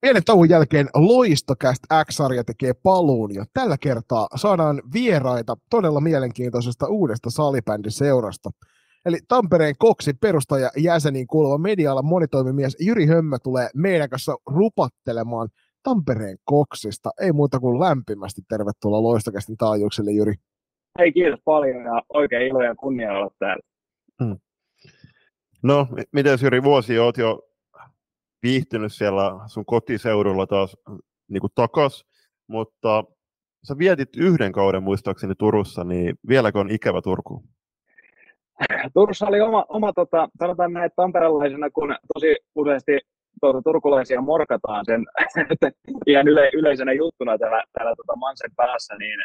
Pienen tauon jälkeen Loistokäst X-sarja tekee paluun ja tällä kertaa saadaan vieraita todella mielenkiintoisesta uudesta salibändiseurasta. Eli Tampereen Koksin perustaja jäseniin kuuluva medialan monitoimimies Jyri Hömmö tulee meidän kanssa rupattelemaan Tampereen Koksista. Ei muuta kuin lämpimästi tervetuloa Loistokästin taajuukselle, Jyri. Hei, kiitos paljon ja oikein ilo ja kunnia olla täällä. Hmm. No, miten Jyri, vuosi oot jo viihtynyt siellä sun kotiseudulla taas niin kuin takas, mutta sä vietit yhden kauden muistaakseni Turussa, niin vieläkö on ikävä Turku? Turussa oli oma, oma tota, sanotaan näin, tamperelaisena, kun tosi useasti tuota, turkulaisia morkataan sen ihan yle, yleisenä juttuna täällä, täällä tota Mansen päässä, niin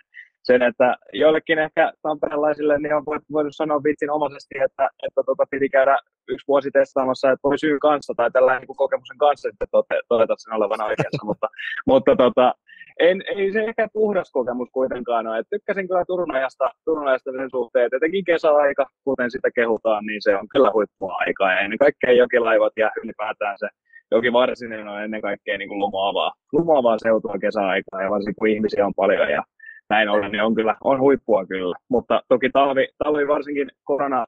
sen, että joillekin ehkä tamperelaisille niin on voinut sanoa vitsin omaisesti, että, että tota, piti käydä yksi vuosi testaamassa, että voi syyn kanssa tai tällainen niin kokemuksen kanssa sitten todeta sen olevan oikeassa, mutta, mutta tota, en, ei se ehkä puhdas kokemus kuitenkaan ole. Et tykkäsin kyllä Turun ajasta, Turun ajasta sen suhteen, että etenkin kesäaika, kuten sitä kehutaan, niin se on kyllä huippua aikaa. Ja ennen kaikkea jokilaivat ja ylipäätään se joki varsinainen on ennen kaikkea niin kuin lumoavaa, lumoavaa seutua kesäaikaa ja varsinkin kun ihmisiä on paljon ja näin ollen, niin on kyllä on huippua kyllä. Mutta toki talvi, talvi varsinkin korona,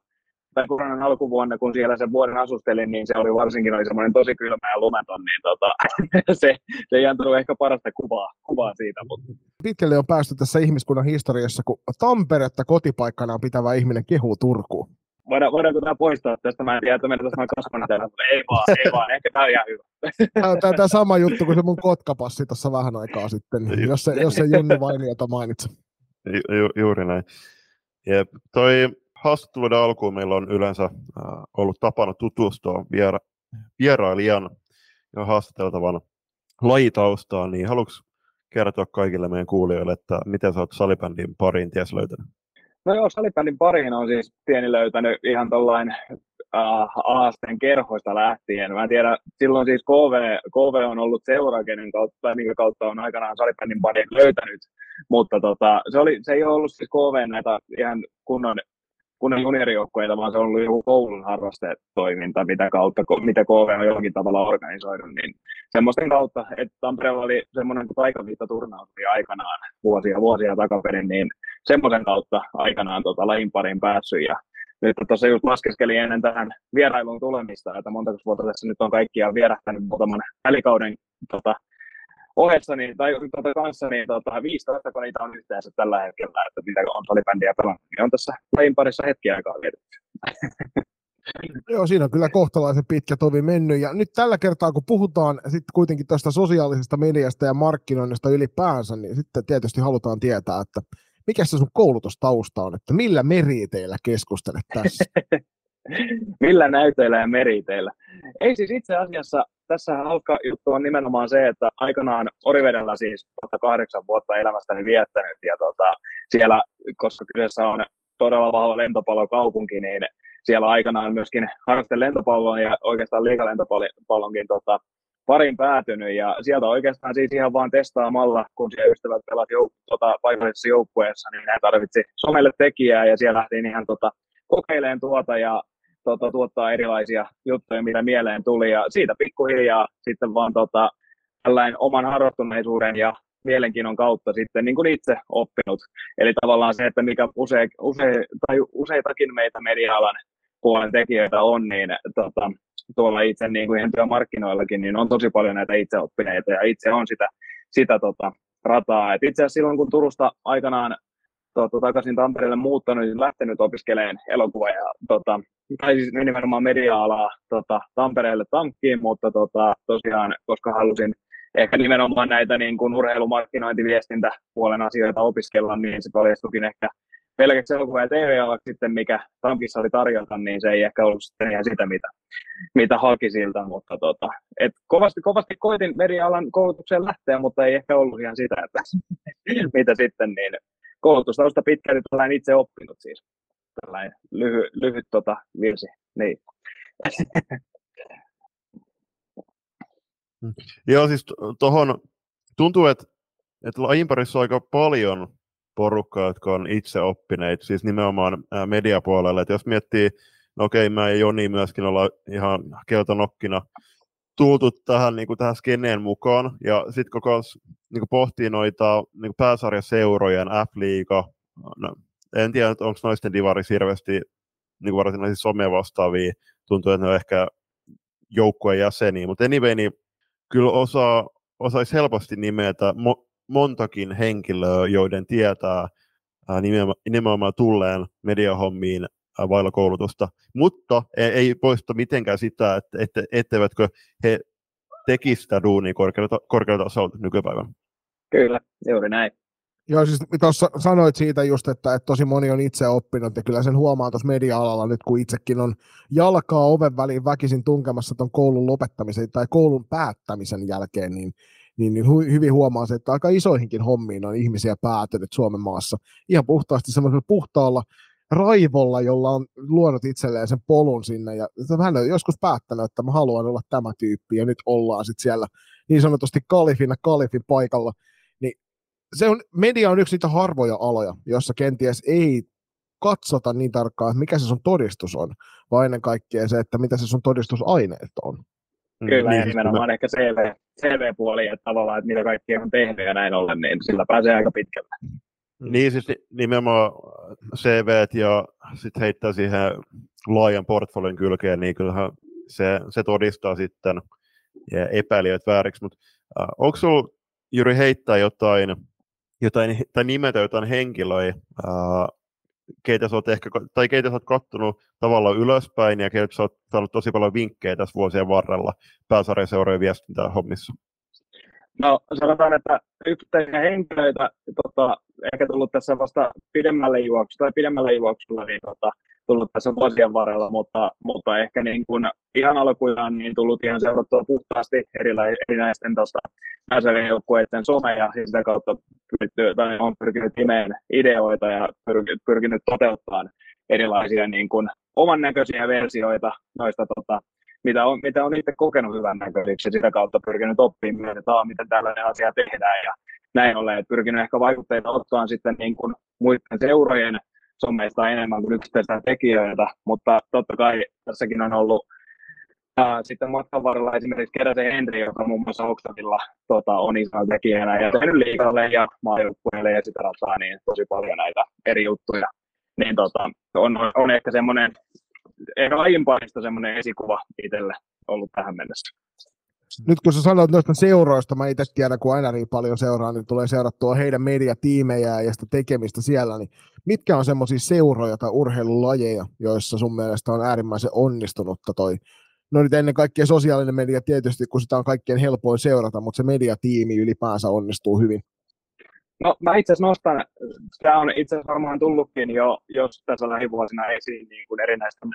tai koronan alkuvuonna, kun siellä sen vuoden asustelin, niin se oli varsinkin oli semmoinen tosi kylmä ja lumeton, niin tota, se, se ei antanut ehkä parasta kuvaa, kuvaa siitä. Mutta. Pitkälle on päästy tässä ihmiskunnan historiassa, kun Tamperetta kotipaikkana pitävä ihminen kehuu Turkuun voidaan, voidaanko tämä poistaa tästä? Mä en tiedä, että meidän tässä kasvana täällä. Ei vaan, ei vaan, ehkä tämä on ihan hyvä. Tämä, tämä sama juttu kuin se mun kotkapassi tuossa vähän aikaa sitten, jos se, jos se Junnu Vainiota mainitsi. Ju, ju, juuri näin. Jep. Toi haastatteluiden alkuun meillä on yleensä äh, ollut tapana tutustua viera, vierailijan ja haastateltavan lajitaustaan, niin haluatko kertoa kaikille meidän kuulijoille, että miten sä oot salibändin pariin ties löytänyt? No joo, salibändin pariin on siis pieni löytänyt ihan tuollain uh, aasteen kerhoista lähtien. Mä en tiedä, silloin siis KV, KV on ollut seura, kenen kautta, minkä kautta on aikanaan salibändin parin löytänyt, mutta tota, se, oli, se ei ollut siis KV näitä ihan kunnon kunnon juniorijoukkueita, vaan se on ollut joku koulun harrastetoiminta, mitä kautta, mitä KV on jollakin tavalla organisoinut, niin semmoisten kautta, että Tampereella oli semmoinen kuin taikaviitta-turnaus aikanaan vuosia vuosia takaperin, niin semmoisen kautta aikanaan tota, lajin pariin päässyt. Ja nyt tuossa just laskeskelin ennen tähän vierailuun tulemista, että monta vuotta tässä nyt on kaikkia vierähtänyt muutaman välikauden tota, ohessa, niin, tai tuota, kanssa, niin tota, 15 kun niitä on yhteensä tällä hetkellä, että mitä on salibändiä pelannut, niin on tässä lajin parissa hetki aikaa vietetty. Joo, siinä on kyllä kohtalaisen pitkä tovi mennyt. Ja nyt tällä kertaa, kun puhutaan sitten kuitenkin tästä sosiaalisesta mediasta ja markkinoinnista ylipäänsä, niin sitten tietysti halutaan tietää, että mikä se sun koulutustausta on, että millä meriteillä keskustelet tässä? millä näytöillä ja meriteillä? Ei siis itse asiassa, tässä hauska juttu on nimenomaan se, että aikanaan Orivedellä siis kahdeksan vuotta elämästäni viettänyt ja tota, siellä, koska kyseessä on todella vahva lentopallokaupunki, niin siellä aikanaan myöskin harrastin lentopallon ja oikeastaan liikalentopallonkin tota, parin päätynyt. Ja sieltä oikeastaan siis ihan vaan testaamalla, kun siellä ystävät pelasivat jouk- tota, paikallisessa joukkueessa, niin hän tarvitsi somelle tekijää ja siellä lähtiin ihan tota, kokeileen tuota. Ja tota, tuottaa erilaisia juttuja, mitä mieleen tuli ja siitä pikkuhiljaa sitten vaan tota, tällainen oman harrastuneisuuden ja mielenkiinnon kautta sitten niin kuin itse oppinut. Eli tavallaan se, että mikä use, use, tai useitakin meitä media-alan puolen tekijöitä on, niin tota, tuolla itse niin kuin työmarkkinoillakin, niin on tosi paljon näitä itseoppineita ja itse on sitä, sitä tota, rataa. Et itse asiassa silloin, kun Turusta aikanaan tota, takaisin Tampereelle muuttanut, niin lähtenyt opiskelemaan elokuvaa ja tota, tai siis nimenomaan media-alaa tota, Tampereelle tankkiin, mutta tota, tosiaan, koska halusin ehkä nimenomaan näitä niin kuin urheilumarkkinointiviestintäpuolen asioita opiskella, niin se paljastukin ehkä pelkäksi elokuva- ja tv sitten, mikä Tankissa oli tarjota, niin se ei ehkä ollut sitten ihan sitä, mitä, mitä haki siltä, mutta tota, et kovasti, kovasti koitin media-alan koulutukseen lähteä, mutta ei ehkä ollut ihan sitä, että mitä sitten, niin koulutustausta pitkälti tällainen itse oppinut siis, tällainen lyhy, lyhyt tota, virsi, niin. Joo, siis tuohon tuntuu, että, että lajin parissa on aika paljon porukkaa, jotka on itse oppineet, siis nimenomaan mediapuolella. että jos miettii, no okei, mä ja Joni myöskin olla ihan keltanokkina tultu tähän, niin kuin tähän skeneen mukaan, ja sitten koko niin pohtii noita niin pääsarjaseurojen F-liiga, no, en tiedä, onko noisten divaris hirveästi niin varsinaisesti somea vastaavia, tuntuu, että ne on ehkä joukkueen jäseniä, mutta anyway, niin kyllä osaa, osaisi helposti nimetä mo, montakin henkilöä, joiden tietää ää, nimenomaan, nimenomaan tulleen mediahommiin ää, vailla koulutusta, mutta ei, ei poista mitenkään sitä, että ette, etteivätkö he tekisi sitä duunia korkealla, korkealla tasolla nykypäivänä. Kyllä, juuri näin. Joo, siis tuossa sanoit siitä just, että, että tosi moni on itse oppinut, ja kyllä sen huomaa tuossa media-alalla nyt, kun itsekin on jalkaa oven väliin väkisin tunkemassa tuon koulun lopettamisen tai koulun päättämisen jälkeen, niin, niin, niin hu- hyvin huomaa se, että aika isoihinkin hommiin on ihmisiä päätynyt Suomen maassa. Ihan puhtaasti semmoisella puhtaalla raivolla, jolla on luonut itselleen sen polun sinne, ja hän on joskus päättänyt, että mä haluan olla tämä tyyppi, ja nyt ollaan sitten siellä niin sanotusti kalifina kalifin paikalla, se on, media on yksi niitä harvoja aloja, jossa kenties ei katsota niin tarkkaan, että mikä se sun todistus on, vaan ennen kaikkea se, että mitä se sun todistusaineet on. Mm, Kyllä, niin, ja nimenomaan ehkä CV, CV-puoli, että tavallaan, että mitä kaikkea on tehnyt ja näin ollen, niin sillä pääsee aika pitkälle. Mm. Niin, siis nimenomaan CV ja sitten heittää siihen laajan portfolion kylkeen, niin kyllähän se, se todistaa sitten epäilijät vääriksi, mutta äh, onko sinulla Juri heittää jotain jotain, tai nimetä jotain henkilöä, ää, keitä sä oot ehkä, tai keitä sä oot kattonut tavallaan ylöspäin ja keitä sä oot saanut tosi paljon vinkkejä tässä vuosien varrella pääsarjaseurojen viestintää hommissa? No sanotaan, että yksittäisiä henkilöitä tota, ehkä tullut tässä vasta pidemmälle juoksulla tai pidemmälle juoksulla, niin tota, tullut tässä vuosien varrella, mutta, mutta ehkä niin kuin ihan alkujaan niin tullut ihan seurattua puhtaasti erinäisten tota, joukkueiden someja ja sitä kautta pyritty, tai on pyrkinyt imeen ideoita ja pyrkinyt, pyrkinyt toteuttamaan erilaisia niin kuin, oman näköisiä versioita noista tota, mitä on, mitä on itse kokenut hyvän näköisiksi ja sitä kautta pyrkinyt oppimaan, että miten tällainen asia tehdään ja näin ollen, että pyrkinyt ehkä vaikutteita ottaa sitten niin kuin muiden seurojen someista enemmän kuin yksittäisiä tekijöitä, mutta totta kai tässäkin on ollut ää, sitten matkan varrella esimerkiksi Keräsen Henri, joka muun muassa Oxfordilla tota, on isolla tekijänä ja tehnyt liikalle ja maajoukkueelle ja sitä rataa, niin tosi paljon näitä eri juttuja. Niin tota, on, on ehkä semmoinen, ehkä aiempanista semmoinen esikuva itselle ollut tähän mennessä nyt kun sä sanoit noista seuroista, mä itse tiedän, kun aina niin paljon seuraa, niin tulee seurattua heidän mediatiimejä ja sitä tekemistä siellä, niin mitkä on semmoisia seuroja tai urheilulajeja, joissa sun mielestä on äärimmäisen onnistunutta toi, no nyt ennen kaikkea sosiaalinen media tietysti, kun sitä on kaikkein helpoin seurata, mutta se mediatiimi ylipäänsä onnistuu hyvin. No mä itse asiassa nostan, tämä on itse asiassa varmaan tullutkin jo, jos tässä lähivuosina esiin niin kuin erinäisten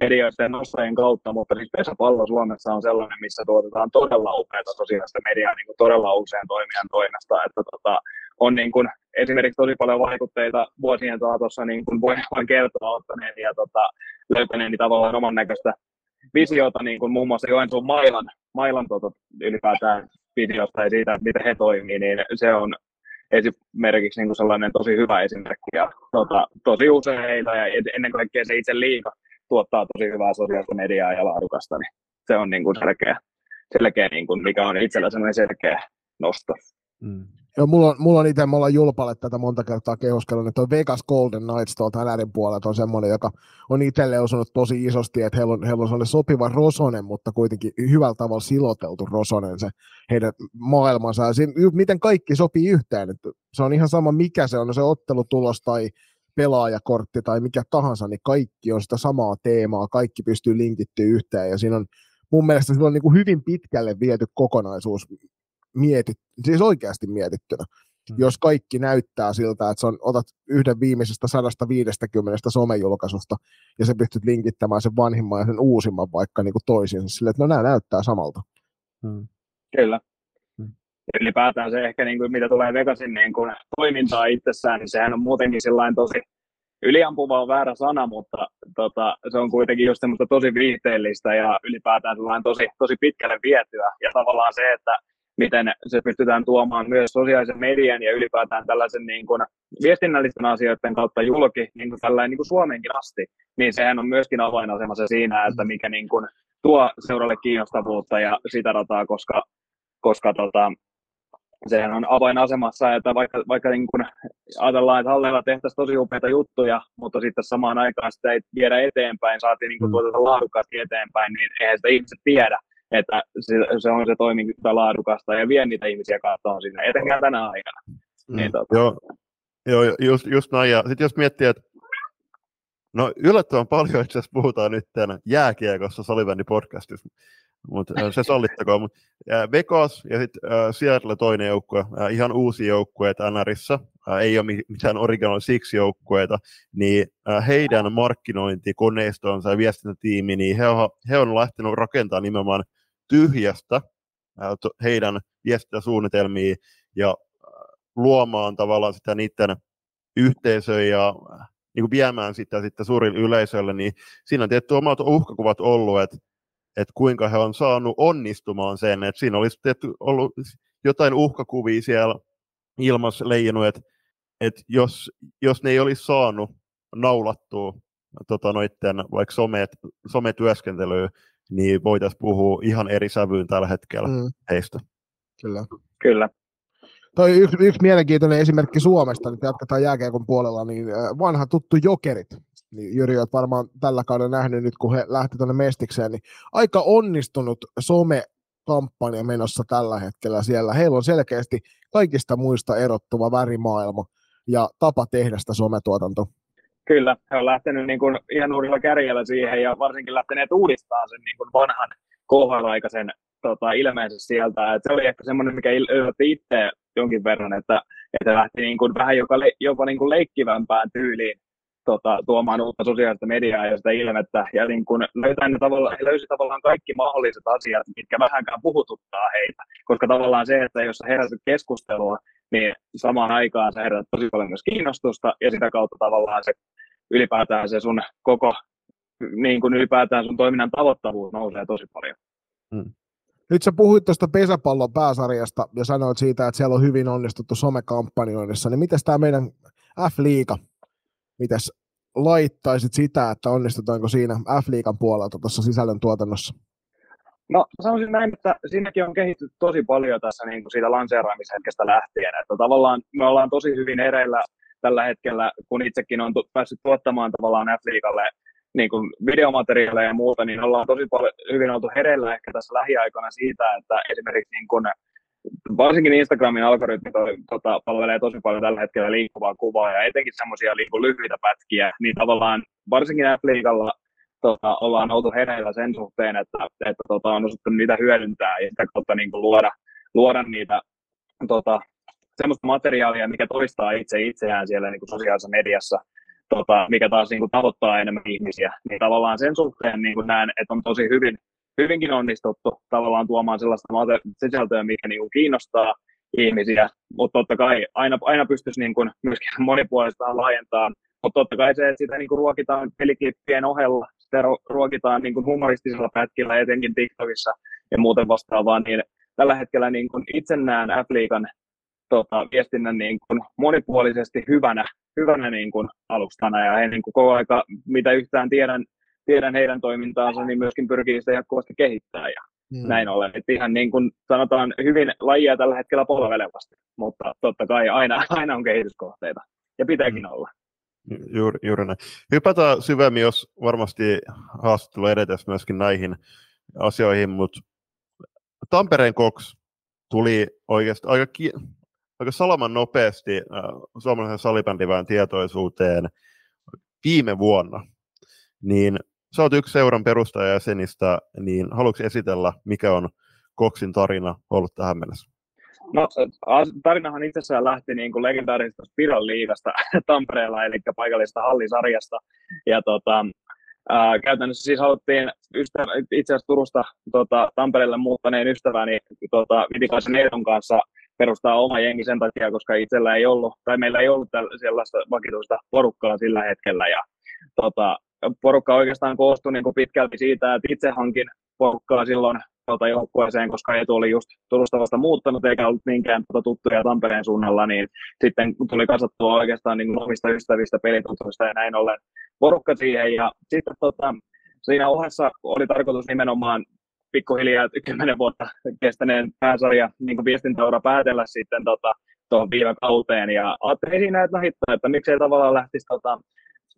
medioiden nostajien kautta, mutta siis pesäpallo Suomessa on sellainen, missä tuotetaan todella upeata sosiaalista mediaa niin kuin todella usein toimijan toimesta, että tota, on niin kuin, esimerkiksi tosi paljon vaikutteita vuosien saatossa, niin kuin voin, voin kertoa ottaneen ja tota, löytäneeni tavallaan oman näköistä visiota, niin kuin muun muassa Joensuun Mailan, Mailan tota, ylipäätään videosta ja siitä, miten he toimii, niin se on esimerkiksi niin kuin sellainen tosi hyvä esimerkki. Ja tota, tosi usein heitä ja ennen kaikkea se itse liiga tuottaa tosi hyvää sosiaalista mediaa ja laadukasta, niin se on niin kuin selkeä, selkeä niin kuin, mikä on itsellä sellainen selkeä nosto. Mm. Joo, mulla on, mulla on itse, me ollaan Julpalle tätä monta kertaa kehuskellut, että tuo Vegas Golden Knights tuolta NRin puolelta on semmoinen, joka on itselle osunut tosi isosti, että heillä on, heillä on sellainen sopiva rosonen, mutta kuitenkin hyvällä tavalla siloteltu rosonen se heidän maailmansa. Ja siinä, miten kaikki sopii yhteen, että se on ihan sama mikä se on, no se ottelutulos tai pelaajakortti tai mikä tahansa, niin kaikki on sitä samaa teemaa, kaikki pystyy linkittyä yhteen ja siinä on mun mielestä sillä on niin kuin hyvin pitkälle viety kokonaisuus mietit, siis oikeasti mietittynä. Hmm. Jos kaikki näyttää siltä, että se on, otat yhden viimeisestä 150 somejulkaisusta ja se pystyt linkittämään sen vanhimman ja sen uusimman vaikka niin kuin toisiinsa sille, että no nämä näyttää samalta. Hmm. Kyllä. Ylipäätään se ehkä, niin kuin, mitä tulee Vegasin niin kuin, toimintaa itsessään, niin sehän on muutenkin sellainen tosi, yliampuva on väärä sana, mutta tota, se on kuitenkin just semmoista tosi viihteellistä ja ylipäätään sellainen tosi, tosi pitkälle vietyä. Ja tavallaan se, että miten se pystytään tuomaan myös sosiaalisen median ja ylipäätään tällaisen niin kuin viestinnällisten asioiden kautta julki niin kuin tällainen niin kuin Suomenkin asti, niin sehän on myöskin avainasemassa siinä, että mikä niin kuin tuo seuralle kiinnostavuutta ja sitä rataa, koska, koska tota, sehän on avainasemassa, että vaikka, vaikka niin kun ajatellaan, että Hallella tehtäisiin tosi upeita juttuja, mutta sitten samaan aikaan sitä ei viedä eteenpäin, saatiin niin mm. tuotetta laadukkaasti eteenpäin, niin eihän sitä ihmiset tiedä, että se, se on se toiminta laadukasta ja vie niitä ihmisiä katsomaan sinne, etenkään tänä aikana. Mm. Niin, tota. Joo, joo just, just näin. Ja sitten jos miettii, että No yllättävän paljon itse asiassa puhutaan nyt tämän jääkiekossa Salivänni podcastissa, mutta se sallittakoon. Mut, Vegas ja sitten Seattle toinen joukkue, ihan uusi joukkue NRissa, äh, ei ole mitään Original Six joukkueita, niin heidän markkinointikoneistoonsa ja viestintätiimi, niin he on, he on lähtenyt rakentamaan nimenomaan tyhjästä heidän viestintäsuunnitelmia ja luomaan tavallaan sitä niiden yhteisöä ja niin kuin viemään sitä sitten suurille yleisölle, niin siinä on tietty omat uhkakuvat ollut, että, että kuinka he on saanut onnistumaan sen, että siinä olisi tietty ollut jotain uhkakuvia siellä ilmassa leijunut, että, että jos, jos ne ei olisi saanut naulattua tota, noitten vaikka somet, sometyöskentelyä, niin voitaisiin puhua ihan eri sävyyn tällä hetkellä mm. heistä. Kyllä. Kyllä. Toi yksi, yksi mielenkiintoinen esimerkki Suomesta, nyt jatketaan jääkiekon puolella, niin vanha tuttu Jokerit. Niin Jyri, olet varmaan tällä kaudella nähnyt nyt, kun he lähti tuonne Mestikseen, niin aika onnistunut some kampanja menossa tällä hetkellä siellä. Heillä on selkeästi kaikista muista erottuva värimaailma ja tapa tehdä sitä sometuotantoa. Kyllä, he on lähtenyt niin kuin ihan uudella kärjellä siihen ja varsinkin lähteneet uudistamaan sen niin kuin vanhan KHL-aikaisen tota, ilmeensä sieltä. Et se oli ehkä semmoinen, mikä yllätti itse jonkin verran, että, että lähti niin kuin vähän jopa, jopa niin kuin leikkivämpään tyyliin tota, tuomaan uutta sosiaalista mediaa ja sitä ilmettä. Ja niin kuin löytää ne tavalla, he löysi tavallaan kaikki mahdolliset asiat, mitkä vähänkään puhututtaa heitä. Koska tavallaan se, että jos herätät keskustelua, niin samaan aikaan sä herätät tosi paljon myös kiinnostusta ja sitä kautta tavallaan se ylipäätään se sun koko niin kuin ylipäätään sun toiminnan tavoittavuus nousee tosi paljon. Hmm. Nyt sä puhuit tuosta pesäpallon pääsarjasta ja sanoit siitä, että siellä on hyvin onnistuttu somekampanjoinnissa, niin miten tämä meidän F-liiga, mitäs laittaisit sitä, että onnistutaanko siinä F-liigan puolelta tuossa sisällön tuotannossa? No sanoisin näin, että siinäkin on kehittynyt tosi paljon tässä niin kuin siitä lanseeraamishetkestä lähtien, että tavallaan me ollaan tosi hyvin hereillä tällä hetkellä, kun itsekin on päässyt tuottamaan tavallaan F-liigalle niin kuin videomateriaaleja ja muuta, niin ollaan tosi paljon hyvin oltu hereillä ehkä tässä lähiaikoina siitä, että esimerkiksi niin kuin, varsinkin Instagramin algoritmi tota, palvelee tosi paljon tällä hetkellä liikkuvaa kuvaa ja etenkin semmoisia niin lyhyitä pätkiä, niin tavallaan varsinkin Appleikalla tota, ollaan oltu hereillä sen suhteen, että, että tota, on osattu niitä hyödyntää ja sitä kautta niin kuin luoda, luoda niitä tota, semmoista materiaalia, mikä toistaa itse itseään siellä niin kuin sosiaalisessa mediassa tota, mikä taas niin kuin, tavoittaa enemmän ihmisiä. Niin tavallaan sen suhteen niin kuin näen, että on tosi hyvin, hyvinkin onnistuttu tavallaan tuomaan sellaista sisältöä, mikä niin kuin, kiinnostaa ihmisiä, mutta totta kai aina, aina pystyisi niin kuin, myöskin monipuolistaan laajentaa, mutta totta kai se, että sitä niin kuin, ruokitaan peliklippien ohella, sitä ruokitaan niin kuin, humoristisella pätkillä, etenkin TikTokissa ja muuten vastaavaa, niin tällä hetkellä niin kuin itse näen Appleikan tota, viestinnän niin kuin monipuolisesti hyvänä, hyvänä niin kuin alustana. Ja he niin kuin koko aika, mitä yhtään tiedän, tiedän heidän toimintaansa, niin myöskin pyrkii sitä jatkuvasti kehittää ja hmm. näin ollen. Että ihan niin kuin sanotaan hyvin lajia tällä hetkellä polvelevasti, mutta totta kai aina, aina on kehityskohteita ja pitääkin hmm. olla. Juuri, juuri näin. Hypätään syvemmin, jos varmasti haastattelu edetäisi myöskin näihin asioihin, mutta Tampereen Cox tuli oikeasti aika ki- aika salaman nopeasti äh, suomalaisen salibändiväen tietoisuuteen viime vuonna, niin sä oot yksi seuran perustajajäsenistä, niin haluatko esitellä, mikä on Koksin tarina ollut tähän mennessä? No, tarinahan itsessään lähti niin kuin legendaarisesta Spiral liigasta Tampereella, eli paikallisesta hallisarjasta. Ja tota, ää, käytännössä siis haluttiin ystävä, itse asiassa Turusta tota, Tampereelle muuttaneen ystäväni tota, Vitikaisen Eeton kanssa perustaa oma jengi sen takia, koska itsellä ei ollut, tai meillä ei ollut sellaista vakituista porukkaa sillä hetkellä. Ja, tota, porukka oikeastaan koostui niin kuin pitkälti siitä, että itse hankin porukkaa silloin tuota joukkueeseen, koska Etu oli just Turusta vasta muuttanut eikä ollut niinkään tuota tuttuja Tampereen suunnalla, niin sitten tuli kasattua oikeastaan niin omista ystävistä, pelitutuista ja näin ollen porukka siihen. Ja sitten tota, siinä ohessa oli tarkoitus nimenomaan pikkuhiljaa kymmenen vuotta kestäneen pääsarja niin viestintäura päätellä sitten tota, tuohon viime kauteen ja ajattelin siinä, että no hitto, että miksei tavallaan lähtisi tota,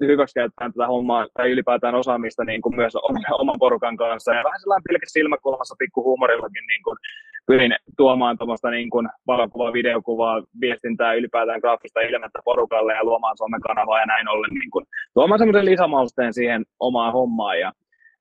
hyväksikäyttämään tätä hommaa tai ylipäätään osaamista niin kuin myös oman porukan kanssa. Ja vähän sellainen pilkkä silmäkulmassa pikkuhuumorillakin niin kuin pyrin tuomaan tuommoista niin kuin valokuvaa, videokuvaa, viestintää, ylipäätään graafista ilmettä porukalle ja luomaan Suomen kanavaa ja näin ollen niin kuin, tuomaan semmoisen lisämausteen siihen omaan hommaan. Ja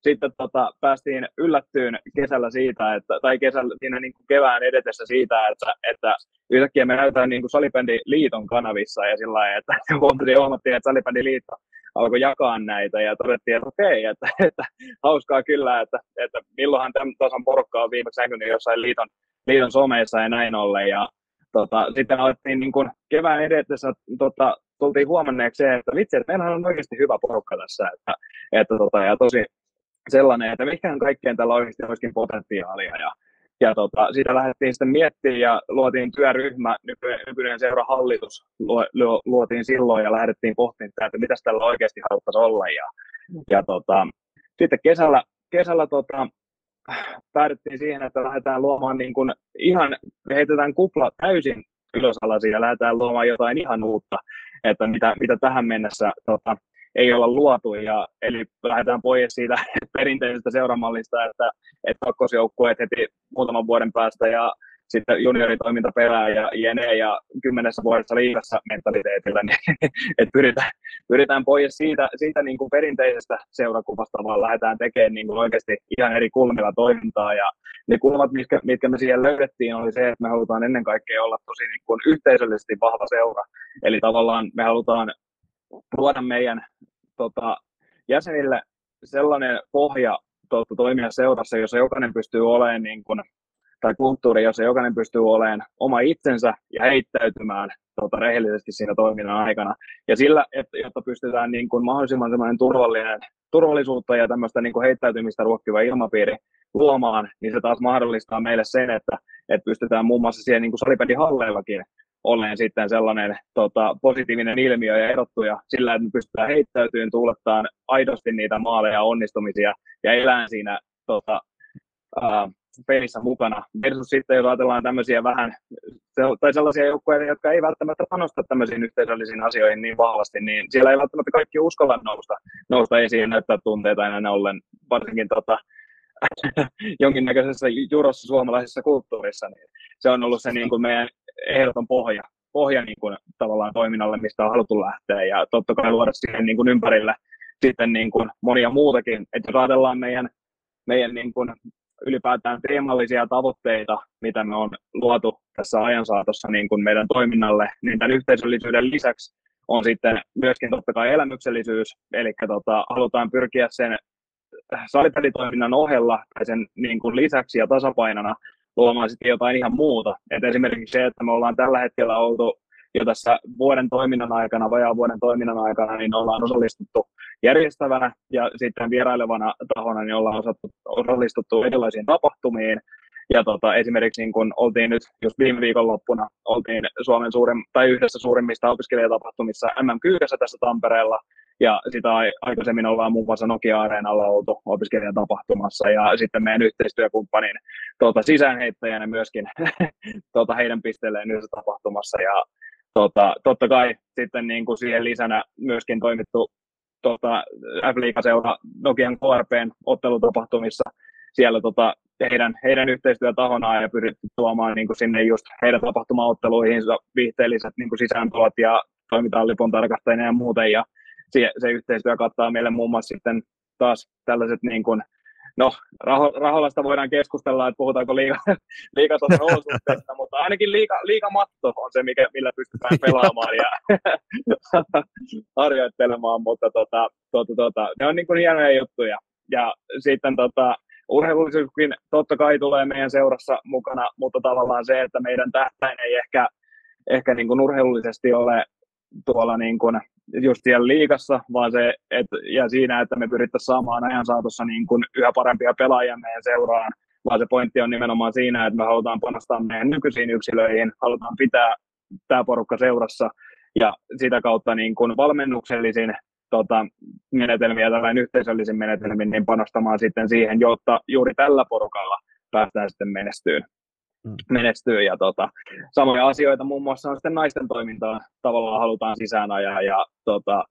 sitten tota, päästiin yllättyyn kesällä siitä, että, tai kesällä, siinä niin kuin kevään edetessä siitä, että, että yhtäkkiä me näytetään niin kuin liiton kanavissa ja sillä lailla, että huomattiin, että liitto alkoi jakaa näitä ja todettiin, että okei, että, että hauskaa kyllä, että, että milloinhan tämän tasan porukka on viimeksi näkynyt jossain liiton, liiton someissa ja näin ollen. Ja tota, sitten alettiin niin kuin kevään edetessä tota, tultiin huomanneeksi se, että vitsi, että meillähän on oikeasti hyvä porukka tässä, että, että tota, ja tosi sellainen, että mikä kaikkeen tällä oikeasti olisikin potentiaalia. Ja, ja tota, siitä lähdettiin sitten miettimään ja luotiin työryhmä, nykyinen, seurahallitus luotiin silloin ja lähdettiin pohtimaan, että mitä tällä oikeasti haluttaisiin olla. Ja, ja tota, sitten kesällä, kesällä tota, päädyttiin siihen, että lähdetään luomaan niin kuin ihan, heitetään kupla täysin ylösalaisin ja lähdetään luomaan jotain ihan uutta, että mitä, mitä tähän mennessä tota, ei olla luotu. Ja, eli lähdetään pois siitä perinteisestä seuramallista, että, että kakkosjoukkueet heti muutaman vuoden päästä ja sitten junioritoiminta perää ja jene ja kymmenessä vuodessa liigassa mentaliteetillä, niin että pyritään, pyritään pois siitä, siitä niin kuin perinteisestä seurakuvasta, vaan lähdetään tekemään niin kuin oikeasti ihan eri kulmilla toimintaa. Ja ne kulmat, mitkä, mitkä me siihen löydettiin, oli se, että me halutaan ennen kaikkea olla tosi niin kuin yhteisöllisesti vahva seura. Eli tavallaan me halutaan luoda meidän tota, jäsenille sellainen pohja tota, toimia seurassa, jossa jokainen pystyy olemaan niin kuin, tai kulttuuri, jossa jokainen pystyy olemaan oma itsensä ja heittäytymään tota, rehellisesti siinä toiminnan aikana. Ja sillä, että, jotta pystytään niin kuin, mahdollisimman turvallinen, turvallisuutta ja tämmöistä niin kuin heittäytymistä ruokkiva ilmapiiri luomaan, niin se taas mahdollistaa meille sen, että, että pystytään muun muassa siihen niin kuin halleillakin olleen sitten sellainen tota, positiivinen ilmiö ja erottuja sillä, että me pystytään heittäytymään, tuulettaan aidosti niitä maaleja ja onnistumisia ja elään siinä tota, ää, pelissä mukana. Versus sitten, jos ajatellaan tämmöisiä vähän, tai sellaisia joukkueita, jotka ei välttämättä panosta tämmöisiin yhteisöllisiin asioihin niin vahvasti, niin siellä ei välttämättä kaikki uskalla nousta, nousta esiin ja näyttää tunteita enää ollen, varsinkin tota, jonkinnäköisessä jurossa suomalaisessa kulttuurissa, niin se on ollut se niin kuin meidän ehdoton pohja, pohja niin kuin, tavallaan toiminnalle, mistä on haluttu lähteä, ja totta kai luoda siihen niin kuin ympärille sitten niin kuin monia muutakin, että jos ajatellaan meidän, meidän niin kuin ylipäätään teemallisia tavoitteita, mitä me on luotu tässä ajan saatossa niin kuin meidän toiminnalle, niin tämän yhteisöllisyyden lisäksi on sitten myöskin totta kai elämyksellisyys, eli tota, halutaan pyrkiä sen salipelitoiminnan ohella tai sen niin kuin lisäksi ja tasapainona luomaan sitten jotain ihan muuta. Et esimerkiksi se, että me ollaan tällä hetkellä oltu jo tässä vuoden toiminnan aikana, vajaan vuoden toiminnan aikana, niin ollaan osallistuttu järjestävänä ja sitten vierailevana tahona niin ollaan osallistuttu erilaisiin tapahtumiin. Ja tota, esimerkiksi niin kun oltiin nyt just viime viikonloppuna, oltiin Suomen suurin, tai yhdessä suurimmista opiskelijatapahtumissa MM-kyykässä tässä Tampereella, ja sitä aikaisemmin ollaan muun muassa Nokia-areenalla oltu opiskelijatapahtumassa ja sitten meidän yhteistyökumppanin tuota, sisäänheittäjänä myöskin tuota, heidän pisteelleen yhdessä tapahtumassa. Ja tuota, totta kai sitten niin kuin siihen lisänä myöskin toimittu tuota, F-liigaseura Nokian KRPn ottelutapahtumissa siellä tota, heidän, heidän yhteistyötahonaan ja pyritty tuomaan niin kuin sinne just heidän tapahtumaotteluihinsa viihteelliset niin kuin ja toimitaan lipun tarkastajina ja muuten. Ja se, se yhteistyö kattaa meille muun muassa sitten taas tällaiset niin kuin, no, raho, raholasta voidaan keskustella, että puhutaanko liiga, liikatason olosuhteista, mutta ainakin liiga, liigamatto on se, mikä, millä pystytään pelaamaan ja harjoittelemaan, mutta tota, tota, tota, ne on niin kuin hienoja juttuja. Ja sitten tota, urheilullisuuskin totta kai tulee meidän seurassa mukana, mutta tavallaan se, että meidän tähtäin ei ehkä, ehkä niin kuin urheilullisesti ole tuolla niin kuin just siellä liikassa, vaan se, et, ja siinä, että me pyrittäisiin saamaan ajan saatossa niin kuin yhä parempia pelaajia meidän seuraan, vaan se pointti on nimenomaan siinä, että me halutaan panostaa meidän nykyisiin yksilöihin, halutaan pitää tämä porukka seurassa, ja sitä kautta niin kuin valmennuksellisin tota, menetelmiä, tällainen yhteisöllisin menetelmin, niin panostamaan sitten siihen, jotta juuri tällä porukalla päästään sitten menestyyn. Mm. menestyy. Ja tota, samoja asioita muun muassa on sitten naisten toimintaa tavallaan halutaan sisään ajaa ja tota,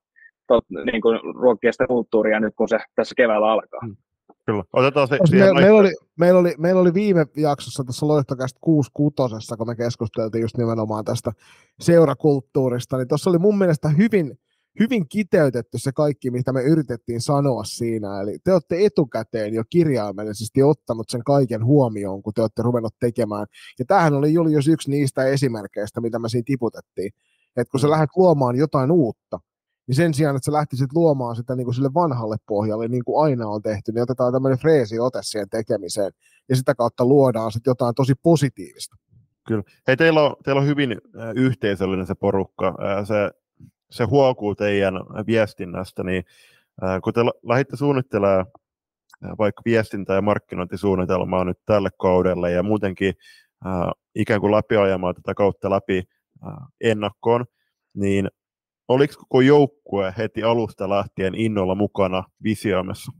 tot, niin kuin ruokkia sitä kulttuuria nyt, kun se tässä keväällä alkaa. Mm. Kyllä. Otetaan se, me, meillä, oli, meillä, oli, meillä oli viime jaksossa tässä Loihtokästä 6 kutosessa, kun me keskusteltiin just nimenomaan tästä seurakulttuurista, niin tuossa oli mun mielestä hyvin, hyvin kiteytetty se kaikki, mitä me yritettiin sanoa siinä. Eli te olette etukäteen jo kirjaimellisesti ottanut sen kaiken huomioon, kun te olette ruvennut tekemään. Ja tämähän oli Julius yksi niistä esimerkkeistä, mitä me siinä tiputettiin. Että kun sä lähdet luomaan jotain uutta, niin sen sijaan, että sä lähtisit luomaan sitä niin kuin sille vanhalle pohjalle, niin kuin aina on tehty, niin otetaan tämmöinen freesi ote siihen tekemiseen, ja sitä kautta luodaan sitten jotain tosi positiivista. Kyllä. Hei, teillä on, teillä on hyvin yhteisöllinen se porukka. Se, se huokuu teidän viestinnästä, niin kun te lähditte suunnittelemaan vaikka viestintä- ja markkinointisuunnitelmaa nyt tälle kaudelle ja muutenkin ikään kuin läpiajamaan tätä kautta läpi ennakkoon, niin oliko koko joukkue heti alusta lähtien innolla mukana visioimassa?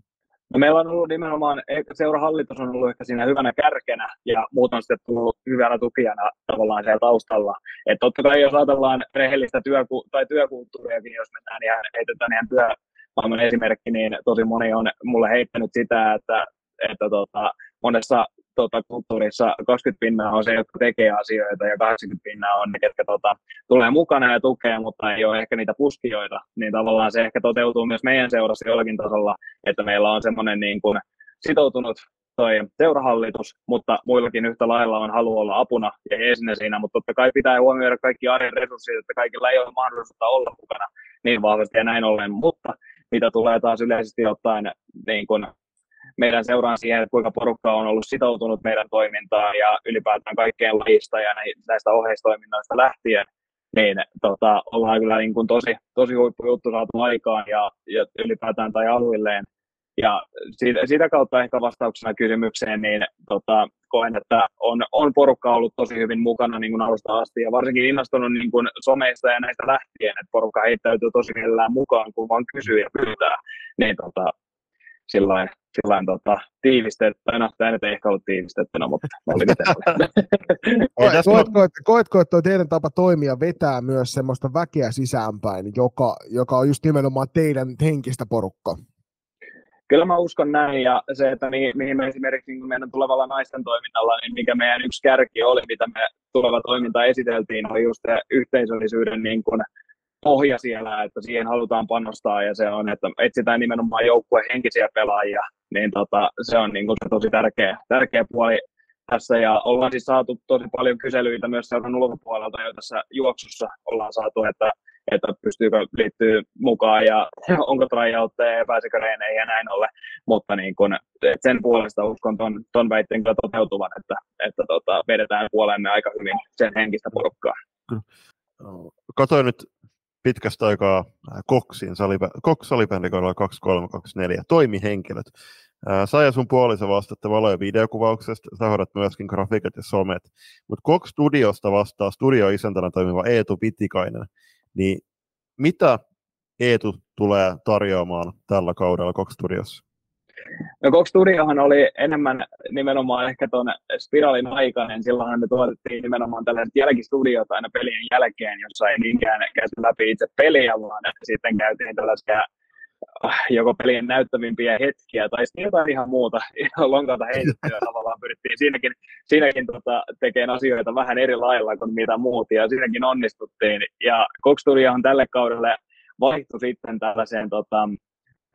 No meillä on ollut nimenomaan, seurahallitus on ollut ehkä siinä hyvänä kärkenä ja muut on sitten tullut hyvänä tukijana tavallaan siellä taustalla. Että totta kai jos ajatellaan rehellistä työku- tai työkulttuuriakin, jos mennään ihan, heitetään ihan työmaailman esimerkki, niin tosi moni on mulle heittänyt sitä, että, että tota, monessa tota, kulttuurissa 20 pinnaa on se, jotka tekee asioita ja 80 pinnaa on ne, ketkä tota, tulee mukana ja tukee, mutta ei ole ehkä niitä puskijoita, niin tavallaan se ehkä toteutuu myös meidän seurassa jollakin tasolla, että meillä on semmoinen niin kuin sitoutunut toi seurahallitus, mutta muillakin yhtä lailla on halu olla apuna ja esinä siinä, mutta totta kai pitää huomioida kaikki arjen resurssit, että kaikilla ei ole mahdollisuutta olla mukana niin vahvasti ja näin ollen, mutta mitä tulee taas yleisesti ottaen niin kuin meidän seuraan siihen, että kuinka porukka on ollut sitoutunut meidän toimintaan ja ylipäätään kaikkeen lajista ja näistä oheistoiminnoista lähtien, niin tota, ollaan kyllä niin kuin tosi, tosi huippujuttu saatu aikaan ja, ja ylipäätään tai aluilleen. Ja siitä, sitä kautta ehkä vastauksena kysymykseen, niin tota, koen, että on, on porukka ollut tosi hyvin mukana niin kuin alusta asti ja varsinkin innostunut niin kuin someista ja näistä lähtien, että porukka heittäytyy tosi mielellään mukaan, kun vaan kysyy ja pyytää. Niin tota, sillain, sillain tota, tiivistetty, no tämä nyt ei ehkä ollut tiivistettynä, mutta oli miten koetko, että, koetko, että teidän tapa toimia vetää myös semmoista väkeä sisäänpäin, joka, joka on just nimenomaan teidän henkistä porukkaa? Kyllä mä uskon näin, ja se, että mihin, mihin me esimerkiksi niin meidän tulevalla naisten toiminnalla, niin mikä meidän yksi kärki oli, mitä me tuleva toiminta esiteltiin, oli just se yhteisöllisyyden niin kuin, pohja siellä, että siihen halutaan panostaa ja se on, että etsitään nimenomaan joukkueen henkisiä pelaajia, niin tota, se on niin kuin se tosi tärkeä, tärkeä puoli tässä. Ja ollaan siis saatu tosi paljon kyselyitä myös seuran ulkopuolelta jo tässä juoksussa. Ollaan saatu, että, että pystyykö liittyy mukaan ja onko tryoutteja ja pääsekö reeneihin ja näin ollen, mutta niin kun, sen puolesta uskon ton, ton väitteen kyllä toteutuvan, että, että tota, vedetään puolemme aika hyvin sen henkistä porukkaa. Katoin nyt pitkästä aikaa äh, Koksin salibä, Cox salibändikaudella 2324 toimihenkilöt. Äh, sä ja sun puolisa vastatte valo- ja videokuvauksesta, sä hoidat myöskin grafiikat ja somet. Mutta Cox Studiosta vastaa studioisäntänä toimiva Eetu Pitikainen. Niin mitä Eetu tulee tarjoamaan tällä kaudella Cox Studiossa? No Cox Studiohan oli enemmän nimenomaan ehkä tuon spiraalin aikainen. Silloin me tuotettiin nimenomaan tällaiset jälkistudiot aina pelien jälkeen, jossa ei niinkään käyty läpi itse peliä, vaan sitten käytiin tällaisia äh, joko pelien näyttävimpiä hetkiä tai sitten jotain ihan muuta, ihan lonkalta heitettyä tavallaan pyrittiin siinäkin, siinäkin tota, tekemään asioita vähän eri lailla kuin mitä muut ja siinäkin onnistuttiin. Ja Cox Studiohan tälle kaudelle vaihtui sitten tällaiseen tota,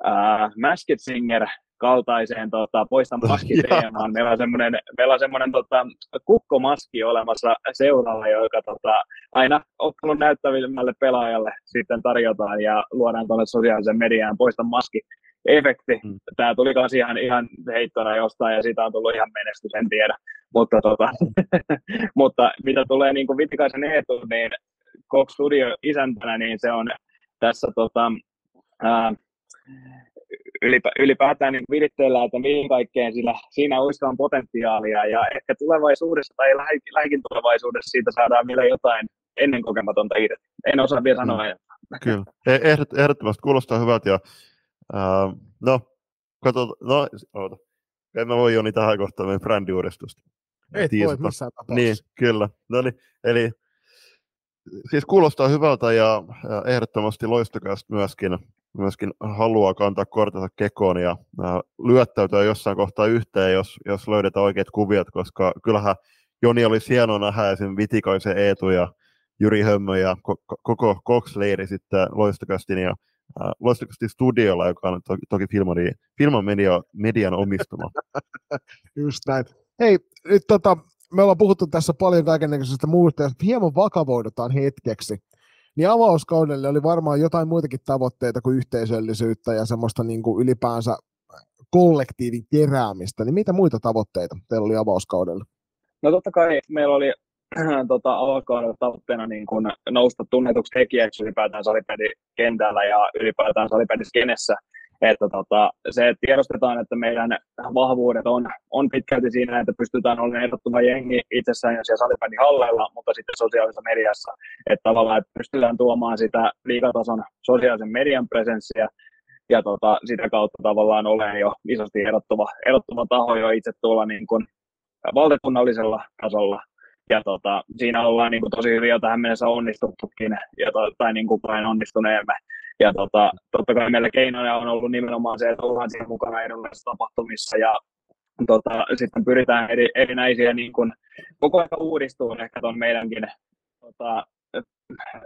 äh, Masked Singer kaltaiseen tota, poista maskiteemaan. Meillä on semmoinen, meillä on semmoinen tota, kukkomaski olemassa seuralla, joka tota, aina ottanut näyttävimmälle pelaajalle sitten tarjotaan ja luodaan tuonne sosiaalisen mediaan poista maski efekti. Mm. Tämä tuli myös ihan, ihan heittona jostain ja siitä on tullut ihan menestys, en tiedä. Mutta, tota, mutta mitä tulee niin kuin Vitikaisen Eetu, niin Cox Studio isäntänä, niin se on tässä tota, ää, ylipä, ylipäätään niin viritteellä, että mihin kaikkeen sillä, siinä olisi potentiaalia ja ehkä tulevaisuudessa tai lähikin tulevaisuudessa siitä saadaan vielä jotain ennen kokematonta irti. En osaa vielä sanoa, mm. Kyllä, e- Ehdot, ehdottomasti kuulostaa hyvältä. Ja, ää, no, katso, no, oota. En mä voi Joni tähän kohtaan meidän brändiuudistusta. Et voi missään tapauksessa. Niin, kyllä. No niin, eli siis kuulostaa hyvältä ja, ja ehdottomasti loistokasta myöskin, myöskin haluaa kantaa kortensa kekoon ja äh, lyöttäytyä jossain kohtaa yhteen, jos, jos löydetään oikeat kuviot, koska kyllähän Joni oli hieno nähdä esim. Vitikaisen Eetu ja Jyri Hömmö ja ko- koko Cox-leiri sitten loistokastin ja äh, loistokastin studiolla, joka on to- toki Filman, Filman media, median omistama. Just näin. Hei, nyt tota, me ollaan puhuttu tässä paljon kaikenlaisesta muusta, ja hieman vakavoidutaan hetkeksi. Niin avauskaudelle oli varmaan jotain muitakin tavoitteita kuin yhteisöllisyyttä ja semmoista niin kuin ylipäänsä kollektiivin keräämistä. Niin mitä muita tavoitteita teillä oli avauskaudella? No totta kai meillä oli tota, avauskaudella tavoitteena niin kuin nousta tunnetuksi tekijäksi ylipäätään salipädin kentällä ja ylipäätään salipädin skenessä että tota, se että tiedostetaan, että meidän vahvuudet on, on pitkälti siinä, että pystytään olemaan ehdottoman jengi itsessään ja siellä salibändin halleilla, mutta sitten sosiaalisessa mediassa, että tavallaan että pystytään tuomaan sitä liikatason sosiaalisen median presenssiä ja tota, sitä kautta tavallaan olen jo isosti erottuva, erottuva taho jo itse tuolla niin kuin valtakunnallisella tasolla ja tota, siinä ollaan niin kuin, tosi hyvin jo tähän mennessä onnistuttukin, ja to, tai niin kuin onnistuneemme. Ja tota, totta kai meillä keinoja on ollut nimenomaan se, että ollaan siinä mukana erilaisissa tapahtumissa ja tota, sitten pyritään eri, erinäisiä niin kuin, koko ajan uudistumaan ehkä tuon meidänkin tota,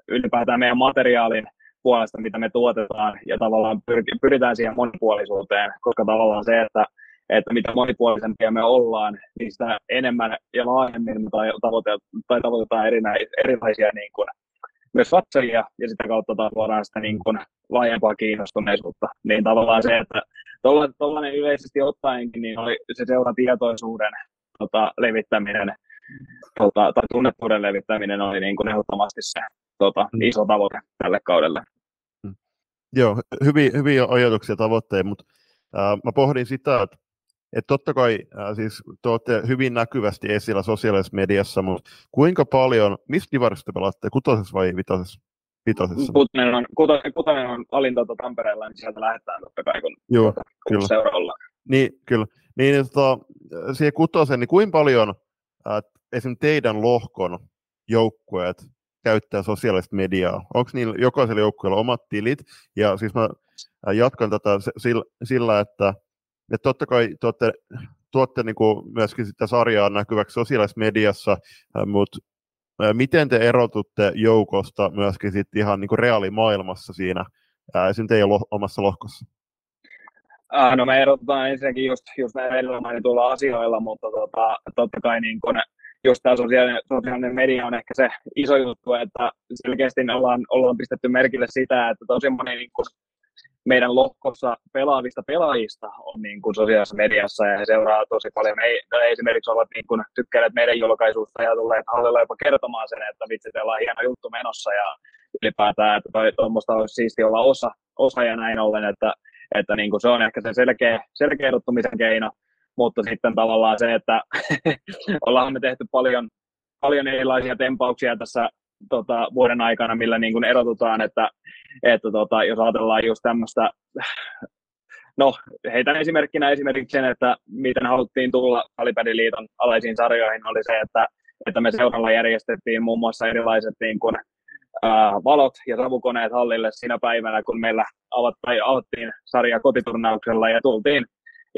ylipäätään meidän materiaalin puolesta, mitä me tuotetaan ja tavallaan pyritään siihen monipuolisuuteen, koska tavallaan se, että että mitä monipuolisempia me ollaan, niin sitä enemmän ja laajemmin me tavoitetaan, tai tavoitetaan erilaisia niin kuin, myös katsojia, ja sitä kautta taas luodaan sitä niin kuin, laajempaa kiinnostuneisuutta. Niin tavallaan se, että tuollainen yleisesti ottaenkin, niin oli se seuratietoisuuden tota, levittäminen, tota, tai tunnettuuden levittäminen oli niin kuin ehdottomasti se tota, mm. iso tavoite tälle kaudelle. Mm. Joo, hyviä, hyviä ajatuksia tavoitteita, mutta äh, mä pohdin sitä, että et totta kai äh, siis te olette hyvin näkyvästi esillä sosiaalisessa mediassa, mutta kuinka paljon, mistä divarista te pelaatte, kutosessa vai vitosessa? vitosessa? Kutonen on, kutonen, kutonen on valinta tuota Tampereella, niin sieltä lähdetään totta kai, kun, Joo, tuota, kyllä. seura ollaan. Niin, kyllä. Niin, tota, siihen kutosen, niin kuinka paljon äh, esimerkiksi teidän lohkon joukkueet käyttää sosiaalista mediaa? Onko niillä jokaisella joukkueella omat tilit? Ja siis mä jatkan tätä sillä, sillä että ja totta kai tuotte, tuotte niin kuin myöskin sitä sarjaa näkyväksi sosiaalisessa mediassa, mutta miten te erotutte joukosta myöskin sit ihan niin kuin reaalimaailmassa siinä, esimerkiksi teidän lo- omassa lohkossa? Äh, no me erotetaan ensinnäkin just, just näillä edellä mainituilla asioilla, mutta tota, totta kai niin kun just tämä sosiaalinen, sosiaalinen media on ehkä se iso juttu, että selkeästi ollaan, ollaan pistetty merkille sitä, että tosi moni niin kun meidän lohkossa pelaavista pelaajista on niin kuin sosiaalisessa mediassa ja he seuraa tosi paljon. Me ei, esimerkiksi ovat niin kuin, tykkäneet meidän julkaisuista ja tulleet hallilla jopa kertomaan sen, että vitsi, teillä on hieno juttu menossa ja ylipäätään, että tuommoista olisi siisti olla osa, osa ja näin ollen, että, että niin kuin se on ehkä se selkeä, selkeä erottumisen keino, mutta sitten tavallaan se, että ollaan me tehty paljon, paljon erilaisia tempauksia tässä tota, vuoden aikana, millä niin kuin erotutaan, että, että tota, jos ajatellaan just tämmöistä, no heitän esimerkkinä esimerkiksi sen, että miten haluttiin tulla Alipädiliiton alaisiin sarjoihin, oli se, että, että me seuralla järjestettiin muun muassa erilaiset niin kuin, ää, valot ja savukoneet hallille siinä päivänä, kun meillä avattiin sarja kotiturnauksella ja tultiin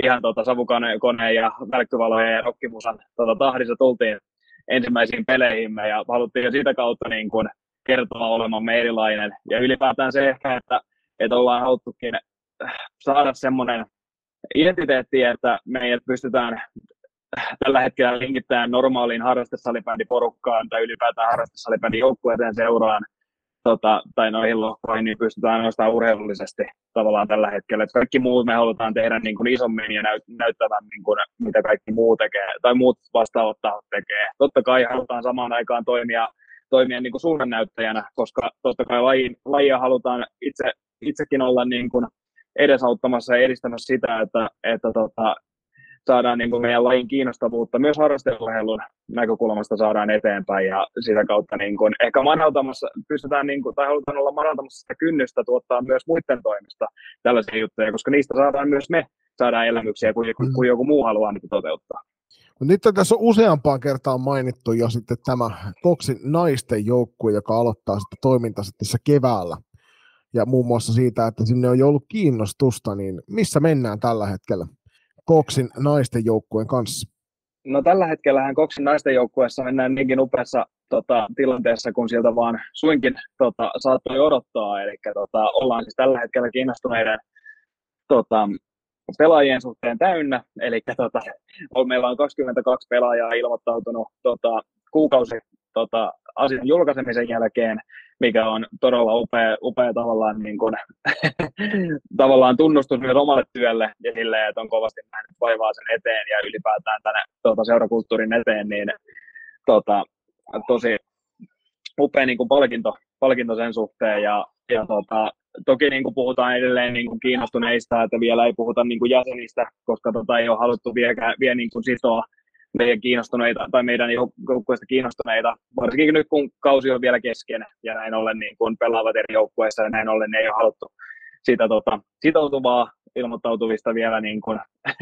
ihan tota, savukoneen ja välkkyvalojen ja rokkimusan tota, tahdissa tultiin ensimmäisiin peleihimme ja haluttiin jo sitä kautta niin kuin kertoa olemamme erilainen. Ja ylipäätään se ehkä, että, että ollaan haluttukin saada semmoinen identiteetti, että meidät pystytään tällä hetkellä linkittämään normaaliin harrastesalibändiporukkaan tai ylipäätään harrastesalibändin joukkueeseen seuraan tota, tai noihin lohkoihin, niin pystytään ainoastaan urheilullisesti tavallaan tällä hetkellä. Et kaikki muut me halutaan tehdä niin kuin isommin ja näyt, näyttävämmin kuin mitä kaikki muu tekee, tai muut vastaavat tahot tekee. Totta kai halutaan samaan aikaan toimia, toimia niin kuin suunnannäyttäjänä, koska totta kai laji, lajia halutaan itse, itsekin olla niin kuin edesauttamassa ja edistämässä sitä, että, että tota, saadaan niin kuin meidän lajin kiinnostavuutta myös harrasteurheilun näkökulmasta saadaan eteenpäin ja sitä kautta niin kuin ehkä madaltamassa, pystytään niin kuin, tai halutaan olla madaltamassa sitä kynnystä tuottaa myös muiden toimesta tällaisia juttuja, koska niistä saadaan myös me saadaan elämyksiä, kun, mm. kun joku muu haluaa niitä toteuttaa. Nyt tässä on useampaan kertaan mainittu jo sitten tämä Koksin naisten joukkue, joka aloittaa sitten toimintansa tässä keväällä. Ja muun muassa siitä, että sinne on jo ollut kiinnostusta, niin missä mennään tällä hetkellä Koksin naisten joukkueen kanssa? No tällä hetkellähän Koksin naisten joukkueessa mennään niinkin upeassa tota, tilanteessa, kun sieltä vaan suinkin tota, saattoi odottaa. Eli tota, ollaan siis tällä hetkellä kiinnostuneiden tota, pelaajien suhteen täynnä, eli tota, meillä on 22 pelaajaa ilmoittautunut tota, kuukausi tota, asian julkaisemisen jälkeen, mikä on todella upea, upea tavallaan, niin kuin, tavallaan tunnustus myös omalle työlle ja silleen, että on kovasti nähnyt vaivaa sen eteen ja ylipäätään tänne tota, seurakulttuurin eteen, niin tota, tosi upea niin kuin palkinto, palkinto sen suhteen. Ja, ja tota, toki niin kuin puhutaan edelleen niin kuin kiinnostuneista, että vielä ei puhuta niin kuin jäsenistä, koska tota ei ole haluttu vielä, vielä niin kuin sitoa meidän kiinnostuneita tai meidän joukkueista kiinnostuneita, varsinkin nyt kun kausi on vielä kesken ja näin ollen niin kuin pelaavat eri joukkueissa ja näin ollen ei ole haluttu sitä tota, sitoutuvaa ilmoittautuvista vielä niin kuin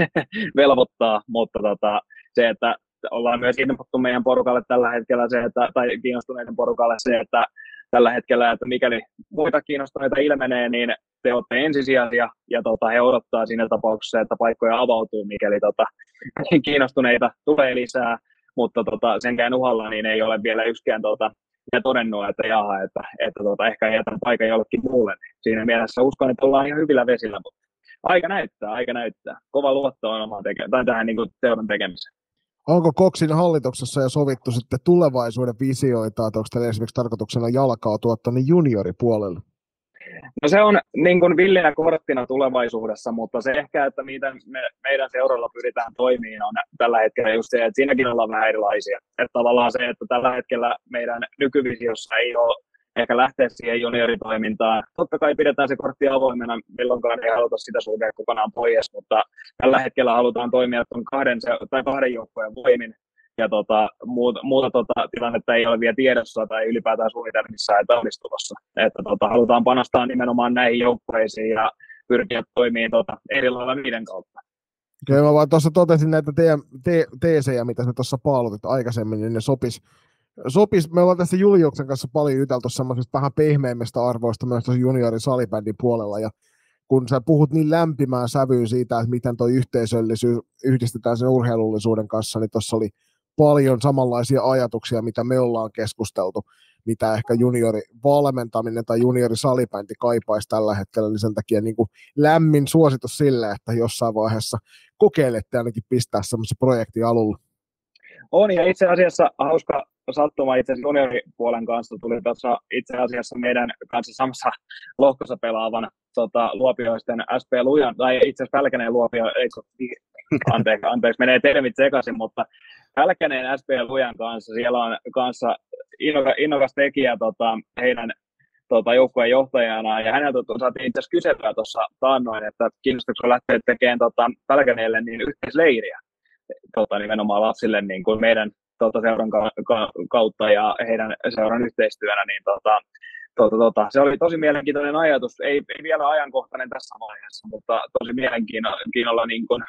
velvoittaa, mutta tota, se, että ollaan myös ilmoittu meidän porukalle tällä hetkellä se, että, tai kiinnostuneiden porukalle se, että tällä hetkellä, että mikäli muita kiinnostuneita ilmenee, niin te olette ensisijaisia ja tota, he odottaa siinä tapauksessa, että paikkoja avautuu, mikäli tota, kiinnostuneita tulee lisää, mutta tota, senkään uhalla niin ei ole vielä yksikään tota, ja todennut, että jaha, että, että tota, ehkä jätän paikan jollekin muulle. Siinä mielessä uskon, että ollaan ihan hyvillä vesillä, mutta aika näyttää, aika näyttää. Kova luotto on omaan teke- tai tähän niin kuin, teoron tekemiseen. Onko Koksin hallituksessa jo sovittu sitten tulevaisuuden visioita, että onko teillä esimerkiksi tarkoituksena jalkaa tuottaa niin junioripuolelle? No se on niin kuin villinä korttina tulevaisuudessa, mutta se ehkä, että miten me, meidän seuralla pyritään toimimaan, on tällä hetkellä just se, että siinäkin ollaan vähän erilaisia. Että tavallaan se, että tällä hetkellä meidän nykyvisiossa ei ole ehkä lähteä siihen junioritoimintaan. Totta kai pidetään se kortti avoimena, milloinkaan ei haluta sitä sulkea kokonaan pois, mutta tällä hetkellä halutaan toimia tuon kahden, tai kahden joukkojen voimin, ja tota, muuta, muuta tota, tilannetta ei ole vielä tiedossa tai ylipäätään suunnitelmissa että onnistumassa. Että tota, halutaan panostaa nimenomaan näihin joukkueisiin ja pyrkiä toimimaan tota, eri lailla niiden kautta. Kyllä mä vaan tuossa totesin näitä teidän te- teesejä, mitä sä tuossa paalutit aikaisemmin, niin ne sopis sopis, me ollaan tässä Juliuksen kanssa paljon juteltu semmoisista vähän pehmeämmistä arvoista myös tuossa juniorin salibändin puolella, ja kun sä puhut niin lämpimään sävyyn siitä, että miten tuo yhteisöllisyys yhdistetään sen urheilullisuuden kanssa, niin tuossa oli paljon samanlaisia ajatuksia, mitä me ollaan keskusteltu, mitä ehkä juniori valmentaminen tai juniori salibändi kaipaisi tällä hetkellä, niin sen takia niin kuin lämmin suositus sille, että jossain vaiheessa kokeilette ainakin pistää semmoisen projekti alulle. On, ja itse asiassa hauska sattuma itse asiassa junioripuolen kanssa tuli tuossa itse asiassa meidän kanssa samassa lohkossa pelaavan tota, luopioisten SP Lujan, tai itse asiassa Pälkäneen luopio, ei, anteeksi, anteeksi, menee termit sekaisin, mutta Pälkäneen SP Lujan kanssa, siellä on kanssa innokas, innokas tekijä tota, heidän tota, joukkueen johtajana, ja häneltä saatiin itse asiassa kyselyä tuossa taannoin, että kiinnostuksella lähteä tekemään tota, Pälkäneelle niin yhteisleiriä tota, nimenomaan lapsille niin kuin meidän tota, seuran kautta ja heidän seuran yhteistyönä, niin tota, tota, tota, se oli tosi mielenkiintoinen ajatus. Ei, ei vielä ajankohtainen tässä vaiheessa, mutta tosi mielenkiinnolla niin kuin,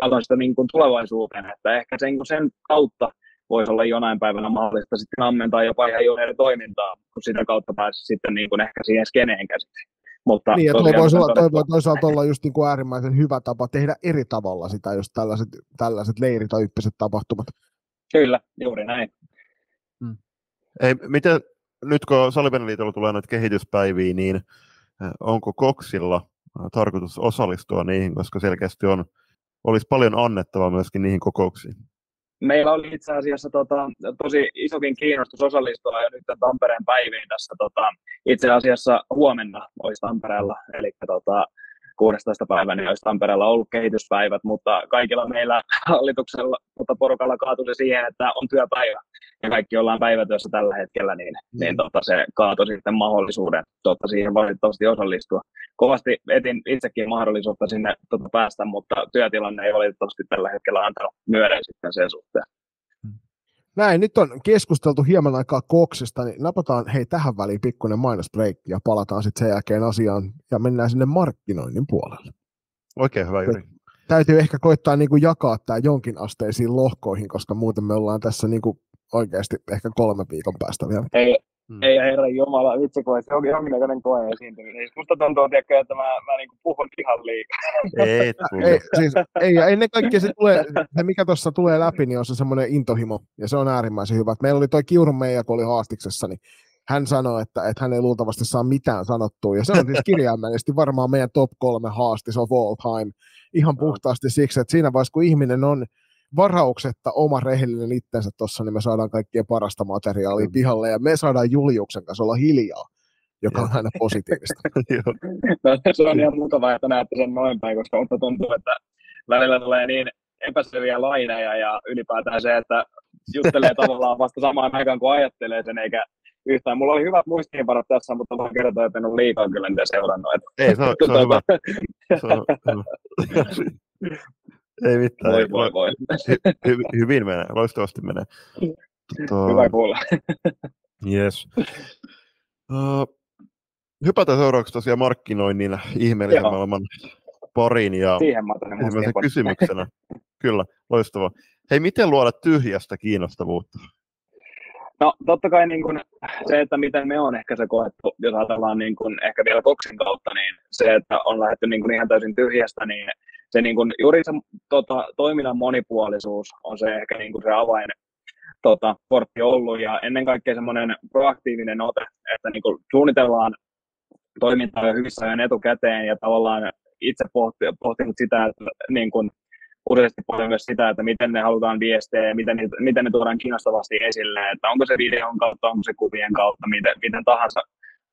katson sitä niin kuin tulevaisuuteen, että ehkä sen, sen kautta voisi olla jonain päivänä mahdollista sitten ammentaa jopa ihan eri toimintaa, kun sitä kautta pääsisi sitten niin kuin ehkä siihen skeneen käsiin. Mutta niin, toi voisi olla, toi voi toisaalta olla just niin kuin äärimmäisen hyvä tapa tehdä eri tavalla sitä, just tällaiset, tällaiset leirityyppiset tapahtumat. Kyllä, juuri näin. Hmm. Ei, miten, nyt kun Salibäniliitolla tulee näitä kehityspäiviä, niin onko Koksilla tarkoitus osallistua niihin, koska selkeästi on, olisi paljon annettavaa myöskin niihin kokouksiin? meillä oli itse asiassa tota, tosi isokin kiinnostus osallistua jo nyt Tampereen päiviin tässä. Tota, itse asiassa huomenna olisi Tampereella, eli tota, 16. päivänä niin olisi Tampereella ollut kehityspäivät, mutta kaikilla meillä hallituksella mutta porukalla kaatui siihen, että on työpäivä. ja kaikki ollaan päivätyössä tällä hetkellä, niin, niin tota, se kaatoi sitten mahdollisuuden tota, siihen valitettavasti osallistua. Kovasti etin itsekin mahdollisuutta sinne tota, päästä, mutta työtilanne ei valitettavasti tällä hetkellä antanut myöden sitten sen suhteen. Näin, nyt on keskusteltu hieman aikaa koksista, niin napataan hei tähän väliin pikkuinen mainosbreikki ja palataan sitten sen jälkeen asiaan ja mennään sinne markkinoinnin puolelle. Oikein hyvä Juri. Täytyy ehkä koittaa niin kuin jakaa tämä jonkin asteisiin lohkoihin, koska muuten me ollaan tässä niin kuin oikeasti ehkä kolme viikon päästä vielä. Ei, Hmm. Ei herra Jumala, vitsi kun se onkin jonkinnäköinen koe esiintyminen. Siis musta tuntuu, tiedätkö, että mä, mä niin puhun ihan liikaa. Ei, ei, siis, ei, ja ennen kaikkea se, tulee, se mikä tuossa tulee läpi, niin on se semmoinen intohimo, ja se on äärimmäisen hyvä. Meillä oli toi Kiurun Meija, kun oli haastiksessa, niin hän sanoi, että, että hän ei luultavasti saa mitään sanottua, ja se on siis kirjaimellisesti varmaan meidän top kolme haastis of all time, ihan puhtaasti siksi, että siinä vaiheessa, kun ihminen on varauksetta oma rehellinen itsensä tuossa, niin me saadaan kaikkea parasta materiaalia mm. pihalle ja me saadaan Juliuksen kanssa olla hiljaa, joka on aina positiivista. no, se on ihan mukavaa, että näette sen noin päin, koska mutta tuntuu, että välillä tulee niin epäselviä laineja ja ylipäätään se, että juttelee tavallaan vasta samaan aikaan kuin ajattelee sen, eikä yhtään. Mulla oli hyvät muistiinpanot tässä, mutta voin kertoa, että en ole liikaa kyllä niitä seurannut. Ei, se on, se on hyvä. Se on hyvä. Ei mitään. Voi, voi, voi. Hy, hy, hyvin menee, loistavasti menee. Tota... Hyvä kuulla. yes. Uh, hypätään seuraavaksi tosiaan markkinoinnin ihmeellisen Joo. maailman pariin. Ja mä kysymyksenä. Kyllä, loistava. Hei, miten luoda tyhjästä kiinnostavuutta? No totta kai niin kun, se, että miten me on ehkä se koettu, jos ajatellaan niin kun, ehkä vielä koksin kautta, niin se, että on lähdetty niin kun ihan täysin tyhjästä, niin se niin kun, juuri se tota, toiminnan monipuolisuus on se ehkä niin kun se avain tota, portti ollut. Ja ennen kaikkea semmoinen proaktiivinen ote, että niin kun, suunnitellaan toimintaa jo hyvissä ajan etukäteen ja tavallaan itse pohti, pohtinut sitä, että niin kun, useasti paljon myös sitä, että miten ne halutaan viestiä ja miten, miten ne tuodaan kiinnostavasti esille, että onko se videon kautta, onko se kuvien kautta, miten, miten tahansa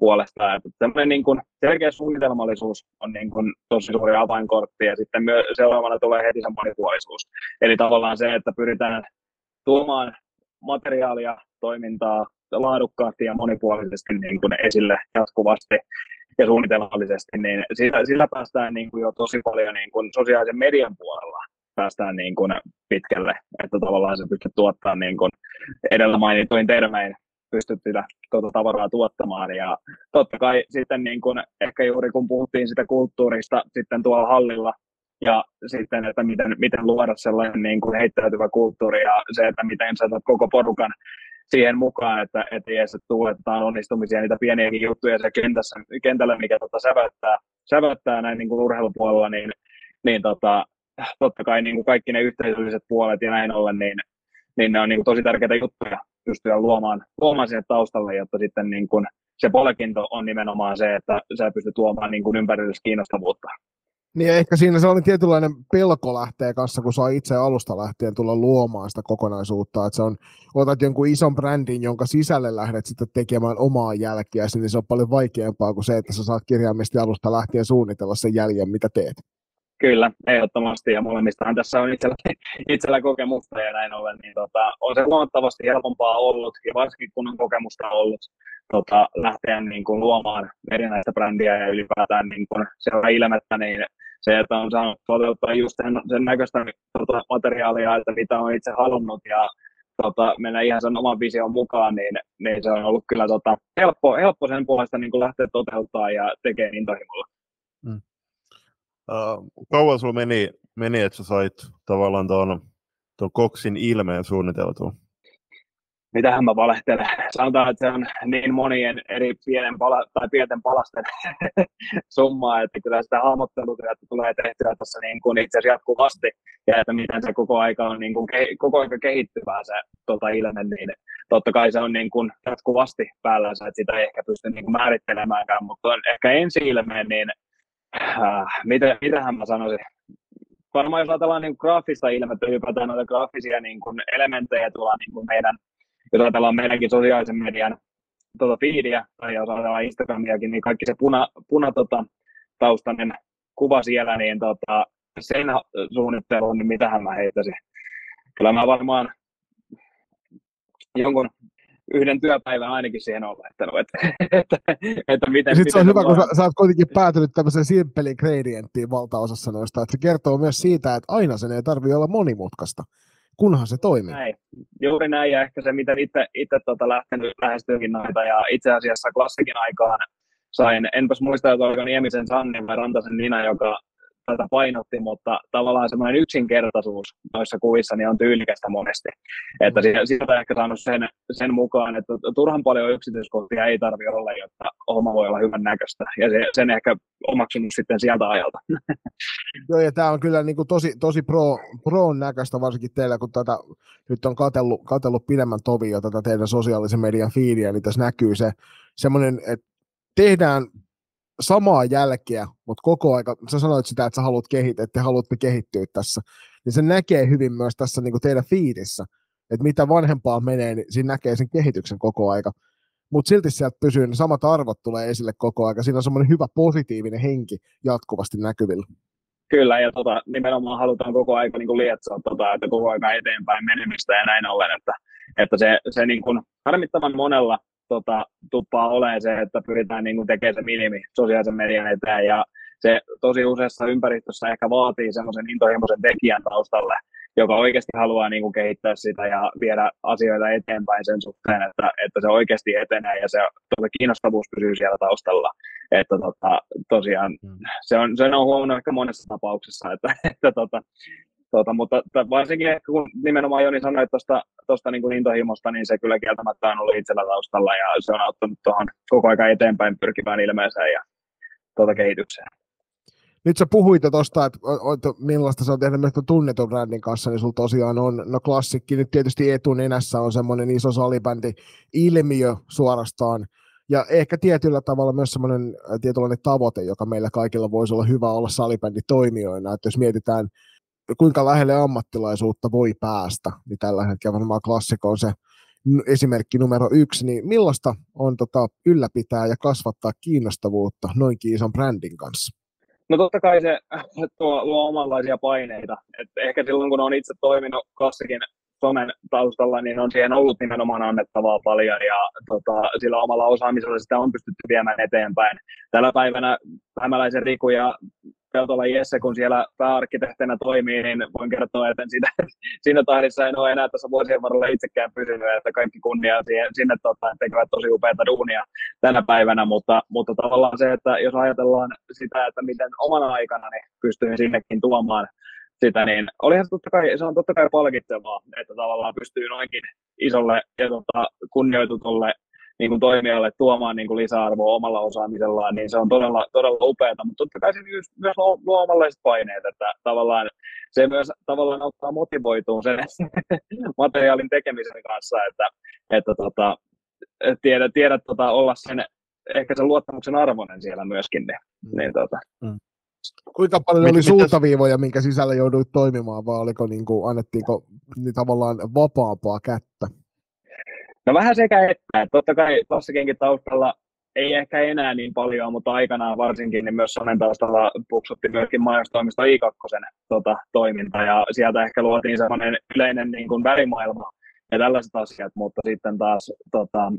puolesta. Että niin kuin selkeä suunnitelmallisuus on niin kuin tosi suuri avainkortti ja sitten myös seuraavana tulee heti se monipuolisuus. Eli tavallaan se, että pyritään tuomaan materiaalia, toimintaa laadukkaasti ja monipuolisesti niin kuin esille jatkuvasti ja suunnitelmallisesti, niin sillä, sillä päästään niin kuin jo tosi paljon niin kuin sosiaalisen median puolella päästään niin kuin pitkälle, että tavallaan se pystyt tuottamaan niin kuin edellä mainituin termein pystyt sitä tuota tavaraa tuottamaan. Ja totta kai sitten niin kuin, ehkä juuri kun puhuttiin sitä kulttuurista sitten tuolla hallilla, ja sitten, että miten, miten luoda sellainen niin kuin heittäytyvä kulttuuri ja se, että miten saatat koko porukan siihen mukaan, että et edes tuuletetaan onnistumisia, niitä pieniäkin juttuja se kentässä, kentällä, mikä tota säväyttää, säväyttää näin niin kuin urheilupuolella, niin, niin tota, totta kai niin kuin kaikki ne yhteisölliset puolet ja näin ollen, niin, niin ne on niin kuin tosi tärkeitä juttuja pystyä luomaan, luomaan sinne taustalle, jotta sitten niin kuin se polekinto on nimenomaan se, että sä pystyt luomaan niin kuin ympärillistä kiinnostavuutta. Niin ehkä siinä se oli tietynlainen pelko lähtee kanssa, kun saa itse alusta lähtien tulla luomaan sitä kokonaisuutta. Että se on, otat jonkun ison brändin, jonka sisälle lähdet sitten tekemään omaa jälkeä, niin se on paljon vaikeampaa kuin se, että sä saat kirjaimesti alusta lähtien suunnitella sen jäljen, mitä teet. Kyllä, ehdottomasti, ja molemmistahan tässä on itsellä, itsellä kokemusta ja näin ollen, niin tota, on se huomattavasti helpompaa ollut, ja varsinkin kun on kokemusta ollut, tota, lähteä niin kuin, luomaan erinäistä brändiä ja ylipäätään niin kuin, seuraa ilmettä, niin se, että on saanut toteuttaa just sen, sen näköistä tota, materiaalia, että mitä on itse halunnut, ja tota, mennä ihan sen oman vision mukaan, niin, niin se on ollut kyllä tota, helppo, helppo sen puolesta niin kuin lähteä toteuttaa ja tekemään intohimolla. Uh, kauan sulla meni, meni, että sä sait tavallaan tuon, koksin ilmeen suunniteltua? Mitähän mä valehtelen. Sanotaan, että se on niin monien eri pienen pala- tai pienten palasten summaa, että kyllä sitä hahmottelutyötä tulee tehtyä tässä niin kuin itse asiassa jatkuvasti, ja että miten se koko aika on niin kuin ke- koko aika kehittyvää se tota, ilme, niin totta kai se on niin kuin jatkuvasti päällä, että sitä ei ehkä pysty niin kuin määrittelemäänkään, mutta ehkä ensi ilmeen, niin äh, mitä, mitähän mä sanoisin, varmaan jos ajatellaan niin graafista ilmettä, ylipäätään noita graafisia niin kuin elementtejä tuolla niin kuin meidän, jos ajatellaan meidänkin sosiaalisen median tuota feedia, tai jos ajatellaan Instagramiakin, niin kaikki se puna, puna tota, taustainen kuva siellä, niin tota, sen suunnitteluun, niin mitähän mä heittäisin. Kyllä mä varmaan jonkun yhden työpäivän ainakin siihen on laittanut, että, että, että miten, Sitten se on hyvä, kun sä, sä oot kuitenkin päätynyt tämmöiseen simppelin gradienttiin valtaosassa noista, että se kertoo myös siitä, että aina sen ei tarvitse olla monimutkaista, kunhan se toimii. Näin. Juuri näin, ja ehkä se, miten itse, itse tota lähtenyt lähestyykin noita, ja itse asiassa klassikin aikaan sain, enpäs muista, että oliko Niemisen Sanni vai Rantasen Nina, joka tätä painotti, mutta tavallaan semmoinen yksinkertaisuus noissa kuvissa niin on tyylikästä monesti. Että si- sieltä ehkä saanut sen, sen mukaan, että turhan paljon yksityiskohtia ei tarvi olla, jotta homma voi olla hyvän näköistä. Ja se, sen ehkä omaksunut sitten sieltä ajalta. Joo, ja tämä on kyllä niin kuin tosi, tosi pro, pro näköistä, varsinkin teillä, kun tätä nyt on katellut, katellut pidemmän tovin jo tätä teidän sosiaalisen median fiidiä, niin tässä näkyy se semmoinen, että tehdään samaa jälkeä, mutta koko aika, sä sanoit sitä, että sä haluat kehittyä, että te haluatte kehittyä tässä, niin se näkee hyvin myös tässä niin kuin teidän fiidissä, että mitä vanhempaa menee, niin siinä näkee sen kehityksen koko aika. Mutta silti sieltä pysyy, ne samat arvot tulee esille koko aika. Siinä on semmoinen hyvä positiivinen henki jatkuvasti näkyvillä. Kyllä, ja tota, nimenomaan halutaan koko aika niin lietsoa, tota, että koko aika eteenpäin menemistä ja näin ollen, että, että se, se niin kuin, harmittavan monella tota, tuppaa olemaan se, että pyritään niin kuin, tekemään se minimi sosiaalisen median eteen, ja se tosi useassa ympäristössä ehkä vaatii semmoisen intohimoisen tekijän taustalle, joka oikeasti haluaa niin kuin, kehittää sitä ja viedä asioita eteenpäin sen suhteen, että, että se oikeasti etenee ja se tota, kiinnostavuus pysyy siellä taustalla. Että tota, tosiaan Mm. se on, sen on huomannut ehkä monessa tapauksessa, että, että tota, tota, mutta varsinkin ehkä kun nimenomaan Joni sanoi tuosta tosta niin kuin intohimosta, niin se kyllä kieltämättä on ollut itsellä taustalla ja se on auttanut tuohon koko ajan eteenpäin pyrkivään ilmeeseen ja tuota kehitykseen. Nyt sä puhuit tuosta, että o- millaista sä oot tehnyt myös tunnetun brändin kanssa, niin sulla tosiaan on, no klassikki nyt tietysti etunenässä on semmoinen iso salibändi ilmiö suorastaan, ja ehkä tietyllä tavalla myös semmoinen äh, tietynlainen tavoite, joka meillä kaikilla voisi olla hyvä olla salibänditoimijoina, että jos mietitään, kuinka lähelle ammattilaisuutta voi päästä, niin tällä hetkellä varmaan klassikko on se esimerkki numero yksi, niin millaista on tota, ylläpitää ja kasvattaa kiinnostavuutta noinkin ison brändin kanssa? No totta kai se tuo, luo omanlaisia paineita. Et ehkä silloin kun on itse toiminut klassikin somen taustalla, niin on siihen ollut nimenomaan annettavaa paljon ja tota, sillä omalla osaamisella sitä on pystytty viemään eteenpäin. Tällä päivänä Hämäläisen Riku ja Peltola Jesse, kun siellä pääarkkitehtinä toimii, niin voin kertoa, että sitä, siinä tahdissa en ole enää tässä vuosien varrella itsekään pysynyt, että kaikki kunnia siihen, sinne tota, tekevät tosi upeata duunia tänä päivänä, mutta, mutta tavallaan se, että jos ajatellaan sitä, että miten omana aikana niin pystyin sinnekin tuomaan sitä, niin olihan se totta kai, se on totta kai palkitsevaa, että tavallaan pystyy noinkin isolle ja tota, kunnioitutulle niin kuin toimijalle tuomaan niin kuin lisäarvoa omalla osaamisellaan, niin se on todella, todella upeata, mutta totta kai se myös, myös luo, omanlaiset paineet, että tavallaan se myös tavallaan auttaa motivoituun sen materiaalin tekemisen kanssa, että, että tota, tiedä, tiedä tota, olla sen, ehkä sen luottamuksen arvoinen siellä myöskin, niin, niin tota, Kuinka paljon Mit- oli suuntaviivoja, minkä sisällä jouduit toimimaan, vai oliko niin kuin, annettiinko niin tavallaan vapaampaa kättä? No vähän sekä että. Totta kai klassikinkin taustalla ei ehkä enää niin paljon, mutta aikanaan varsinkin niin myös Sonen taustalla puksutti myöskin mainostoimisto I2 tota, toiminta. Ja sieltä ehkä luotiin sellainen yleinen niin kuin värimaailma ja tällaiset asiat, mutta sitten taas tota,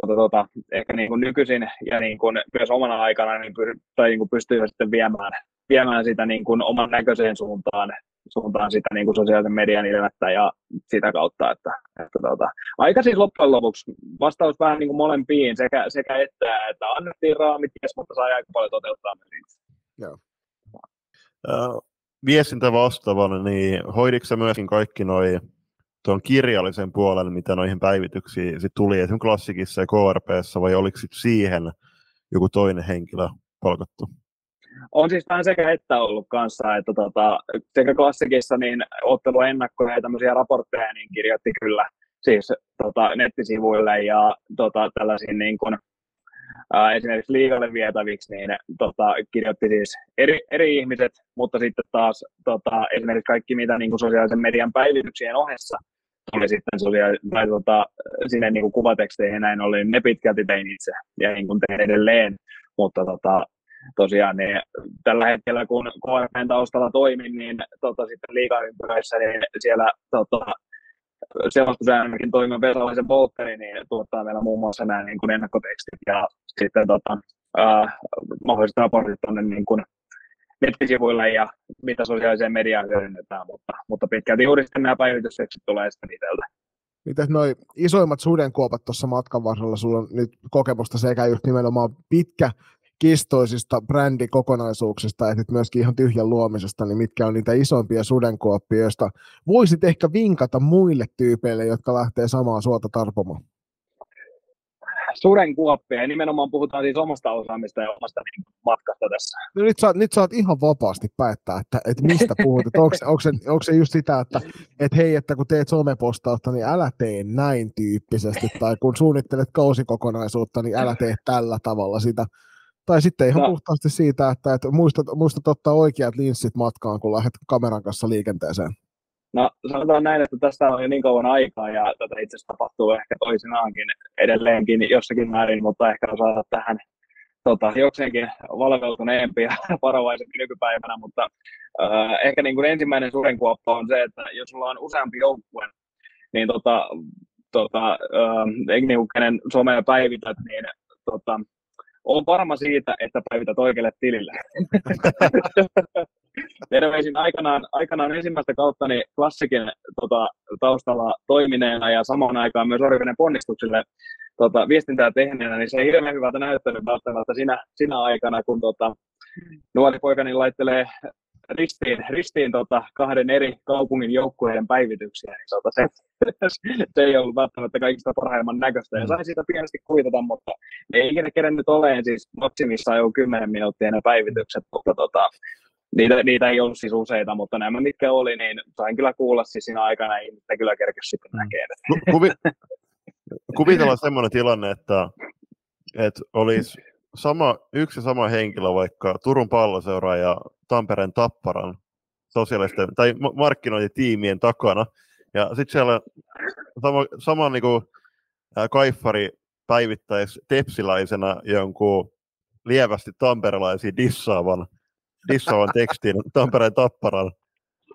tota, tota, ehkä niin kuin nykyisin ja niin kuin myös omana aikana niin tai niin kuin pystyy sitten viemään, viemään sitä niin kuin oman näköiseen suuntaan, suuntaan sitä niin kuin sosiaalisen median ilmettä ja sitä kautta, että, että tota, aika siis loppujen lopuksi vastaus vähän niin kuin molempiin sekä, sekä että, että annettiin raamit, yes, mutta sai aika paljon toteuttaa myös itse. Äh, viestintä vastaavana, niin hoiditko myöskin kaikki noi tuon kirjallisen puolen, mitä noihin päivityksiin sit tuli esimerkiksi klassikissa ja KRPssä, vai oliko sit siihen joku toinen henkilö palkattu? On siis vähän sekä että ollut kanssa, että tota, sekä klassikissa niin otteluennakkoja ja tämmöisiä raportteja niin kirjoitti kyllä siis tota, nettisivuille ja tota, tällaisiin niin kuin, ää, esimerkiksi liigalle vietäviksi, niin tota, kirjoitti siis eri, eri ihmiset, mutta sitten taas tota, esimerkiksi kaikki, mitä niin kuin sosiaalisen median päivityksien ohessa tuli sitten sosiaali- tota, sinne niin kuin kuvateksteihin näin ollen, ne pitkälti tein itse ja niin kuin teen edelleen, mutta tota, tosiaan niin tällä hetkellä, kun KFN taustalla toimin, niin tota, sitten liigaympyröissä, niin siellä tota, selostusäänikin toimiva Vesalaisen Voltteri, niin tuottaa meillä muun muassa nämä niin kuin ennakkotekstit ja sitten tota, äh, mahdolliset raportit tuonne niin kuin nettisivuille ja mitä sosiaaliseen mediaan hyödynnetään, mutta, mutta pitkälti juuri sitten nämä päivitykset tulee sitten itseltä. Mitäs noi isoimmat sudenkuopat tuossa matkan varrella, sulla on nyt kokemusta sekä just nimenomaan pitkä kistoisista brändikokonaisuuksista, että myöskin ihan tyhjän luomisesta, niin mitkä on niitä isompia sudenkuoppia, joista voisit ehkä vinkata muille tyypeille, jotka lähtee samaa suota tarpomaan? Sudenkuoppia, ja nimenomaan puhutaan siis omasta osaamista ja omasta niin, matkasta tässä. No nyt, saat, nyt saat ihan vapaasti päättää, että, että mistä puhut. Että onko, onko, se, onko se just sitä, että, että hei, että kun teet somepostausta, niin älä tee näin tyyppisesti, tai kun suunnittelet kausikokonaisuutta, niin älä tee tällä tavalla sitä tai sitten ihan no. puhtaasti siitä, että, että muistat, muistat ottaa oikeat linssit matkaan, kun lähdet kameran kanssa liikenteeseen. No sanotaan näin, että tästä on jo niin kauan aikaa ja tätä itse asiassa tapahtuu ehkä toisinaankin edelleenkin jossakin määrin, mutta ehkä osata tähän tota, jokseenkin valveutuneempi ja varovaisempi nykypäivänä, mutta äh, ehkä niin kuin ensimmäinen sudenkuoppa on se, että jos sulla on useampi joukkue, niin tota, tota, äh, niin kuin kenen somea päivität, niin tota, on varma siitä, että päivität oikealle tilille. Terveisin aikanaan, aikanaan ensimmäistä kautta niin klassikin tota, taustalla toimineena ja samaan aikaan myös Orivenen ponnistuksille tota, viestintää tehneenä, niin se ei hirveän hyvältä näyttänyt välttämättä sinä, sinä aikana, kun tota, nuori poikani laittelee ristiin, ristiin tota, kahden eri kaupungin joukkueiden päivityksiä, niin tota, se, se, ei ollut välttämättä kaikista parhaimman näköistä. Ja mm. sai siitä pienesti kuitata, mutta ei ikinä kerennyt oleen siis maksimissaan jo 10 minuuttia ne päivitykset, mutta tota, niitä, niitä, ei ollut siis useita, mutta nämä mitkä oli, niin sain kyllä kuulla siis siinä aikana, ei niitä kyllä kerkesi sitten mm. näkemään. Kuvi, kuvitellaan semmoinen tilanne, että, että olisi sama, yksi sama henkilö vaikka Turun palloseura ja Tampereen Tapparan sosiaalisten tai markkinointitiimien takana. Ja sitten siellä sama, sama niin kuin, ää, Kaiffari päivittäisi tepsiläisenä jonkun lievästi tamperelaisia dissaavan, dissaavan tekstin Tampereen Tapparan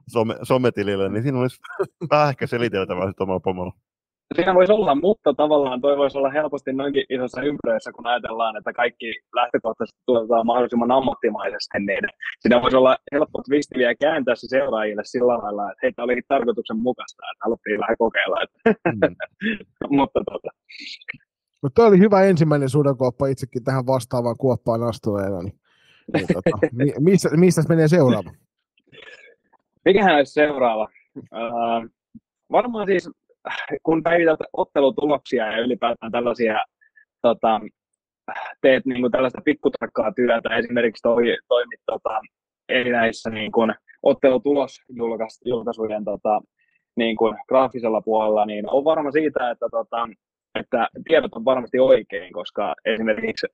some, sometilille, niin siinä olisi vähän ehkä seliteltävää sitten omalla pomolla. Siinä voisi olla, mutta tavallaan toi voisi olla helposti noinkin isossa ympyröissä, kun ajatellaan, että kaikki lähtökohtaisesti tuotetaan mahdollisimman ammattimaisesti, niin siinä voisi olla helppo twisti vielä kääntää se seuraajille sillä lailla, että heitä oli tarkoituksenmukaista, että haluttiin vähän kokeilla. Mm. mutta tota. Mutta toi oli hyvä ensimmäinen sudenkuoppa itsekin tähän vastaavaan kuoppaan astuneena. Niin, niin tota, mi, missä, missä menee seuraava? Mikähän olisi seuraava? Uh, varmaan siis kun päivität ottelutuloksia ja ylipäätään tällaisia, tota, teet niin kuin tällaista pikkutarkkaa työtä, esimerkiksi toi, toimit tota, erinäisissä niin kuin, ottelutulosjulkaisujen tota, niin kuin, graafisella puolella, niin on varma siitä, että, tota, että tiedot on varmasti oikein, koska esimerkiksi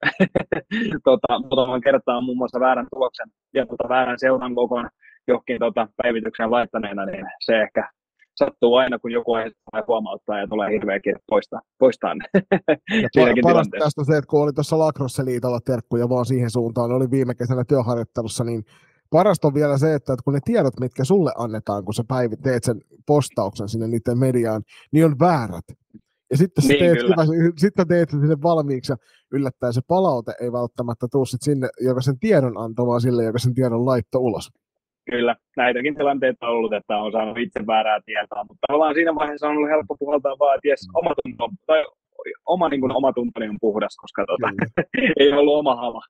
tota, muutaman kertaa muun muassa väärän tuloksen ja tota, väärän seuran kokon johonkin tota, päivitykseen laittaneena, niin se ehkä sattuu aina, kun joku aiheuttaa huomauttaa ja tulee hirveä kiire poistaa, poistaa ne. parasta tästä se, että kun oli tuossa Lacrosse-liitolla terkkuja vaan siihen suuntaan, oli viime kesänä työharjoittelussa, niin parasta on vielä se, että kun ne tiedot, mitkä sulle annetaan, kun sä päivit, teet sen postauksen sinne niiden mediaan, niin on väärät. Ja sitten sä niin, teet, hyvä, sitten teet sen valmiiksi ja yllättäen se palaute ei välttämättä tule sit sinne, joka sen tiedon antoi, vaan sille, joka sen tiedon laittoi ulos. Kyllä, näitäkin tilanteita on ollut, että on saanut itse väärää tietoa, mutta tavallaan siinä vaiheessa on ollut helppo puhaltaa vaan, että jes, oma tunto, tai oma, niin kuin, oma tuntoni on puhdas, koska tota, ei ollut oma hava.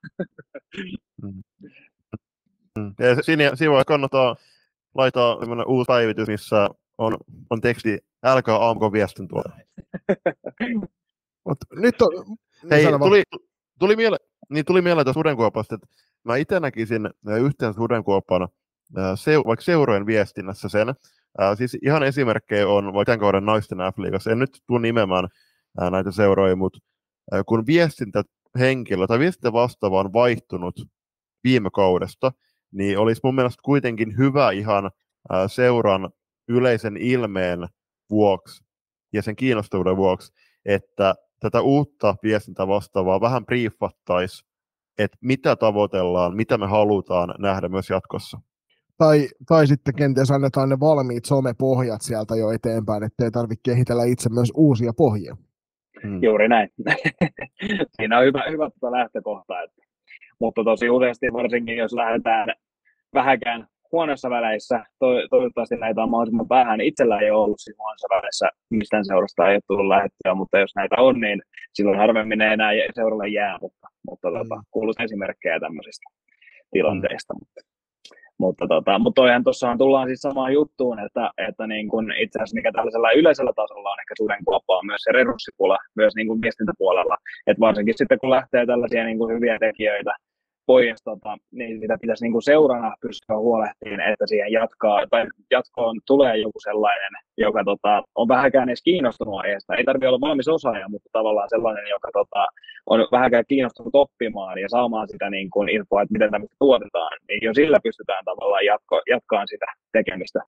Mm. Mm. Ja siinä, siinä voi kannattaa laittaa uusi päivitys, missä on, on teksti älkää aamuko viestin tuolla. Mut nyt on, Hei, tuli, tuli, mieleen, niin tuli mieleen tästä sudenkuopasta, että mä itse näkisin yhteen sudenkuoppana seu, vaikka seurojen viestinnässä sen. Ää, siis ihan esimerkkejä on vaikka tämän kauden naisten F-liigassa. En nyt tule nimemään ää, näitä seuroja, mutta ää, kun viestintähenkilö tai viestintä vastaava on vaihtunut viime kaudesta, niin olisi mun mielestä kuitenkin hyvä ihan ää, seuran yleisen ilmeen vuoksi ja sen kiinnostavuuden vuoksi, että tätä uutta viestintää vastaavaa vähän briefattaisiin, että mitä tavoitellaan, mitä me halutaan nähdä myös jatkossa. Tai, tai sitten kenties annetaan ne valmiit somepohjat sieltä jo eteenpäin, ettei tarvitse kehitellä itse myös uusia pohjia. Hmm. Juuri näin. Siinä on hyvä, hyvä tuota lähtökohta. Että. Mutta tosi useasti varsinkin, jos lähdetään vähäkään huonoissa väleissä, to- toivottavasti näitä on mahdollisimman vähän. Itsellä ei ole ollut siinä huonossa väleissä, mistään seurasta ei ole tullut lähettyä, mutta jos näitä on, niin silloin harvemmin ne enää seuralle jää, mutta, mutta tota, mm. kuuluisi esimerkkejä tämmöisistä tilanteista. Mutta, mutta, tota, mutta toihan tuossahan tullaan siis samaan juttuun, että, että niin kun itse asiassa mikä tällaisella yleisellä tasolla on ehkä sudenkuoppa on myös se resurssipula myös niin kuin viestintäpuolella. että varsinkin sitten kun lähtee tällaisia niin kuin hyviä tekijöitä pois, tota, niin sitä pitäisi niin kuin seurana pystyä huolehtimaan, että siihen jatkaa, tai jatkoon tulee joku sellainen, joka tota, on vähäkään edes kiinnostunut aiheesta. Ei tarvitse olla valmis osaaja, mutta tavallaan sellainen, joka tota, on vähäkään kiinnostunut oppimaan ja saamaan sitä niin kuin infoa, että miten tämmöistä tuotetaan, niin jo sillä pystytään tavallaan jatko, jatkaan sitä tekemistä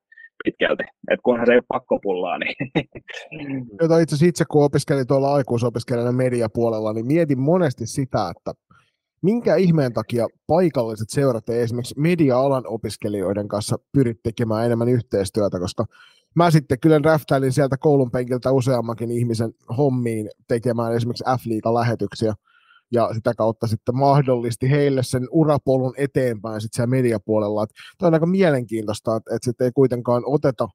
pitkälti. Että kunhan se ei ole pakkopullaa, niin... Itse asiassa itse, kun opiskelin tuolla aikuisopiskelijana mediapuolella, niin mietin monesti sitä, että minkä ihmeen takia paikalliset seurat ei esimerkiksi media-alan opiskelijoiden kanssa pyri tekemään enemmän yhteistyötä, koska mä sitten kyllä räftäilin sieltä koulun penkiltä useammankin ihmisen hommiin tekemään esimerkiksi f lähetyksiä ja sitä kautta sitten mahdollisti heille sen urapolun eteenpäin sitten siellä mediapuolella. Tämä on aika mielenkiintoista, että, että sitten ei kuitenkaan oteta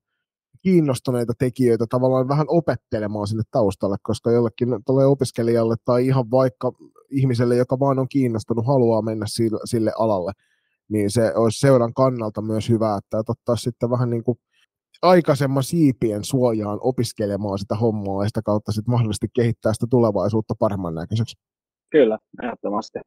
kiinnostuneita tekijöitä tavallaan vähän opettelemaan sinne taustalle, koska jollekin tulee opiskelijalle tai ihan vaikka ihmiselle, joka vaan on kiinnostunut, haluaa mennä sille, sille alalle, niin se olisi seuran kannalta myös hyvä, että ottaa sitten vähän niin kuin aikaisemman siipien suojaan opiskelemaan sitä hommaa ja sitä kautta sitten mahdollisesti kehittää sitä tulevaisuutta paremman näköiseksi. Kyllä, ehdottomasti.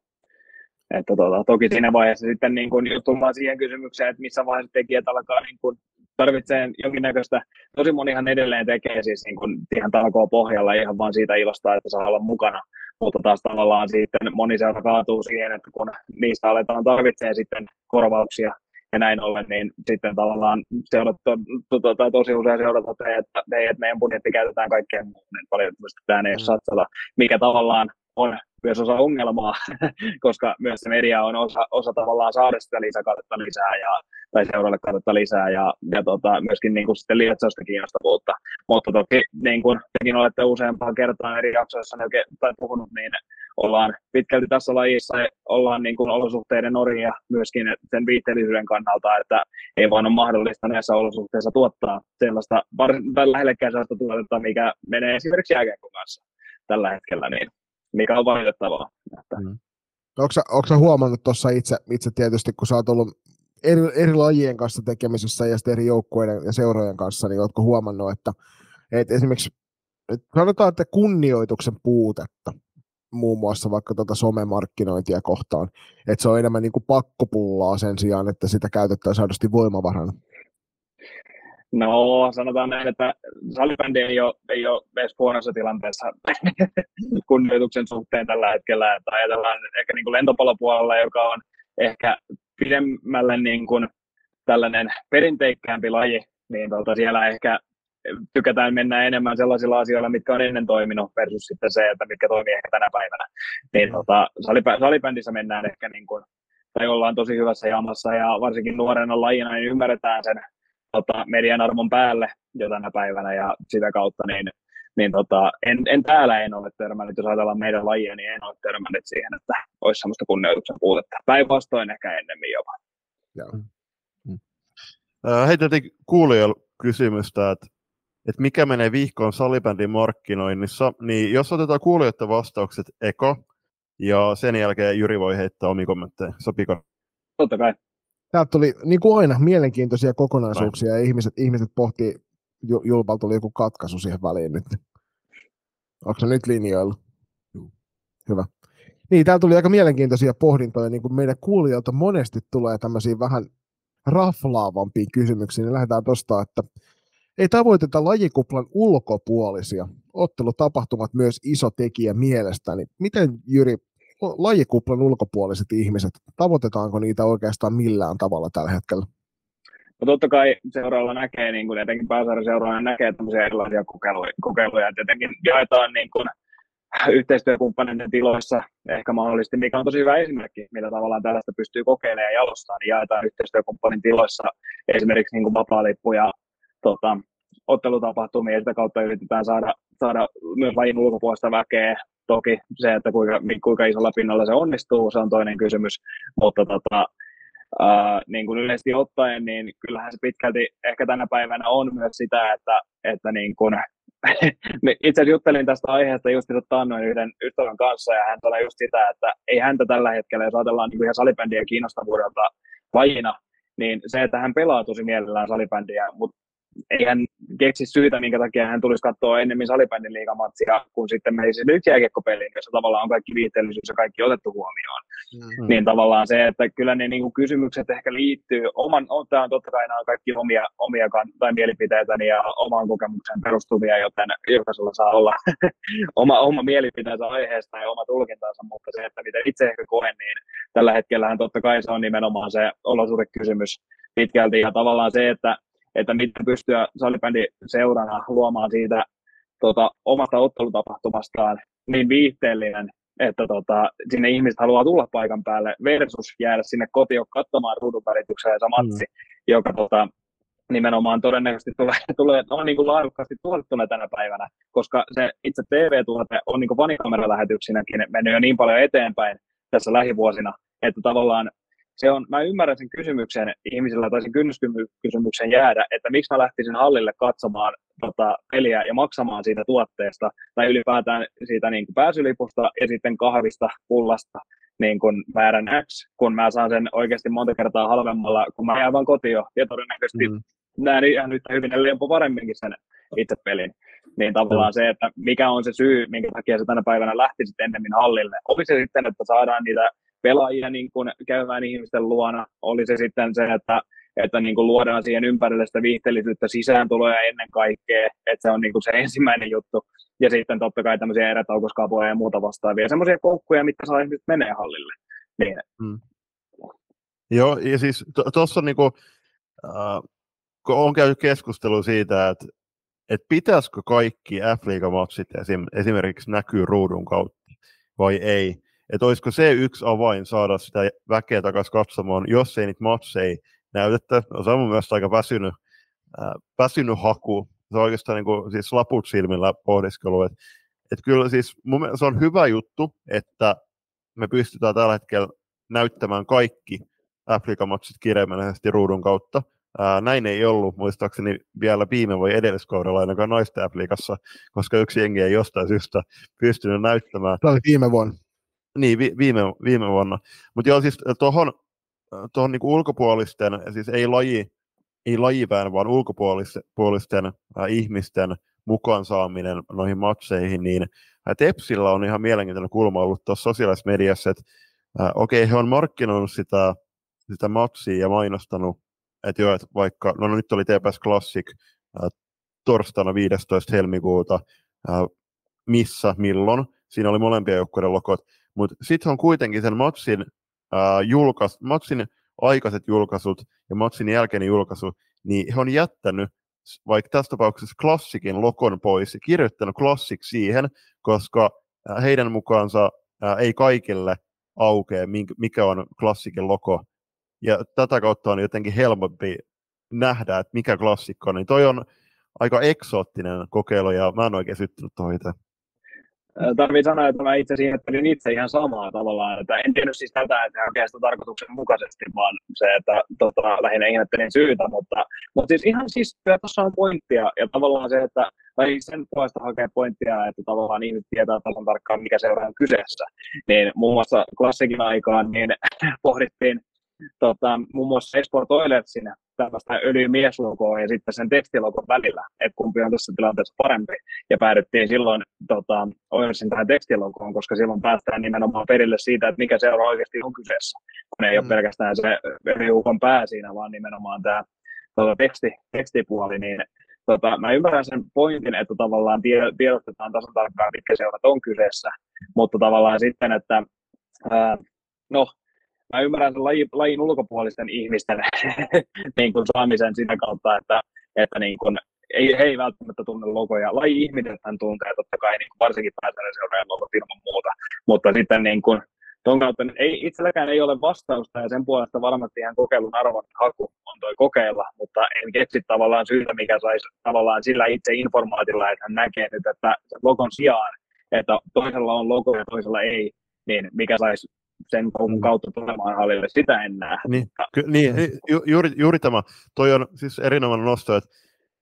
Että tuota, toki siinä vaiheessa sitten niin tullaan siihen kysymykseen, että missä vaiheessa tekijät alkaa niin kun tarvitsee jonkinnäköistä, tosi monihan edelleen tekee siis niin kun ihan talkoa pohjalla ihan vaan siitä ilosta, että saa olla mukana, mutta taas tavallaan sitten moni seura kaatuu siihen, että kun niistä aletaan tarvitsee sitten korvauksia ja näin ollen, niin sitten tavallaan seurat, to, to, to, to, tosi usein seurat toteaa, että, että meidän budjetti käytetään kaikkeen muuhun, niin paljon pystytään ei mm. satsata, mikä tavallaan on myös osa ongelmaa, koska myös se media on osa, osa tavallaan saada sitä lisäkatetta lisää ja, tai seuralle katetta lisää ja, ja tota, myöskin niin kuin sitten lietsausta kiinnostavuutta. Mutta toki niin kuin tekin olette useampaan kertaan eri jaksoissa tai puhunut, niin ollaan pitkälti tässä lajissa ollaan niin kuin olosuhteiden orjia myöskin sen viitteellisyyden kannalta, että ei vaan ole mahdollista näissä olosuhteissa tuottaa sellaista, tai lähellekään sellaista tuotetta, mikä menee esimerkiksi jääkiekon kanssa tällä hetkellä, niin mikä on valitettavaa. Mm. Onko huomannut tuossa itse, itse tietysti, kun sä oot ollut eri, eri lajien kanssa tekemisessä ja eri joukkueiden ja seurojen kanssa, niin oletko huomannut, että, että esimerkiksi että sanotaan, että kunnioituksen puutetta muun muassa vaikka tuota somemarkkinointia kohtaan, että se on enemmän niin kuin pakkopullaa sen sijaan, että sitä käytettäisiin aidosti voimavarana. No, sanotaan näin, että salibändi ei ole, ei ole edes huonossa tilanteessa kunnioituksen suhteen tällä hetkellä. Että ajatellaan ehkä niin kuin lentopallopuolella, joka on ehkä pidemmälle niin kuin tällainen perinteikkäämpi laji, niin tuota siellä ehkä tykätään mennä enemmän sellaisilla asioilla, mitkä on ennen toiminut versus sitten se, että mitkä toimii ehkä tänä päivänä. Niin tota, salibändissä mennään ehkä niin kuin, tai ollaan tosi hyvässä jamassa ja varsinkin nuorena lajina niin ymmärretään sen tota, median arvon päälle jo tänä päivänä ja sitä kautta niin, niin tota, en, en, täällä en ole törmännyt, jos ajatellaan meidän lajia, niin en ole törmännyt siihen, että olisi sellaista kunnioituksen puutetta. Päinvastoin ehkä ennemmin jopa. Joo. Mm. Heitettiin kuulijoille kysymystä, että, että mikä menee vihkoon salibändin markkinoinnissa, niin jos otetaan kuulijoiden vastaukset eko, ja sen jälkeen Jyri voi heittää omia kommentteja. Sopiko? Totta kai täältä tuli niin kuin aina mielenkiintoisia kokonaisuuksia ja ihmiset, ihmiset pohtii, Julpalla tuli joku katkaisu siihen väliin nyt. Onko se nyt linjoilla? Hyvä. Niin, täällä tuli aika mielenkiintoisia pohdintoja, niin kuin meidän kuulijoilta monesti tulee tämmöisiä vähän raflaavampia kysymyksiä, niin lähdetään tuosta, että ei tavoiteta lajikuplan ulkopuolisia. Ottelutapahtumat myös iso tekijä mielestäni. Miten Jyri lajikuplan ulkopuoliset ihmiset, tavoitetaanko niitä oikeastaan millään tavalla tällä hetkellä? No totta kai seuraavalla näkee, niin kuin etenkin pääsarjan seuraavalla näkee tämmöisiä erilaisia kokeiluja, kokeiluja että jotenkin jaetaan niin kuin yhteistyökumppaneiden tiloissa ehkä mahdollisesti, mikä on tosi hyvä esimerkki, millä tavallaan tällaista pystyy kokeilemaan ja jalostamaan, niin jaetaan yhteistyökumppanin tiloissa esimerkiksi niin kuin vapaa-lippuja tota, ottelutapahtumia ja sitä kautta yritetään saada, saada myös lajin ulkopuolista väkeä. Toki se, että kuinka, kuinka isolla pinnalla se onnistuu, se on toinen kysymys, mutta tota, Uh, niin kuin yleisesti ottaen, niin kyllähän se pitkälti ehkä tänä päivänä on myös sitä, että, että niin kuin, itse asiassa juttelin tästä aiheesta just taannoin yhden ystävän kanssa, ja hän sanoi just sitä, että ei häntä tällä hetkellä, jos ajatellaan niin ihan salibändien kiinnostavuudelta lajina, niin se, että hän pelaa tosi mielellään salibändiä, mutta ei hän keksi syytä, minkä takia hän tulisi katsoa ennemmin salibändin liigamatsia, kun sitten menisi nyt jääkiekkopeliin, jossa tavallaan on kaikki viitteellisyys ja kaikki otettu huomioon. Mm-hmm. Niin tavallaan se, että kyllä ne niin kuin kysymykset ehkä liittyy, oman, on, tämä on totta kai nämä kaikki omia, omia tai mielipiteitäni ja omaan kokemukseen perustuvia, joten jokaisella saa olla oma, oma mielipiteensä aiheesta ja oma tulkintansa, mutta se, että miten itse ehkä koen, niin tällä hetkellä totta kai se on nimenomaan se olosuhdekysymys pitkälti ja tavallaan se, että että miten pystyä salibändin seurana luomaan siitä tota, omasta ottelutapahtumastaan niin viihteellinen, että tota, sinne ihmiset haluaa tulla paikan päälle versus jäädä sinne kotiin katsomaan ruudun välityksellä se matsi, mm. joka tota, nimenomaan todennäköisesti tulee, tulee on niin kuin laadukkaasti tuotettuna tänä päivänä, koska se itse TV-tuote on niin vanikameralähetyksinäkin mennyt jo niin paljon eteenpäin tässä lähivuosina, että tavallaan se on, mä ymmärrän sen kysymyksen ihmisillä tai sen kynnyskysymyksen jäädä, että miksi mä lähtisin hallille katsomaan tota, peliä ja maksamaan siitä tuotteesta tai ylipäätään siitä niin kuin pääsylipusta ja sitten kahvista, pullasta niin kuin määrän X, kun mä saan sen oikeasti monta kertaa halvemmalla, kun mä jään vaan kotiin ja todennäköisesti mm. näen ihan nyt hyvin, jopa paremminkin sen itse pelin. Niin tavallaan mm. se, että mikä on se syy, minkä takia se tänä päivänä lähtisit ennemmin hallille. Oli se sitten, että saadaan niitä pelaajia niin kuin käymään ihmisten luona. Oli se sitten se, että, että niin kuin luodaan siihen ympärille sitä viihteellisyyttä sisääntuloja ennen kaikkea, että se on niin kuin se ensimmäinen juttu. Ja sitten totta kai tämmöisiä erätaukoskapoja ja muuta vastaavia, semmoisia koukkuja, mitkä saa ihmiset menee hallille. Niin. Hmm. Joo, ja siis tuossa to, niinku, äh, kun on käynyt keskustelu siitä, että et pitäisikö kaikki F-liigamatsit esim, esimerkiksi näkyy ruudun kautta vai ei, että olisiko se yksi avain saada sitä väkeä takaisin katsomaan, jos ei niitä matseja näytettä. No, se on mun mielestä aika väsynyt, äh, väsynyt haku. Se on oikeastaan niin kuin, siis laput silmillä pohdiskelu. Että et kyllä siis mun se on hyvä juttu, että me pystytään tällä hetkellä näyttämään kaikki Afrikan-matsit kirjaimellisesti ruudun kautta. Ää, näin ei ollut muistaakseni vielä viime vai edelliskaudella ainakaan naisten Afrikassa, koska yksi jengi ei jostain syystä pystynyt näyttämään. Tämä oli viime vuonna. Niin, vi, viime, viime vuonna. Mutta joo, siis tuohon tohon niinku ulkopuolisten, siis ei laji, ei lajipään, vaan ulkopuolisten äh, ihmisten mukaan saaminen noihin matseihin, niin äh, Tepsillä on ihan mielenkiintoinen kulma ollut tuossa sosiaalisessa mediassa, että äh, okei, okay, he on markkinoinut sitä, sitä matsia ja mainostanut, että joo, että vaikka, no, no nyt oli TPS Classic äh, torstaina 15. helmikuuta, äh, missä, milloin, siinä oli molempien joukkueiden lokot, mutta sitten on kuitenkin sen matsin, äh, julkais, matsin aikaiset julkaisut ja matsin jälkeinen julkaisu, niin he on jättänyt vaikka tässä tapauksessa klassikin lokon pois ja kirjoittanut klassik siihen, koska heidän mukaansa äh, ei kaikille aukea, mikä on klassikin loko. Ja tätä kautta on jotenkin helpompi nähdä, että mikä klassikko on. Niin toi on aika eksoottinen kokeilu ja mä en oikein syttynyt tuohon tarvii sanoa, että mä itse sijoittelin itse ihan samaa tavallaan, että en tiennyt siis tätä, että hakee sitä tarkoituksenmukaisesti, vaan se, että tota, lähinnä ihmettelin syytä, mutta, mutta siis ihan siis tuossa on pointtia, ja tavallaan se, että tai sen puolesta hakee pointtia, että tavallaan ihmiset tietää tasan tarkkaan, mikä seura on kyseessä, niin muun muassa klassikin aikaan niin pohdittiin tota, muun muassa Esport Oilersin tällaista öljymieslogoa ja sitten sen tekstilogon välillä, että kumpi on tässä tilanteessa parempi. Ja päädyttiin silloin tota, Oilersin tähän tekstilogoon, koska silloin päästään nimenomaan perille siitä, että mikä seura oikeasti on kyseessä. Kun ei mm. ole pelkästään se öljyukon pää siinä, vaan nimenomaan tämä tota, teksti, tekstipuoli, niin tota, mä ymmärrän sen pointin, että tavallaan tiedotetaan tasan tarkkaan, mitkä seurat on kyseessä, mutta tavallaan sitten, että ää, no, mä ymmärrän sen lajin, lajin ulkopuolisten ihmisten niin kuin saamisen sitä kautta, että, että niin kuin, ei, he ei välttämättä tunne logoja. Laji-ihmiset hän tuntee totta kai niin kuin varsinkin pääsäännön logot ilman muuta, mutta sitten niin kuin, ton kautta ei, itselläkään ei ole vastausta ja sen puolesta varmasti ihan kokeilun arvon haku on toi kokeilla, mutta en keksi tavallaan syytä, mikä saisi tavallaan sillä itse informaatilla, että hän näkee nyt, että logon sijaan, että toisella on logo ja toisella ei, niin mikä saisi sen koulun mm. kautta tulemaan hallille, sitä en näe. Niin, ky- niin ju- juuri, juuri tämä, toi on siis erinomainen nosto, että,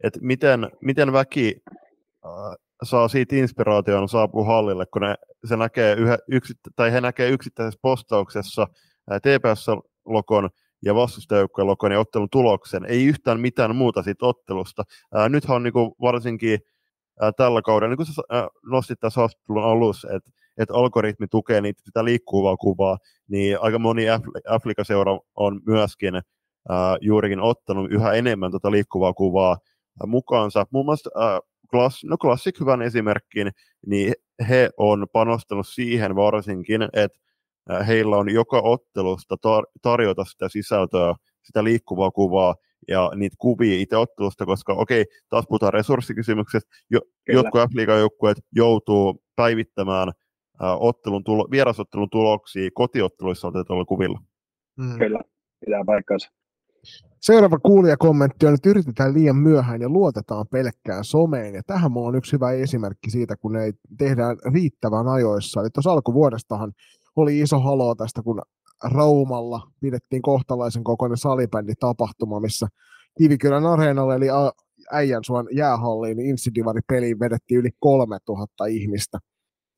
että miten, miten väki äh, saa siitä inspiraation saapua hallille, kun ne, se näkee yhä, yksit, tai he näkee yksittäisessä postauksessa äh, TPS-lokon ja vastustajoukkojen lokon ja ottelun tuloksen, ei yhtään mitään muuta siitä ottelusta. Ää, äh, nythän on niin kuin varsinkin ää, tällä kaudella, niin kuin sä nostit tässä haastattelun alussa, että että algoritmi tukee niitä, sitä liikkuvaa kuvaa, niin aika moni Afrika-seura on myöskin ää, juurikin ottanut yhä enemmän tuota liikkuvaa kuvaa ää, mukaansa. Muun muassa ää, Klass, no Classic hyvän esimerkkiin, niin he on panostanut siihen varsinkin, että heillä on joka ottelusta tar- tarjota sitä sisältöä, sitä liikkuvaa kuvaa ja niitä kuvia itse ottelusta, koska okei, taas puhutaan resurssikysymyksestä, jo, jotkut F-liigan joutuu päivittämään ottelun tulo, vierasottelun tuloksia kotiotteluissa otetuilla kuvilla. Mm. Kyllä, pitää paikkansa. Seuraava kuulijakommentti on, että yritetään liian myöhään ja luotetaan pelkkään someen. Ja tähän mulla on yksi hyvä esimerkki siitä, kun ne ei tehdään riittävän ajoissa. Eli tuossa alkuvuodestahan oli iso haloo tästä, kun Raumalla pidettiin kohtalaisen kokoinen salibänditapahtuma, missä Kivikylän areenalle eli Äijänsuon jäähalliin Insidivari peliin vedettiin yli 3000 ihmistä.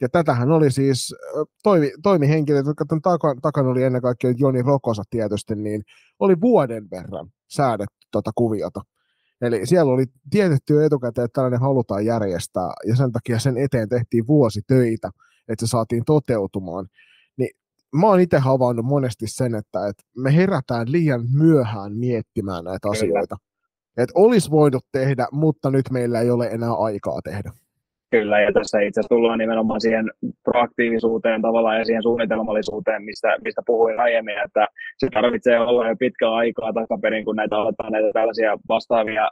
Ja tätähän oli siis toimi, toimihenkilöt, jotka tämän takan, takana oli ennen kaikkea Joni Rokosa tietysti, niin oli vuoden verran säädetty tuota kuviota. Eli siellä oli tietetty jo etukäteen, että tällainen halutaan järjestää, ja sen takia sen eteen tehtiin vuosi töitä, että se saatiin toteutumaan. Mä oon itse havainnut monesti sen, että, että me herätään liian myöhään miettimään näitä asioita. Että olisi voinut tehdä, mutta nyt meillä ei ole enää aikaa tehdä. Kyllä, ja tässä itse asiassa tullaan nimenomaan siihen proaktiivisuuteen tavallaan ja siihen suunnitelmallisuuteen, mistä, mistä puhuin aiemmin, että se tarvitsee olla jo pitkää aikaa takaperin, kun näitä aletaan näitä tällaisia vastaavia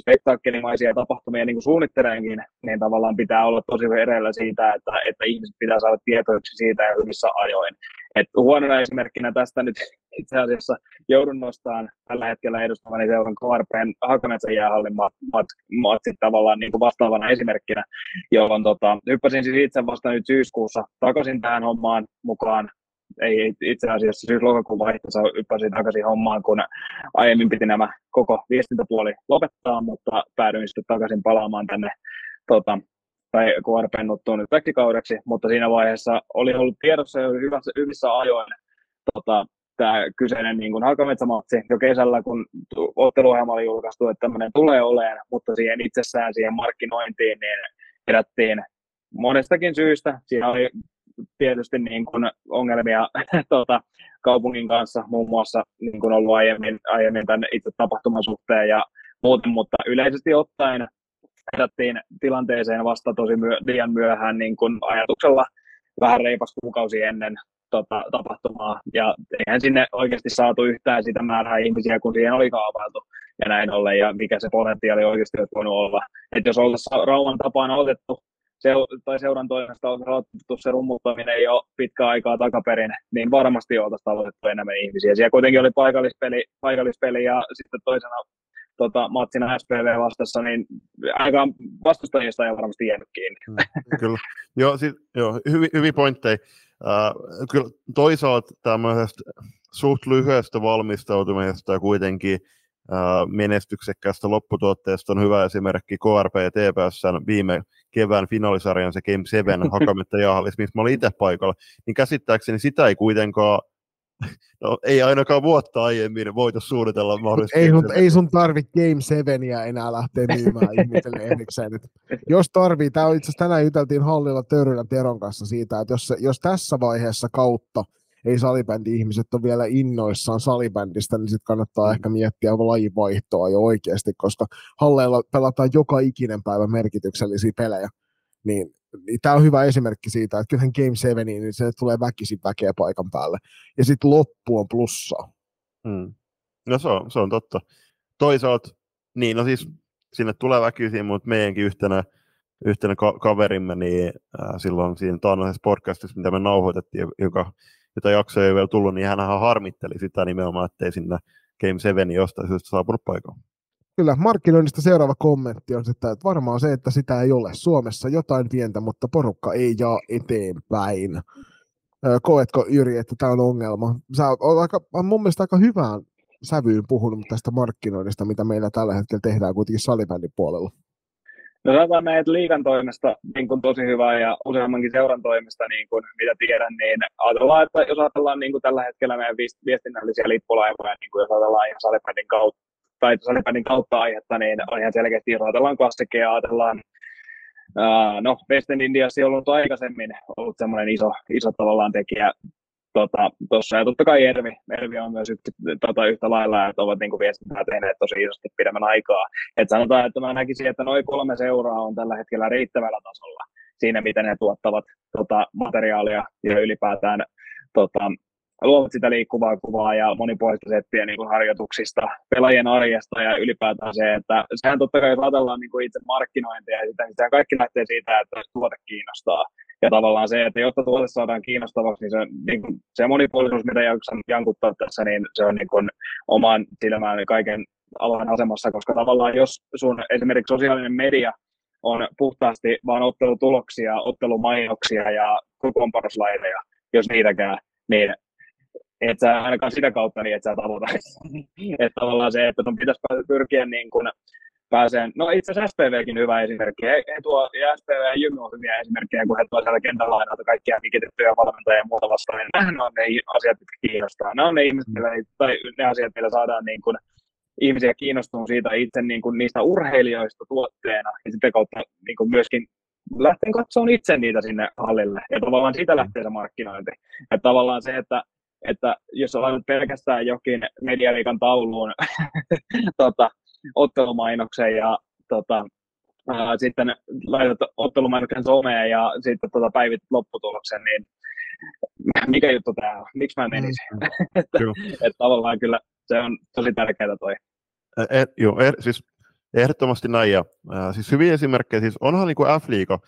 spektaakkelimaisia tapahtumia niin suunnitteleenkin, niin tavallaan pitää olla tosi ereillä siitä, että, että ihmiset pitää saada tietoiksi siitä ja missä ajoin. Et huonona esimerkkinä tästä nyt itse asiassa joudun nostamaan tällä hetkellä edustamani seuran KRPn Hakametsän jäähallin matsit tavallaan niin kuin vastaavana esimerkkinä, jolloin tota, hyppäsin siis itse vasta nyt syyskuussa takaisin tähän hommaan mukaan ei itse asiassa syys-lokakuun vaihteessa hyppäsin takaisin hommaan, kun aiemmin piti nämä koko viestintäpuoli lopettaa, mutta päädyin sitten takaisin palaamaan tänne tota, tai KRP nuttuun nyt väkikaudeksi, mutta siinä vaiheessa oli ollut tiedossa jo hyvissä, hyvissä ajoin tota, tämä kyseinen niin kuin Hakametsämatsi jo kesällä, kun otteluohjelma oli julkaistu, että tämmöinen tulee olemaan, mutta siihen itsessään, siihen markkinointiin, niin herättiin monestakin syystä. Siinä oli tietysti niin kuin ongelmia tuota, kaupungin kanssa, muun muassa niin kuin ollut aiemmin, aiemmin tämän itse tapahtuman suhteen ja muuten, mutta yleisesti ottaen herättiin tilanteeseen vasta tosi myö, liian myöhään niin kuin ajatuksella vähän reipas kuukausi ennen tota, tapahtumaa, ja eihän sinne oikeasti saatu yhtään sitä määrää ihmisiä, kun siihen oli kaavailtu, ja näin ollen, ja mikä se potentiaali oikeasti olisi voinut olla. Että jos oltaisiin Rauman tapaan otettu seu- tai seuran toimesta on aloitettu se rummuttaminen jo pitkä aikaa takaperin, niin varmasti oltaisiin aloitettu enemmän ihmisiä. Siellä kuitenkin oli paikallispeli, paikallispeli ja sitten toisena tota, matsina SPV vastassa, niin aika vastustajista ei varmasti jäänyt kiinni. Mm, kyllä. joo, sit, joo, hyvi, hyviä pointteja. Uh, kyllä toisaalta tämmöisestä suht lyhyestä valmistautumisesta kuitenkin menestyksekkäästä lopputuotteesta on hyvä esimerkki KRP ja TPSn viime kevään finaalisarjan se Game 7 Hakametta Jaahallis, missä mä olin itse paikalla, niin käsittääkseni sitä ei kuitenkaan No, ei ainakaan vuotta aiemmin voitu suunnitella mahdollisesti. Ei, sun, ei sun tarvi Game 7 enää lähteä myymään ihmiselle erikseen. Jos tarvii, tämä itse asiassa tänään juteltiin hallilla Törylän Teron kanssa siitä, että jos, jos tässä vaiheessa kautta ei salibändi-ihmiset ole vielä innoissaan salibändistä, niin sitten kannattaa mm. ehkä miettiä lajivaihtoa jo oikeasti, koska halleilla pelataan joka ikinen päivä merkityksellisiä pelejä. Niin niin tämä on hyvä esimerkki siitä, että kyllähän Game 7, niin se tulee väkisin väkeä paikan päälle. Ja sitten loppu on plussaa. Hmm. No se on, se on totta. Toisaalta, niin no siis sinne tulee väkisin, mutta meidänkin yhtenä, yhtenä ka- kaverimme, niin äh, silloin siinä taannoisessa podcastissa, mitä me nauhoitettiin, joka, jota jaksoja ei vielä tullut, niin hän harmitteli sitä nimenomaan, ettei sinne Game 7 jostain syystä saapunut paikalle. Kyllä, markkinoinnista seuraava kommentti on että varmaan se, että sitä ei ole Suomessa jotain pientä, mutta porukka ei jaa eteenpäin. Koetko Jyri, että tämä on ongelma? Sä oot aika, mun mielestä aika hyvään sävyyn puhunut tästä markkinoinnista, mitä meillä tällä hetkellä tehdään kuitenkin salibändin puolella. No sanotaan näin, että liikan toimesta niin kuin tosi hyvää ja useammankin seuran toimesta, niin kuin, mitä tiedän, niin ajatellaan, että jos ajatellaan niin kuin tällä hetkellä meidän viestinnällisiä lippulaivoja, niin kuin jos ajatellaan ihan salibändin kautta, tai salibändin kautta aihetta, niin on ihan selkeästi, jos ajatellaan klassikkeja, ajatellaan Uh, no, Western Indiassa on ollut aikaisemmin ollut semmoinen iso, iso tavallaan tekijä Tota, ja totta kai Ervi, Ervi on myös yhtä, tota, yhtä lailla, että ovat niin viestintää tehneet tosi isosti pidemmän aikaa. Et sanotaan, että mä näkisin, että noin kolme seuraa on tällä hetkellä riittävällä tasolla siinä, miten ne tuottavat tota, materiaalia ja ylipäätään tota, luovat sitä liikkuvaa kuvaa ja monipuolista settiä niin kuin harjoituksista, pelaajien arjesta ja ylipäätään se, että sehän totta kai ajatellaan niin kuin itse markkinointia ja sitä, niin kaikki lähtee siitä, että tuote kiinnostaa. Ja tavallaan se, että jotta tuote saadaan kiinnostavaksi, niin se, niin kuin, se monipuolisuus, mitä jaksan jankuttaa tässä, niin se on niin kuin oman silmään kaiken alan asemassa, koska tavallaan jos sun esimerkiksi sosiaalinen media on puhtaasti vain ottelutuloksia, ottelumainoksia ja kokoonpanoslaideja, jos niitäkään, niin et sä ainakaan sitä kautta niin, että sä tavoita. että tavallaan se, että sun pitäisi pyrkiä niin kuin pääseen, no itse asiassa SPVkin hyvä esimerkki, he, he tuo, ja SPV ja Jymy on hyviä esimerkkejä, kun he tuo siellä kentällä aina kaikkia mikitettyjä valmentajia ja muuta vastaan, niin nämähän on ne asiat, jotka kiinnostaa. Nämä on ne ihmiset, tai ne asiat, millä saadaan niin kuin, ihmisiä kiinnostumaan siitä itse niin kuin, niistä urheilijoista tuotteena, ja sitten kautta niin kuin myöskin lähteen katsomaan itse niitä sinne hallille, ja tavallaan siitä lähtee se markkinointi. Että tavallaan se, että että jos laitat pelkästään jokin medialiikan tauluun tota, ottelumainoksen ja tota, ää, sitten laitat ottelumainoksen someen ja sitten tota, päivit lopputuloksen, niin mikä juttu tämä on? Miksi mä menisin? Mm, että, että tavallaan kyllä se on tosi tärkeää toi. Eh, joo, er, siis ehdottomasti näin. Ja, äh, siis hyviä esimerkkejä, siis onhan niin kuin F-liiga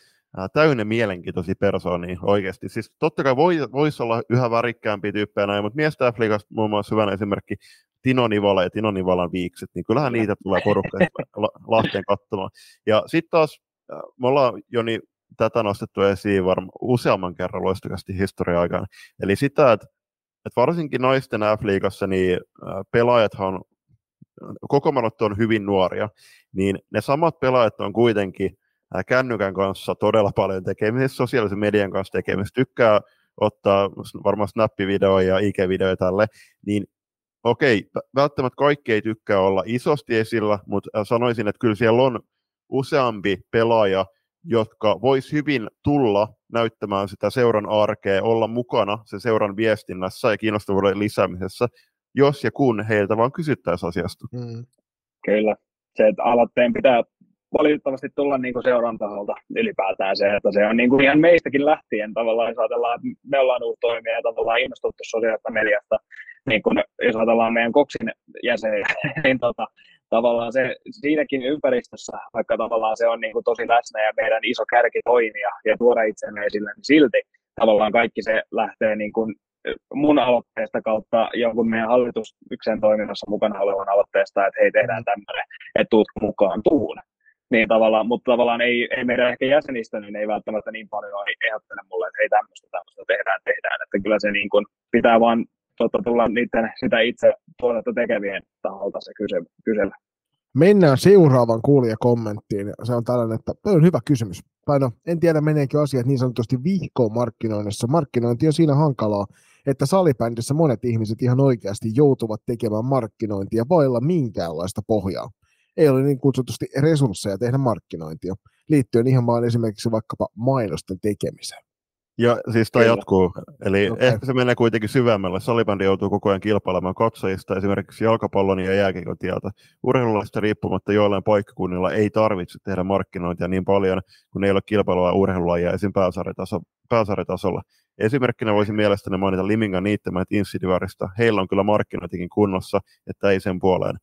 täynnä mielenkiintoisia persoonia oikeasti. Siis totta kai voi, voisi olla yhä värikkäämpiä tyyppejä näin, mutta miestä f muun muassa hyvänä esimerkki Tino Nivala ja Tino Nivalan viikset, niin kyllähän niitä tulee porukka Lahteen katsomaan. Ja sitten taas me ollaan jo niin tätä nostettu esiin varmaan useamman kerran loistakasti historia aikana. Eli sitä, että, että varsinkin naisten F-liigassa niin pelaajathan on, koko on hyvin nuoria, niin ne samat pelaajat on kuitenkin kännykän kanssa todella paljon tekemistä, sosiaalisen median kanssa tekemistä, tykkää ottaa varmaan snappivideoja ja IG-videoja tälle, niin okei, välttämättä kaikki ei tykkää olla isosti esillä, mutta sanoisin, että kyllä siellä on useampi pelaaja, jotka vois hyvin tulla näyttämään sitä seuran arkea, olla mukana sen seuran viestinnässä ja kiinnostavuuden lisäämisessä, jos ja kun heiltä vaan kysyttäisiin asiasta. Mm. Kyllä. Se, että aloitteen pitää valitettavasti tulla niin kuin seuran taholta ylipäätään se, että se on niin kuin ihan meistäkin lähtien tavallaan, jos ajatellaan, että me ollaan uusi toimija ja tavallaan innostuttu sosiaalista mediasta, niin kuin, jos ajatellaan meidän koksin jäseniä, niin tota, tavallaan se siinäkin ympäristössä, vaikka tavallaan se on niin kuin tosi läsnä ja meidän iso kärki toimia ja tuoda itsemme esille, niin silti tavallaan kaikki se lähtee niin kuin mun aloitteesta kautta jonkun meidän hallitusyksen toiminnassa mukana olevan aloitteesta, että hei tehdään tämmöinen, että tuut mukaan tuun. Niin tavallaan, mutta tavallaan ei, ei meidän ehkä jäsenistä, niin ei välttämättä niin paljon ehdottele mulle, että hei tämmöistä, tämmöistä tehdään, tehdään. Että kyllä se niin kuin pitää vaan totta, tulla niiden, sitä itse tuotetta tekevien taholta se kyse, kysellä. Mennään seuraavan kuulijakommenttiin. Se on tällainen, että toi on hyvä kysymys. Tai no, en tiedä meneekö asiat niin sanotusti vihkoon markkinoinnissa. Markkinointi on siinä hankalaa, että salibändissä monet ihmiset ihan oikeasti joutuvat tekemään markkinointia vailla minkäänlaista pohjaa ei ole niin kutsutusti resursseja tehdä markkinointia, liittyen ihan vaan esimerkiksi vaikkapa mainosten tekemiseen. Ja siis tämä jatkuu, eli okay. ehkä se menee kuitenkin syvemmälle. Salibändi joutuu koko ajan kilpailemaan katsojista esimerkiksi jalkapallon ja jääkiekon tieltä. Urheilulaista riippumatta joillain paikkakunnilla ei tarvitse tehdä markkinointia niin paljon, kun ei ole kilpailua urheilulajia esim. Pääsarjataso, pääsarjatasolla. Esimerkkinä voisi mielestäni mainita Limingan niittämät Insidivarista. Heillä on kyllä markkinointikin kunnossa, että ei sen puoleen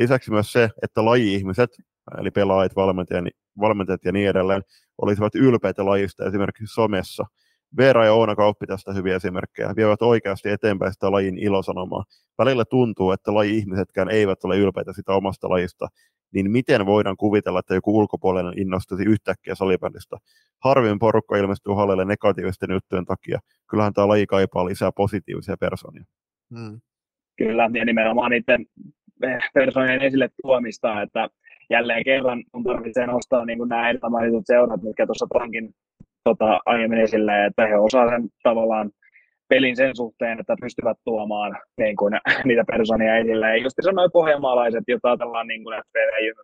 Lisäksi myös se, että laji-ihmiset, eli pelaajat, valmentajat, valmentajat ja niin edelleen, olisivat ylpeitä lajista esimerkiksi somessa. Veera ja Oona Kauppi tästä hyviä esimerkkejä, vievät oikeasti eteenpäin sitä lajin ilosanomaa. Välillä tuntuu, että laji-ihmisetkään eivät ole ylpeitä sitä omasta lajista, niin miten voidaan kuvitella, että joku ulkopuolinen innostuisi yhtäkkiä salibändistä? Harvin porukka ilmestyy hallille negatiivisten juttujen takia. Kyllähän tämä laji kaipaa lisää positiivisia persoonia. Hmm. Kyllä, ja nimenomaan niiden persoonien esille tuomista, että jälleen kerran on tarvitsee nostaa niin nämä mainitut seurat, mitkä tuossa tuonkin tota, aiemmin esille, että he osaavat sen tavallaan pelin sen suhteen, että pystyvät tuomaan niin kuin, niitä persoonia esille. Ja just noin pohjanmaalaiset, joita ajatellaan niin kuin,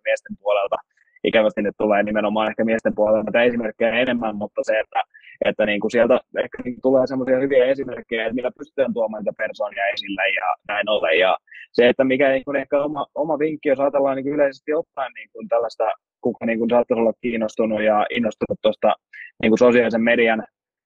miesten puolelta, ikävästi nyt tulee nimenomaan ehkä miesten puolelta näitä esimerkkejä enemmän, mutta se, että, että niin kuin sieltä ehkä niin tulee semmoisia hyviä esimerkkejä, että millä pystytään tuomaan niitä persoonia esille ja näin ollen. Ja se, että mikä niin kuin ehkä oma, oma vinkki, jos ajatellaan niin kuin yleisesti ottaen niin kuin tällaista, kuka niin kuin saattaisi olla kiinnostunut ja innostunut tuosta niin kuin sosiaalisen median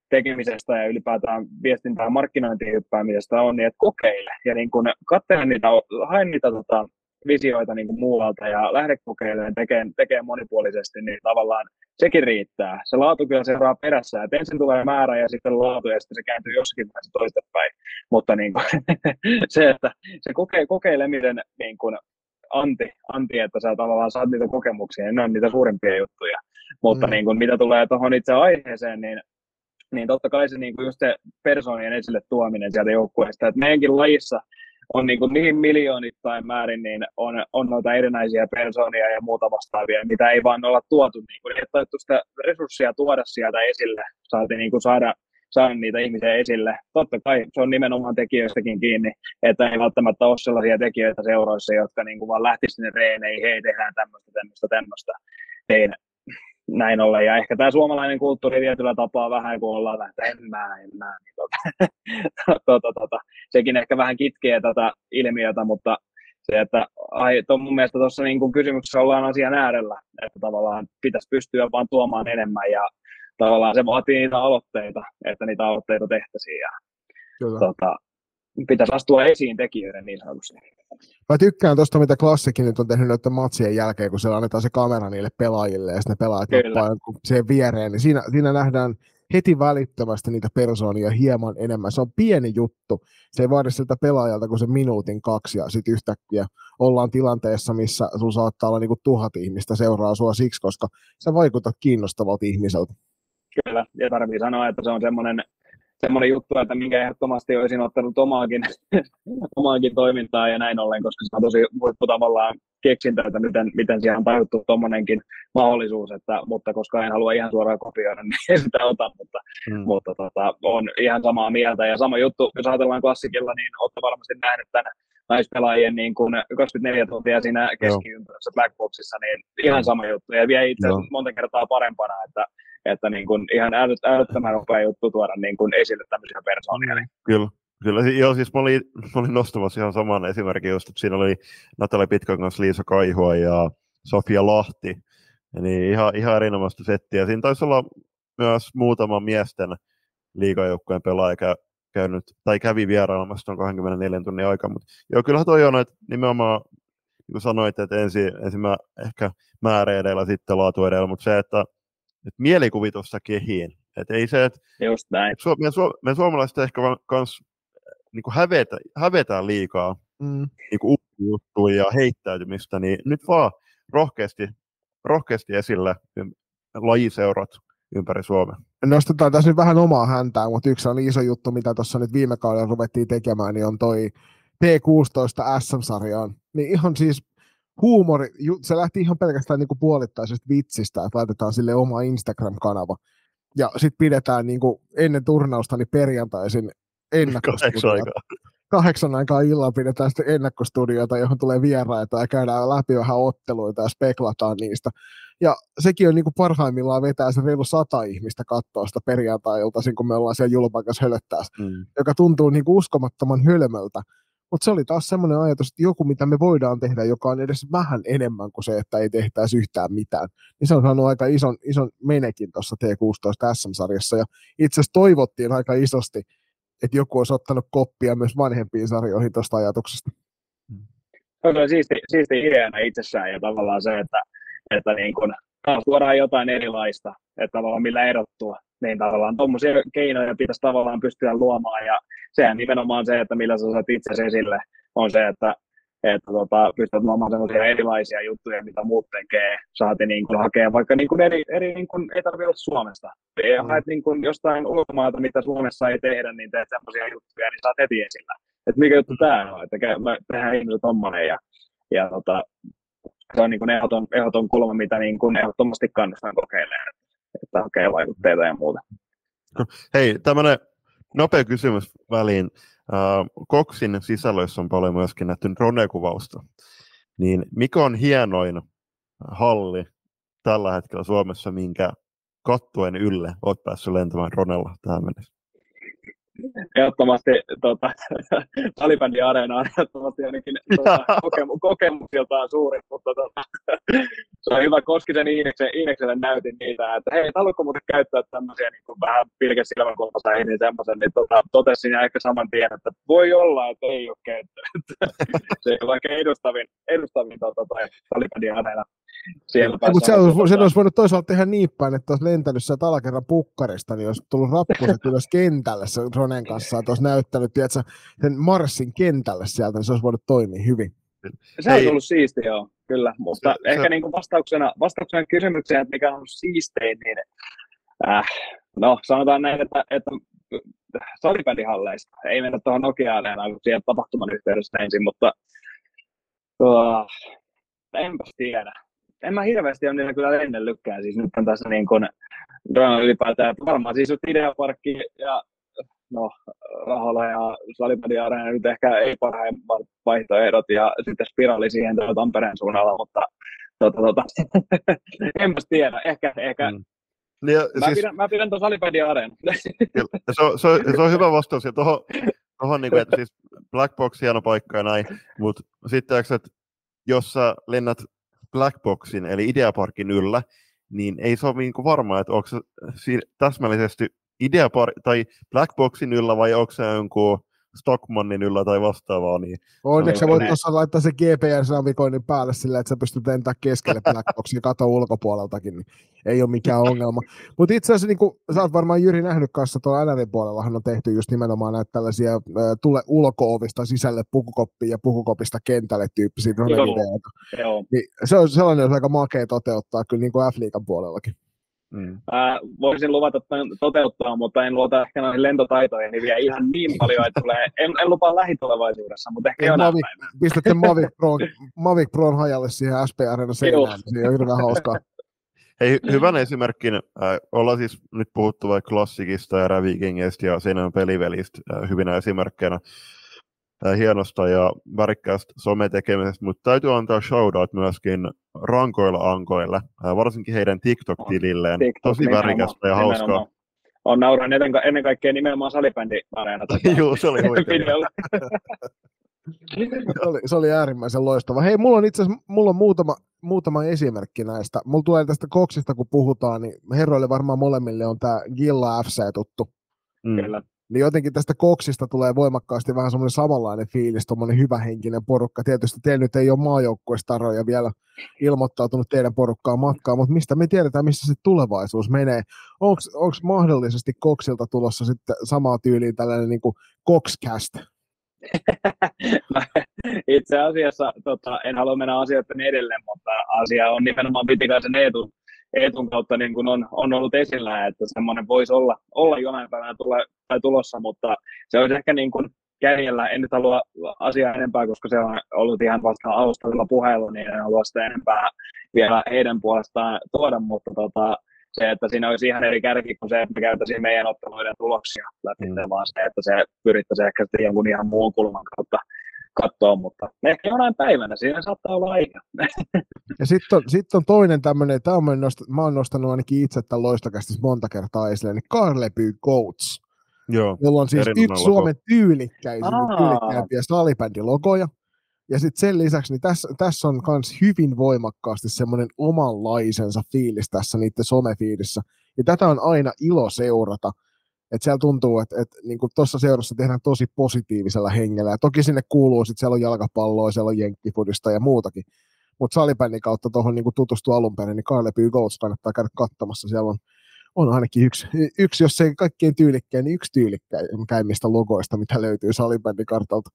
tekemisestä ja ylipäätään viestintää ja markkinointiin hyppäämisestä on, niin että kokeile ja niin kun katsele niitä, hae niitä tota, visioita niin kuin muualta ja lähde kokeilemaan tekemään, tekemään monipuolisesti, niin tavallaan sekin riittää. Se laatu kyllä seuraa perässä, että ensin tulee määrä ja sitten laatu ja sitten se kääntyy jossakin vaiheessa toistepäin. Mutta niin kuin, se, että se koke, kokeilemisen niin kuin anti, anti, että sä tavallaan saat niitä kokemuksia, niin ne on niitä suurimpia juttuja. Mutta mm. niin kuin, mitä tulee tuohon itse aiheeseen, niin niin totta kai se niin kuin just se persoonien esille tuominen sieltä joukkueesta, että meidänkin lajissa on niin, kuin niin miljoonittain määrin, niin on, on noita erinäisiä persoonia ja muuta vastaavia, mitä ei vaan olla tuotu, niin kuin, ei sitä resursseja tuoda sieltä esille, saatiin niin kuin saada, saada niitä ihmisiä esille. Totta kai se on nimenomaan tekijöistäkin kiinni, että ei välttämättä ole sellaisia tekijöitä seuroissa, jotka niin kuin vaan lähtisivät sinne reeneihin, hei tehdään tämmöistä, tämmöistä, tämmöistä. Niin näin ollen. Ja ehkä tämä suomalainen kulttuuri tietyllä tapaa vähän, kun ollaan vähän, että en mä, en mä, niin tota, tota, tota, sekin ehkä vähän kitkee tätä ilmiötä, mutta se, että ai, to, mun mielestä tuossa niin kysymyksessä ollaan asian äärellä, että tavallaan pitäisi pystyä vaan tuomaan enemmän ja tavallaan se vaatii niitä aloitteita, että niitä aloitteita tehtäisiin ja Kyllä. Tota, pitäisi astua esiin tekijöiden niin sanotusti. Mä tykkään tuosta, mitä Klassikin nyt on tehnyt noiden matsien jälkeen, kun siellä annetaan se kamera niille pelaajille, ja sitten ne pelaajat siihen viereen, niin siinä, siinä nähdään heti välittömästi niitä persoonia hieman enemmän. Se on pieni juttu. Se ei vaadi siltä pelaajalta kuin se minuutin kaksi, ja sitten yhtäkkiä ollaan tilanteessa, missä sun saattaa olla niinku tuhat ihmistä seuraa sua siksi, koska sä vaikutat kiinnostavalta ihmiseltä. Kyllä, ja tarvii sanoa, että se on semmoinen semmoinen juttu, että minkä ehdottomasti olisin ottanut omaakin, omaakin toimintaa ja näin ollen, koska se on tosi huippu tavallaan keksintä, että miten, miten siihen on tajuttu tuommoinenkin mahdollisuus, että, mutta koska en halua ihan suoraan kopioida, niin sitä ota, mutta, hmm. mutta tota, on ihan samaa mieltä. Ja sama juttu, jos ajatellaan klassikilla, niin olette varmasti nähnyt tämän naispelaajien niin kuin 24 tuntia siinä keskiympyrässä Blackboxissa, niin ihan sama juttu. Ja vielä itse asiassa monta kertaa parempana, että että niin kuin ihan älyt, älyttömän nopea juttu tuoda niin kuin esille tämmöisiä persoonia. Niin. Kyllä. Kyllä, joo, siis mä olin, mä olin nostamassa ihan saman esimerkin, just, että siinä oli Natalia Pitkän kanssa Liisa Kaihua ja Sofia Lahti, niin ihan, ihan erinomaista settiä. Siinä taisi olla myös muutama miesten liikajoukkueen pelaaja käynyt, tai kävi vierailemassa tuon 24 tunnin aikaa, mutta joo, kyllähän toi on, että nimenomaan, niin kuin sanoit, että ensin, ensin mä ehkä määrä edellä, sitten laatu edellä, mutta se, että et mielikuvitusta kehiin. Et ei se, että Just näin. Su- me, su- me suomalaiset ehkä kans niin kuin hävetä, hävetään liikaa mm. niin kuin juttuja ja heittäytymistä, niin nyt vaan rohkeasti, rohkeasti esille lajiseurat ympäri Suomea. Nostetaan tässä nyt vähän omaa häntää, mutta yksi on iso juttu, mitä tuossa nyt viime kaudella ruvettiin tekemään, niin on toi T16 SM-sarjaan. Niin ihan siis huumori, se lähti ihan pelkästään niin kuin puolittaisesta vitsistä, että laitetaan sille oma Instagram-kanava. Ja sitten pidetään niin kuin ennen turnausta niin perjantaisin ennakkostudiota. Kahdeksan aikaa illalla pidetään sitten ennakkostudiota, johon tulee vieraita ja käydään läpi vähän otteluita ja speklataan niistä. Ja sekin on niin kuin parhaimmillaan vetää se reilu sata ihmistä katsoa sitä perjantai-iltaisin, kun me ollaan siellä julpaikas hölöttää, mm. joka tuntuu niin kuin uskomattoman hölmöltä. Mutta se oli taas semmoinen ajatus, että joku, mitä me voidaan tehdä, joka on edes vähän enemmän kuin se, että ei tehtäisi yhtään mitään. Niin se on saanut aika ison, ison menekin tuossa T16 SM-sarjassa. Ja itse asiassa toivottiin aika isosti, että joku olisi ottanut koppia myös vanhempiin sarjoihin tuosta ajatuksesta. se on siisti, siisti ideana itsessään ja tavallaan se, että, että niin kun, tuodaan jotain erilaista, että tavallaan millä erottua. Niin tavallaan tuommoisia keinoja pitäisi tavallaan pystyä luomaan ja sehän nimenomaan se, että millä sä saat itse esille, on se, että että tota, pystyt luomaan sellaisia erilaisia juttuja, mitä muut tekee, saati niin kuin hakea vaikka niin kuin eri, eri niin kuin, ei tarvitse olla Suomesta. Ja mm. haet niin kuin jostain ulkomailta, mitä Suomessa ei tehdä, niin teet sellaisia juttuja, niin saat heti esillä. Että mikä juttu tämä on, että tehdään ihmiset tommonen ja, ja tota, se on niin kuin ehdoton, ehdoton kulma, mitä niin kuin ehdottomasti kannustan kokeilemaan, että hakee vaikutteita ja muuta. Hei, tämmöinen nopea kysymys väliin. Koksin sisällöissä on paljon myöskin nähty drone-kuvausta. Niin mikä on hienoin halli tällä hetkellä Suomessa, minkä kattuen ylle olet päässyt lentämään dronella tähän mennessä? Ehdottomasti tota, Talibandin areena on ehdottomasti ainakin tota, kokemu, kokemuksiltaan suuri, mutta tota, se on hyvä Koskisen Iineksen, Iinekselle näytin niitä, että hei, haluatko muuten käyttää tämmöisiä niin kuin vähän pilke silmäkulmaseihin, niin semmoisen, niin tota, totesin ehkä saman tien, että voi olla, että ei ole käyttänyt. se on vaikka edustavin, edustavin tota, Talibandin areena mutta se, olisi, sen olisi voinut toisaalta tehdä niin päin, että olisi lentänyt sieltä alakerran pukkarista, niin olisi tullut rappuset ylös kentälle se Ronen kanssa, että olisi näyttänyt tiedätkö, sen Marsin kentälle sieltä, niin se olisi voinut toimia hyvin. Se on ollut siisti, joo, kyllä. Mutta se, ehkä se... Niin kuin vastauksena, vastauksena kysymykseen, että mikä on ollut siistein, niin äh, no sanotaan näin, että, että salibändihalleista, ei mennä tuohon Nokia-areenaan, kun siellä tapahtuman yhteydessä ensin, mutta uh, enpä tiedä en mä hirveästi ole niillä kyllä lennellytkään. Siis nyt on tässä niin kuin drone ylipäätään. Varmaan siis just Ideaparkki ja no, Rahola ja Salibadi Areena nyt ehkä ei parhaimmat vaihtoehdot ja sitten spiraali siihen Tampereen suunnalla, mutta tota, tota, en tiedä, ehkä, ehkä mm. Niin, mä, siis, pidän, mä pidän tuon Salibadi Areena. se, on, se, on, se on hyvä vastaus ja tuohon, tohon, niin kuin, että siis Black Box hieno paikka ja näin, mutta sitten että jos sä lennät Blackboxin eli Ideaparkin yllä, niin ei se ole niin varmaa, että onko se täsmällisesti Ideapar- tai Blackboxin yllä vai onko se jonkun Stockmannin yllä tai vastaavaa. Niin Onneksi sä voit tuossa laittaa se GPS-navigoinnin päälle sillä, että sä pystyt lentämään keskelle Blackboxia kato ulkopuoleltakin, niin ei ole mikään ongelma. Mutta itse asiassa niin kuin, sä oot varmaan Jyri nähnyt kanssa tuolla NRin puolellahan on tehty just nimenomaan näitä tällaisia äh, tule ulko-ovista sisälle pukukoppiin ja pukukopista kentälle tyyppisiä videoita. Niin se on sellainen, jos aika makea toteuttaa kyllä niin kuin F-liikan puolellakin. Mm. Ää, voisin luvata tämän toteuttaa, mutta en luota ehkä noihin lentotaitoihin niin vielä ihan niin paljon, että tulee, en, en lupaa lähitulevaisuudessa, mutta ehkä jonain Mavic, päivänä. Pistätte Mavic Pro, Mavic Proon hajalle siihen SP-areenan seinään, niin se on hirveän hauskaa. Hei, hyvän esimerkin, äh, ollaan siis nyt puhuttu vaikka klassikista ja Rävikingeistä ja Seinän pelivelistä äh, hyvinä esimerkkeinä hienosta ja värikkäästä sometekemisestä, mutta täytyy antaa shoutout myöskin rankoilla ankoille, varsinkin heidän TikTok-tililleen. TikTok, Tosi värikästä ja hauskaa. Nimenomaan. On nauran ennen, ennen kaikkea nimenomaan salibändi-areena. Joo, se oli se, oli, se oli äärimmäisen loistava. Hei, mulla on itse asiassa mulla on muutama, muutama esimerkki näistä. Mulla tulee tästä koksista, kun puhutaan, niin herroille varmaan molemmille on tämä Gilla FC tuttu. Mm. Kyllä niin jotenkin tästä koksista tulee voimakkaasti vähän semmoinen samanlainen fiilis, tuommoinen hyvähenkinen porukka. Tietysti teillä nyt ei ole maajoukkuestaroja vielä ilmoittautunut teidän porukkaan matkaan, mutta mistä me tiedetään, missä se tulevaisuus menee. Onko mahdollisesti koksilta tulossa sitten samaa tyyliin tällainen niin kuin kokscast? Itse asiassa tota, en halua mennä asioiden edelle, mutta asia on nimenomaan Pitikaisen Eetun Eetun kautta niin kuin on, on ollut esillä, että semmoinen voisi olla, olla jonain päivänä tule, tai tulossa, mutta se olisi ehkä niin kuin kärjellä, en nyt halua asiaa enempää, koska se on ollut ihan vasta alustavilla puheilla, niin en halua sitä enempää vielä heidän puolestaan tuoda, mutta tota, se, että siinä olisi ihan eri kärki kuin se, että me käytäisiin meidän otteluiden tuloksia läpi, mm. vaan se, että se pyrittäisiin ehkä jonkun ihan muun kulman kautta katsoa, mutta ehkä jonain päivänä siinä saattaa olla aika. Ja sitten on, sit on toinen tämmöinen, tämä on nost, mä oon nostanut ainakin itse tämän loistakästi monta kertaa esille, niin Carleby Goats, Joo, jolla on siis yksi Suomen tyylikkäimpiä salibändilogoja. Ja sitten sen lisäksi, niin tässä, tässä on myös hyvin voimakkaasti semmoinen omanlaisensa fiilis tässä niiden somefiidissä. Ja tätä on aina ilo seurata että siellä tuntuu, että, että niin tuossa seurassa tehdään tosi positiivisella hengellä. Ja toki sinne kuuluu, että siellä on jalkapalloa, siellä on jenkkifudista ja muutakin. Mutta salibändin kautta tuohon niin tutustua alun perin, niin Karleby Goats kannattaa käydä katsomassa. Siellä on, on ainakin yksi, yksi, jos ei kaikkein tyylikkäin, niin yksi tyylikkäimmistä logoista, mitä löytyy salibändin kartalta.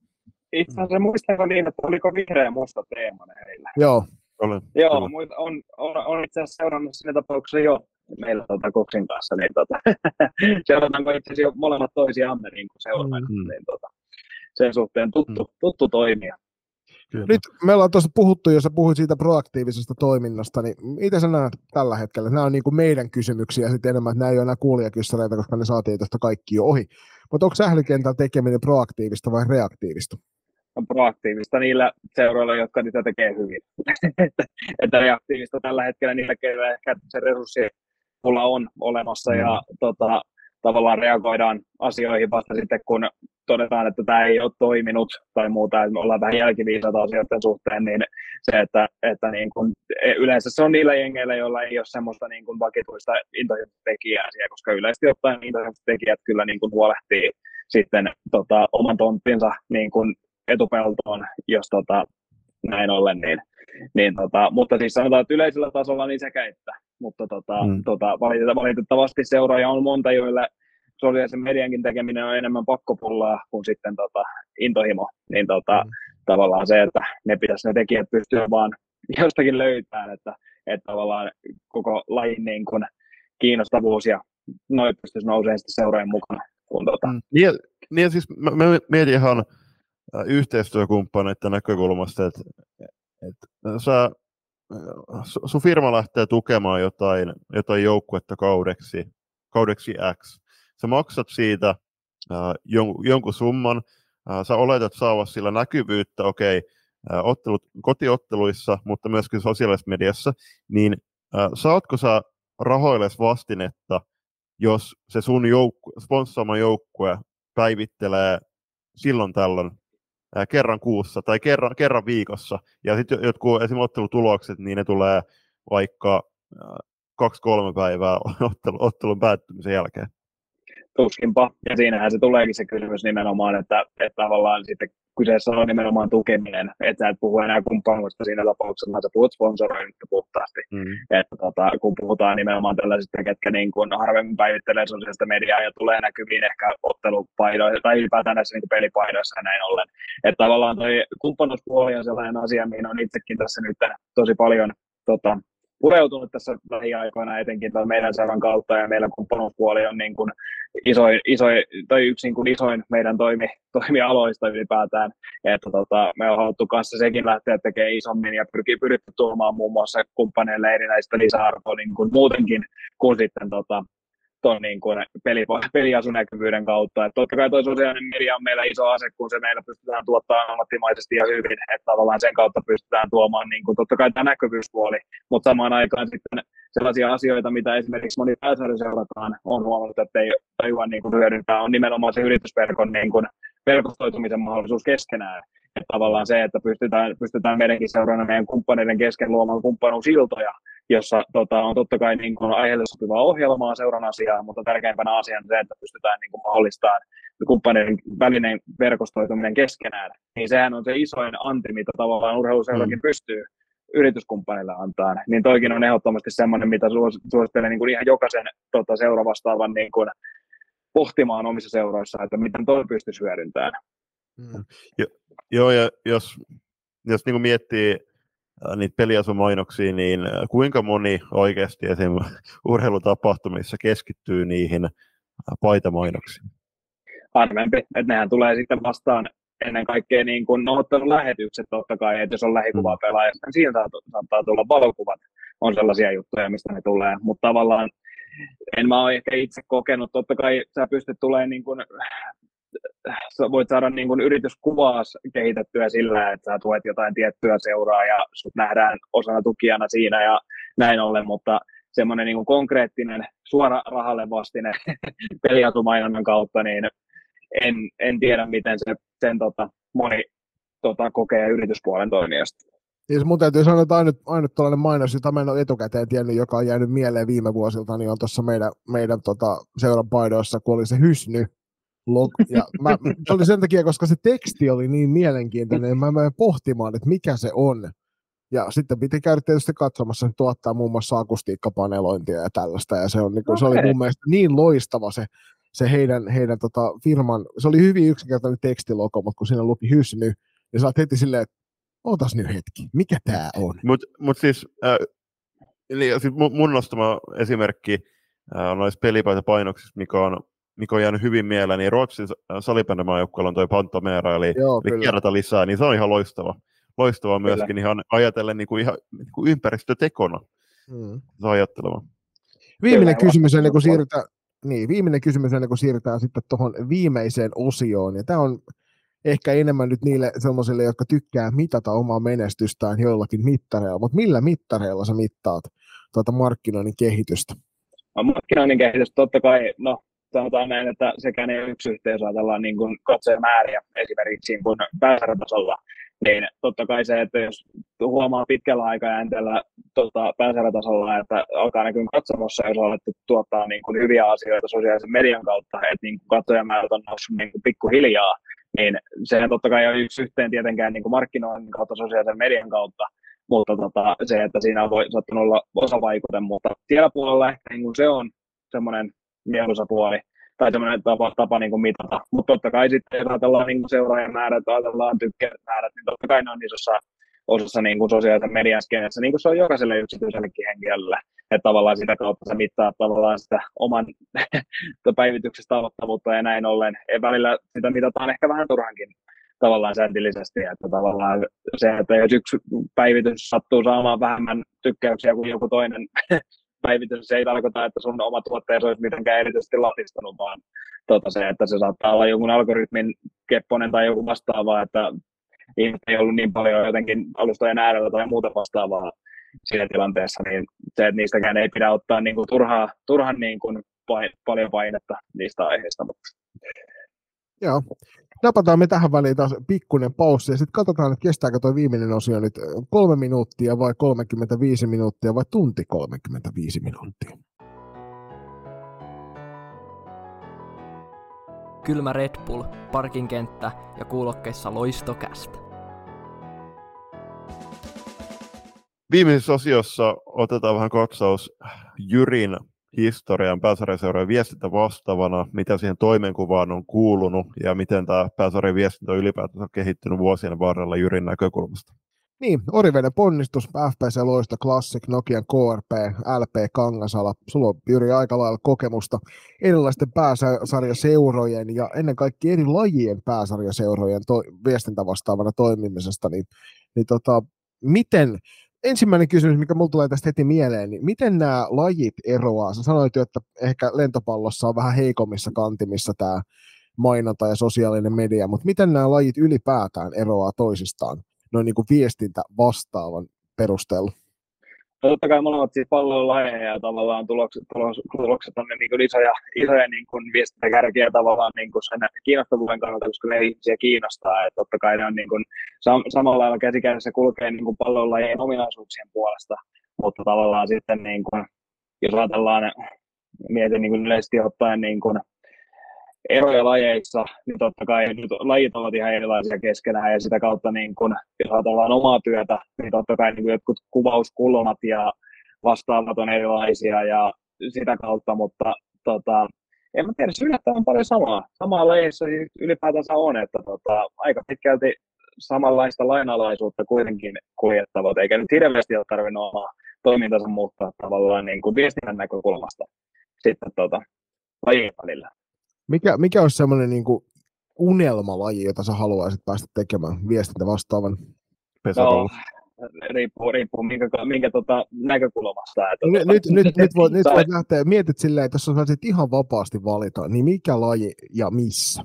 Itse asiassa muistanko niin, että oliko vihreä musta teema heillä? Joo. Olen, Joo, on, on, on, on itse asiassa seurannut siinä tapauksessa jo meillä tota, Koksin kanssa, niin tota, seurataanko itse asiassa molemmat toisiamme niin kuin seuraamme, mm. niin tota, sen suhteen tuttu, mm. tuttu toimia. Kyllä. Nyt me ollaan tuossa puhuttu, jos sä puhuit siitä proaktiivisesta toiminnasta, niin miten sä näet tällä hetkellä? Nämä on niin kuin meidän kysymyksiä sitten enemmän, että nämä ei ole enää kuulijakyssäreitä, koska ne saatiin tuosta kaikki jo ohi. Mutta onko sählykentällä tekeminen proaktiivista vai reaktiivista? On proaktiivista niillä seuroilla, jotka niitä tekee hyvin. että reaktiivista tällä hetkellä niillä, keillä ehkä se resurssi on olemassa mm. ja tota, tavallaan reagoidaan asioihin vasta sitten, kun todetaan, että tämä ei ole toiminut tai muuta, että me ollaan vähän jälkiviisaita asioiden suhteen, niin se, että, että niin kun, e, yleensä se on niillä jengeillä, joilla ei ole semmoista niin kun vakituista tekijää siellä, koska yleisesti ottaen tekijät kyllä niin kun huolehtii sitten tota, oman tonttinsa niin kun etupeltoon, jos tota, näin ollen, niin, niin tota, mutta siis sanotaan, että yleisellä tasolla niin sekä että, mutta tota, mm. tota, valitettavasti seuraaja on monta, joille sosiaalisen mediankin tekeminen on enemmän pakkopullaa kuin sitten tota, intohimo, niin tota, mm. tavallaan se, että ne pitäisi ne tekijät pystyä vaan jostakin löytämään, että, että tavallaan koko lajin niin kuin kiinnostavuus ja noin pystyisi nousemaan sitten seuraajan mukana. Kun, tota. mm. niin, niin siis mä, mä mietin ihan yhteistyökumppaneiden näkökulmasta, että, että sä, sun firma lähtee tukemaan jotain, jotain joukkuetta kaudeksi, kaudeksi X, sä maksat siitä äh, jonkun, jonkun summan, äh, sä oletat saavasi sillä näkyvyyttä, okei, okay, ottelut, kotiotteluissa, mutta myöskin sosiaalisessa mediassa, niin saatko sä rahoilles vastinetta, jos se sun joukku, sponssaama joukkue päivittelee silloin tällöin kerran kuussa tai kerran, kerran viikossa, ja sitten jotkut esimerkiksi ottelutulokset, niin ne tulee vaikka kaksi-kolme päivää ottelu, ottelun päättymisen jälkeen. Tuskinpa. Ja siinähän se tuleekin se kysymys nimenomaan, että, että tavallaan sitten kyseessä on nimenomaan tukeminen, että sä et puhu enää kumppanuudesta siinä tapauksessa, vaan sä puhut sponsoroinnista puhtaasti. Mm. Että tota, kun puhutaan nimenomaan tällaisista, ketkä niin kuin harvemmin päivittelee sosiaalista mediaa ja tulee näkyviin ehkä ottelupaidoissa tai ylipäätään näissä niin pelipaidoissa ja näin ollen. Että tavallaan toi kumppanuuspuoli on sellainen asia, mihin on itsekin tässä nyt tosi paljon tota, pureutunut tässä lähiaikoina etenkin meidän seuran kautta ja meillä kumppanuuspuoli on niin kuin isoin, isoin, tai yksi niin kuin isoin meidän toimi, toimialoista ylipäätään. Että tota, me on haluttu kanssa sekin lähteä tekemään isommin ja pyrkii pyritty tuomaan muun muassa kumppaneille erinäistä lisäarvoa niin kuin muutenkin kuin sitten tota, tuon niin kuin peli, peliasunäkyvyyden kautta. Et totta kai tuo sosiaalinen media on meillä iso ase, kun se meillä pystytään tuottamaan ammattimaisesti ja hyvin, että tavallaan sen kautta pystytään tuomaan niin kuin, totta kai tämä näkyvyyspuoli, mutta samaan aikaan sitten sellaisia asioita, mitä esimerkiksi moni pääsarjaseurataan on huomannut, että ei tajua niin kuin hyödyntää, on nimenomaan se yritysverkon niin kuin verkostoitumisen mahdollisuus keskenään. Että tavallaan se, että pystytään, pystytään meidänkin seurana meidän kumppaneiden kesken luomaan kumppanuusiltoja, jossa tota, on totta kai niin kuin aiheelle sopivaa ohjelmaa seuran asiaa, mutta tärkeimpänä asiana se, että pystytään niin kuin mahdollistamaan kumppaneiden välinen verkostoituminen keskenään. Niin sehän on se isoin anti, mitä tavallaan urheiluseurakin mm. pystyy yrityskumppanille antaa. Niin toikin on ehdottomasti semmoinen, mitä suosittelen niin kuin ihan jokaisen tota, seuravastaavan niin kuin, pohtimaan omissa seuroissa, että miten toi pystyisi hyödyntämään. Mm. Jo, joo, ja jos, jos niin kuin miettii Äh, niitä peliasumainoksia, niin äh, kuinka moni oikeasti esim. urheilutapahtumissa keskittyy niihin äh, paitamainoksiin? Harvempi, että nehän tulee sitten vastaan ennen kaikkea niin kuin no, lähetykset totta kai, että jos on lähikuva pelaajasta, niin siinä saattaa tulla valokuvat, on sellaisia juttuja, mistä ne tulee, mutta tavallaan en mä ole ehkä itse kokenut, totta kai sä pystyt tulemaan niin kuin sä voit saada niin kuin yrityskuvaa kehitettyä sillä, että sä tuet jotain tiettyä seuraa ja sut nähdään osana tukijana siinä ja näin ollen, mutta semmoinen niin konkreettinen suora rahalle vastine peliatumainonnan kautta, niin en, en tiedä, miten se, sen tota, moni tota, kokee yrityspuolen toimijasta. Niin mun täytyy sanoa, että ainut, ainut tällainen mainos, jota mä en ole etukäteen tiennyt, joka on jäänyt mieleen viime vuosilta, niin on tuossa meidän, meidän tota, seuran paidoissa, kun oli se hysny. Log, ja mä, se oli sen takia, koska se teksti oli niin mielenkiintoinen, ja mä menen pohtimaan, että mikä se on. Ja sitten piti käydä tietysti katsomassa, että tuottaa muun muassa akustiikkapanelointia ja tällaista, ja se, on, niin kuin, okay. se oli mun mielestä niin loistava se, se heidän, heidän tota, firman, se oli hyvin yksinkertainen tekstilogo, mutta kun siinä luki hysny, niin sä oot heti silleen, että ootas nyt hetki, mikä tämä on? Mutta mut siis, äh, eli, siis mun nostama esimerkki äh, noissa pelipaitapainoksissa, mikä on, mikä on jäänyt hyvin mieleen, niin Ruotsin salibändimaajoukkueella on toi Pantomera, eli, Joo, eli kierrata lisää, niin se on ihan loistava. Loistava kyllä. myöskin ihan ajatellen niin kuin ihan niin kuin ympäristötekona. Hmm. Se ajatteleva. Viimeinen kysymys ennen kuin siirrytään, niin, viimeinen kysymys ennen kuin siirrytään sitten tuohon viimeiseen osioon. Ja tämä on ehkä enemmän nyt niille sellaisille, jotka tykkää mitata omaa menestystään joillakin mittareilla, mutta millä mittareilla sä mittaat tuota markkinoinnin kehitystä? No, markkinoinnin kehitys totta kai, no sanotaan näin, että sekään ei yksi yhteys, ajatellaan niin kuin määriä esimerkiksi niin niin totta kai se, että jos huomaa pitkällä aikajänteellä tota, pääsarjatasolla, että alkaa näkyä katsomossa, jos on alettu tuottaa niin kuin hyviä asioita sosiaalisen median kautta, että niin kuin katsojamäärät on noussut niin kuin pikkuhiljaa, niin sehän totta kai on yksi yhteen tietenkään niin kuin markkinoinnin kautta, sosiaalisen median kautta, mutta tota, se, että siinä voi saattanut olla osavaikute, mutta siellä puolella ehkä niin kuin se on semmoinen mieluisa puoli, tai semmoinen tapa, tapa niin kuin mitata. Mutta totta kai sitten, jos ajatellaan niin seuraajan määrät, ajatellaan tykkämäärät, niin totta kai ne on isossa osassa niin kuin sosiaalisen median skenessä, niin kuin se on jokaiselle yksityisellekin henkilölle. Että tavallaan sitä kautta sä mittaa tavallaan sitä oman päivityksestä tavoittavuutta ja näin ollen. Ja välillä sitä mitataan ehkä vähän turhankin tavallaan sääntillisesti, että tavallaan se, että jos yksi päivitys sattuu saamaan vähemmän tykkäyksiä kuin joku toinen päivitys, se ei tarkoita, että sun oma tuotteesi olisi mitenkään erityisesti latistunut, vaan tota se, että se saattaa olla jonkun algoritmin kepponen tai joku vastaava, että ihmiset ei ollut niin paljon jotenkin alustojen äärellä tai muuta vastaavaa siinä tilanteessa, niin se, että niistäkään ei pidä ottaa niin kuin turhaa, turhan niin kuin pain, paljon painetta niistä aiheista. Joo. Napataan me tähän väliin taas pikkuinen paussi ja sitten katsotaan, että kestääkö tuo viimeinen osio nyt kolme minuuttia vai 35 minuuttia vai tunti 35 minuuttia. Kylmä Red Bull, parkinkenttä ja kuulokkeissa loistokästä. Viimeisessä osiossa otetaan vähän katsaus Jyrin historian pääsarjaseurojen viestintä vastaavana, mitä siihen toimenkuvaan on kuulunut ja miten tämä pääsarjan viestintä ylipäätään on kehittynyt vuosien varrella Jyrin näkökulmasta. Niin, Oriveden ponnistus, FPC Loista Classic, Nokian KRP, LP Kangasala. Sulla on Jyri aika lailla kokemusta erilaisten pääsarjaseurojen ja ennen kaikkea eri lajien pääsarjaseurojen to- viestintävastaavana toimimisesta. Niin, niin tota, miten, ensimmäinen kysymys, mikä mulla tulee tästä heti mieleen, niin miten nämä lajit eroaa? Sä sanoit jo, että ehkä lentopallossa on vähän heikommissa kantimissa tämä mainonta ja sosiaalinen media, mutta miten nämä lajit ylipäätään eroaa toisistaan noin niin kuin viestintä vastaavan perusteella? Totta kai molemmat siis palloilla lajeja ja tavallaan tulokset, tulokset on niin isoja, isoja niin kuin viestintäkärkiä tavallaan niin kuin sen kiinnostavuuden kannalta, koska ne ihmisiä kiinnostaa. Että totta kai ne on niin kuin, sam, samalla lailla käsikädessä kulkee niin kuin lajien ominaisuuksien puolesta, mutta tavallaan sitten niin kuin, jos ajatellaan, mietin niin kuin yleisesti ottaen niin kuin, eroja lajeissa, niin totta kai nyt lajit ovat ihan erilaisia keskenään ja sitä kautta, niin kun, jos ajatellaan omaa työtä, niin totta kai niin jotkut kuvauskulmat ja vastaavat on erilaisia ja sitä kautta, mutta tota, en mä tiedä, on paljon samaa. Samaa lajeissa ylipäätänsä on, että tota, aika pitkälti samanlaista lainalaisuutta kuitenkin kuljettavat, eikä nyt hirveästi ole tarvinnut omaa toimintansa muuttaa tavallaan niin kuin viestinnän näkökulmasta sitten tota, lajien välillä. Mikä, mikä olisi semmoinen niin kuin unelmalaji, jota sä haluaisit päästä tekemään viestintä vastaavan pesäpallo? No, riippuu, riippuu minkä, minkä tota, näkökulmasta. Että, nyt, nyt, nyt, nyt, voit, nyt voit lähteä, mietit silleen, että jos sä saisit ihan vapaasti valita, niin mikä laji ja missä?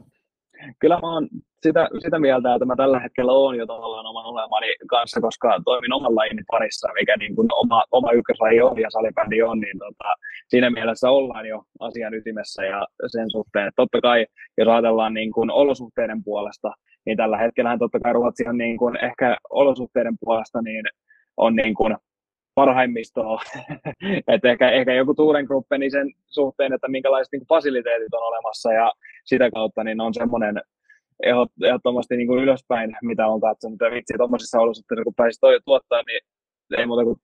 Kyllä mä oon sitä, sitä mieltä, että mä tällä hetkellä olen jo tavallaan oman olemani kanssa, koska toimin oman lajin parissa, mikä niin kuin oma, oma ykköslaji on ja salibändi on, niin tota, siinä mielessä ollaan jo asian ytimessä ja sen suhteen, että totta kai jos ajatellaan niin kuin olosuhteiden puolesta, niin tällä hetkellä totta kai Ruotsi on niin kuin ehkä olosuhteiden puolesta niin on niin kuin parhaimmistoa. että ehkä, ehkä joku Tuurenkruppe niin sen suhteen, että minkälaiset niin fasiliteetit on olemassa ja sitä kautta niin on semmoinen ehdottomasti niin kuin ylöspäin, mitä on katsonut. Ja vitsi, tuommoisissa olosuhteissa, kun pääsi toi tuottaa, niin ei muuta kuin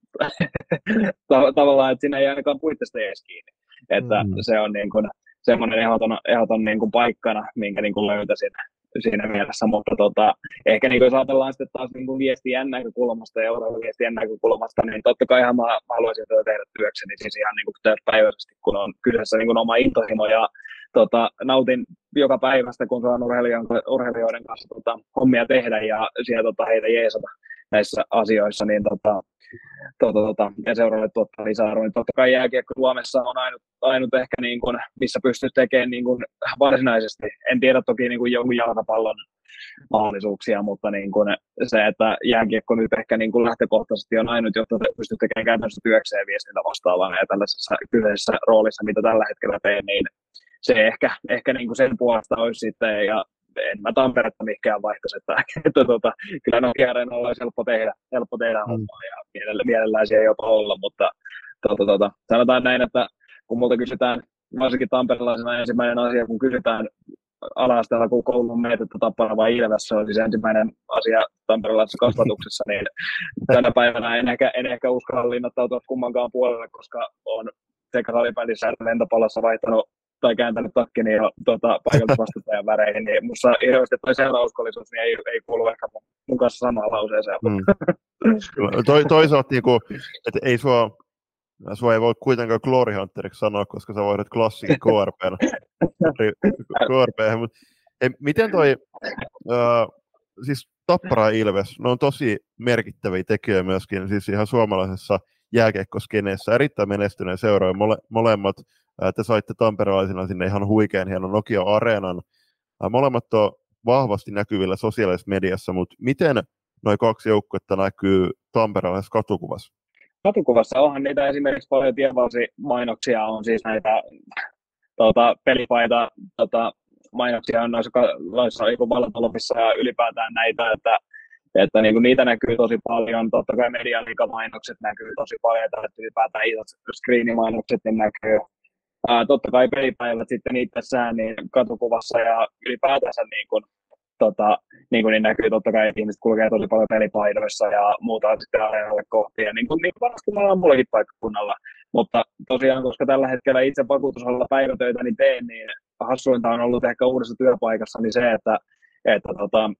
tavallaan, että siinä ei ainakaan puitteista edes kiinni. Että mm. se on niin kuin, semmoinen ehdoton, ehdoton niin kuin paikkana, minkä niin kuin löytäisin siinä mielessä, mutta tota, ehkä niin jos ajatellaan sitten taas niin kuin viestien näkökulmasta ja viestien näkökulmasta, niin totta kai mä, mä haluaisin tätä tehdä työkseni siis ihan niin kuin päiväisesti, kun on kyseessä niin kuin oma intohimo ja tota, nautin joka päivästä, kun saan urheilijoiden, urheilijoiden kanssa tota, hommia tehdä ja siellä tota, heitä jeesata näissä asioissa, niin tota, tota, tota, ja seuraavalle tuottaa lisäarvoa. Niin totta kai jääkiekko Suomessa on ainut, ainut ehkä, niin kuin, missä pystyy tekemään niin kuin varsinaisesti. En tiedä toki niin kuin jonkun jalkapallon mahdollisuuksia, mutta niin kuin se, että jääkiekko nyt ehkä niin kuin lähtökohtaisesti on ainut, jotta pystyy tekemään käytännössä työkseen viestintä vastaavana ja tällaisessa kyseisessä roolissa, mitä tällä hetkellä teen, niin se ehkä, ehkä niin kuin sen puolesta olisi sitten, ja en mä Tamperetta mikään vaihtaisi, että, että tota, kyllä Nokia Areenalla olisi helppo tehdä, helppo tehdä mm. hommaa ja mielellä, mielellään siellä jopa olla, mutta tota, tota, sanotaan näin, että kun multa kysytään, varsinkin tamperilaisena ensimmäinen asia, kun kysytään ala kun koulun mietettä tappana vai Ilves, se on siis ensimmäinen asia tamperilaisessa kasvatuksessa, niin tänä päivänä en ehkä, en ehkä uskalla linnattautua kummankaan puolelle, koska on sekä salibändissä että lentopallossa vaihtanut tai kääntänyt takkini ja tuota, paikalta vastustajan väreihin, niin musta hirveästi toi seurauskollisuus niin ei, ei kuulu ehkä mun, kanssa samaan lauseeseen. Mm. to, toisaalta, niin kuin, että ei sua, sua ei voi kuitenkaan Glory Hunteriksi sanoa, koska sä voidat klassikin KRP. KRP mutta ei, miten toi, uh, siis Tappara ja Ilves, ne on tosi merkittäviä tekijöitä myöskin, siis ihan suomalaisessa jääkiekkoskeneessä, erittäin menestyneen seuroja, mole, molemmat te saitte tamperelaisina sinne ihan huikean hienon Nokia-areenan. Molemmat on vahvasti näkyvillä sosiaalisessa mediassa, mutta miten noin kaksi joukkuetta näkyy tamperelaisessa katukuvassa? Katukuvassa onhan niitä esimerkiksi paljon tievalsimainoksia, on siis näitä tuota, pelipaita tuota, mainoksia on noissa, noissa niin ja ylipäätään näitä, että että niin kuin niitä näkyy tosi paljon, totta kai medialiikamainokset näkyy tosi paljon, että ylipäätään isot screenimainokset niin näkyy, ää, totta kai pelipäivät sitten itsessään niin katukuvassa ja ylipäätänsä niin kuin, tota, niin kuin niin näkyy totta kai, että ihmiset kulkee tosi paljon pelipaidoissa ja muuta sitten areenalle kohti ja niin kuin, niin varmasti on mullakin paikkakunnalla. Mutta tosiaan, koska tällä hetkellä itse vakuutusalalla päivätöitä niin teen, niin hassuinta on ollut ehkä uudessa työpaikassa niin se, että, että tota,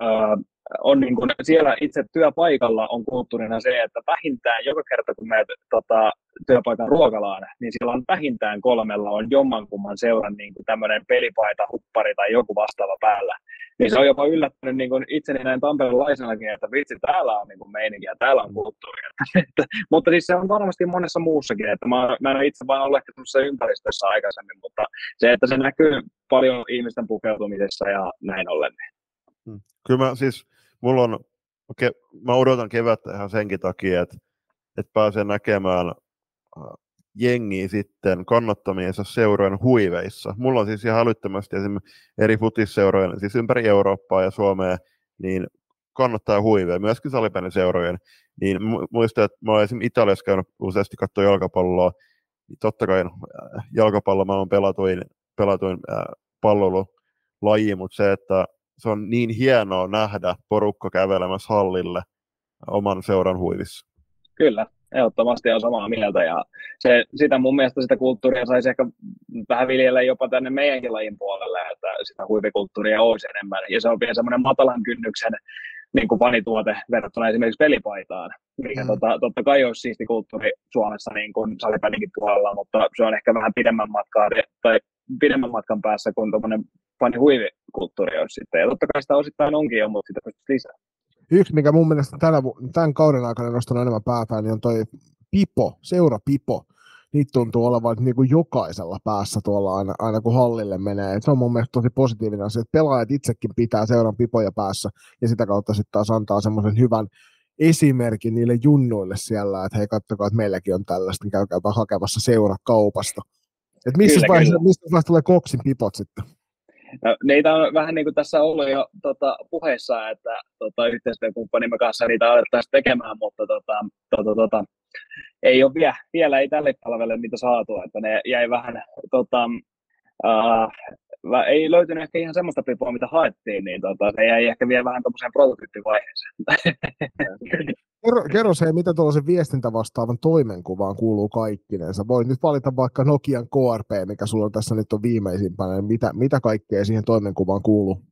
ää, on niin kuin, siellä itse työpaikalla on kulttuurina se, että vähintään joka kerta kun menet tota, työpaikan ruokalaan, niin siellä on vähintään kolmella on jommankumman seuran niin kuin tämmöinen pelipaita, huppari tai joku vastaava päällä. Niin se on jopa yllättänyt niin kuin itseni näin tamperelaisenakin, että vitsi, täällä on niin kuin meininkiä, täällä on kulttuuria. mutta siis se on varmasti monessa muussakin, että mä, mä en itse vain ollut ehkä ympäristössä aikaisemmin, mutta se, että se näkyy paljon ihmisten pukeutumisessa ja näin ollen. Hmm. Kyllä mä siis mulla on, ke, mä odotan kevättä ihan senkin takia, että, että pääsen näkemään äh, jengiä sitten kannattamiensa seurojen huiveissa. Mulla on siis ihan älyttömästi esimerkiksi eri futisseurojen, siis ympäri Eurooppaa ja Suomea, niin kannattaa huiveja, myöskin seurojen. Niin muistan, että mä olen esimerkiksi Italiassa käynyt useasti katsoa jalkapalloa, niin totta kai äh, jalkapallo mä oon pelatuin, pelatuin äh, pallolulaji, mutta se, että se on niin hienoa nähdä porukka kävelemässä hallille oman seuran huivissa. Kyllä, ehdottomasti on samaa mieltä ja se, sitä mun mielestä sitä kulttuuria saisi ehkä vähän viljellä jopa tänne meidänkin lajin puolelle, että sitä huivikulttuuria olisi enemmän ja se on vielä semmoinen matalan kynnyksen niin kuin fanituote verrattuna esimerkiksi pelipaitaan, mikä mm. tota, totta kai olisi siisti kulttuuri Suomessa niin kuin puolella, mutta se on ehkä vähän pidemmän matkaa tai pidemmän matkan päässä kuin tuommoinen fani huivikulttuuri olisi sitten. Ja totta kai sitä osittain onkin jo, mutta sitä pystyisi lisää. Yksi, mikä mun mielestä tänä, tämän kauden aikana nostanut enemmän päätään, niin on toi Pipo, seura Pipo. niitä tuntuu olevan niin kuin jokaisella päässä tuolla aina, aina kun hallille menee. Et se on mun mielestä tosi positiivinen asia, että pelaajat itsekin pitää seuran pipoja päässä ja sitä kautta sitten taas antaa semmoisen hyvän esimerkin niille junnuille siellä, että hei katsokaa, että meilläkin on tällaista, niin käykääpä hakemassa seura kaupasta. Et missä, kyllä, vaiheessa, kyllä. missä vaiheessa tulee koksin pipot sitten? No, niitä on vähän niin kuin tässä ollut jo tota, puheessa, että tota, yhteistyökumppanimme kanssa niitä alettaisiin tekemään, mutta tota, tota, tota, ei ole vielä, vielä ei tälle palvelle niitä saatu, että ne jäi vähän, tota, uh, ei löytynyt ehkä ihan semmoista pipoa, mitä haettiin, niin tota, se jäi ehkä vielä vähän tuommoiseen prototyyppivaiheeseen. kerro, kerro se, mitä tuollaisen viestintävastaavan toimenkuvaan kuuluu kaikkinensa. Voit nyt valita vaikka Nokian KRP, mikä sulla tässä nyt on viimeisimpänä, niin mitä, mitä kaikkea siihen toimenkuvaan kuuluu?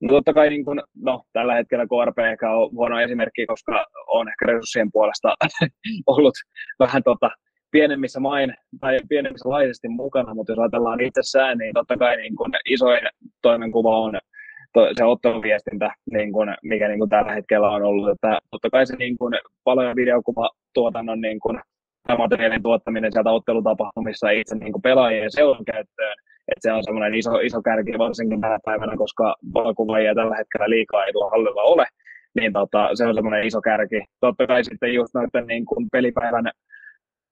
No totta kai niin kun, no, tällä hetkellä KRP ehkä on huono esimerkki, koska on ehkä resurssien puolesta ollut vähän tota, pienemmissä main tai pienemmissä laisesti mukana, mutta jos ajatellaan itsessään, niin totta kai niin kun isoin toimenkuva on se otteluviestintä, niin kun, mikä niin kun tällä hetkellä on ollut. Että totta kai se niin kun, paljon videokuvatuotannon niin kun, materiaalin tuottaminen sieltä ottelutapahtumissa itse niin kun pelaajien seuran käyttöön, että se on semmoinen iso, iso kärki varsinkin tänä päivänä, koska valokuvaajia tällä hetkellä liikaa ei tuolla hallilla ole, niin tota, se on semmoinen iso kärki. Totta kai sitten just noiden niin kuin pelipäivän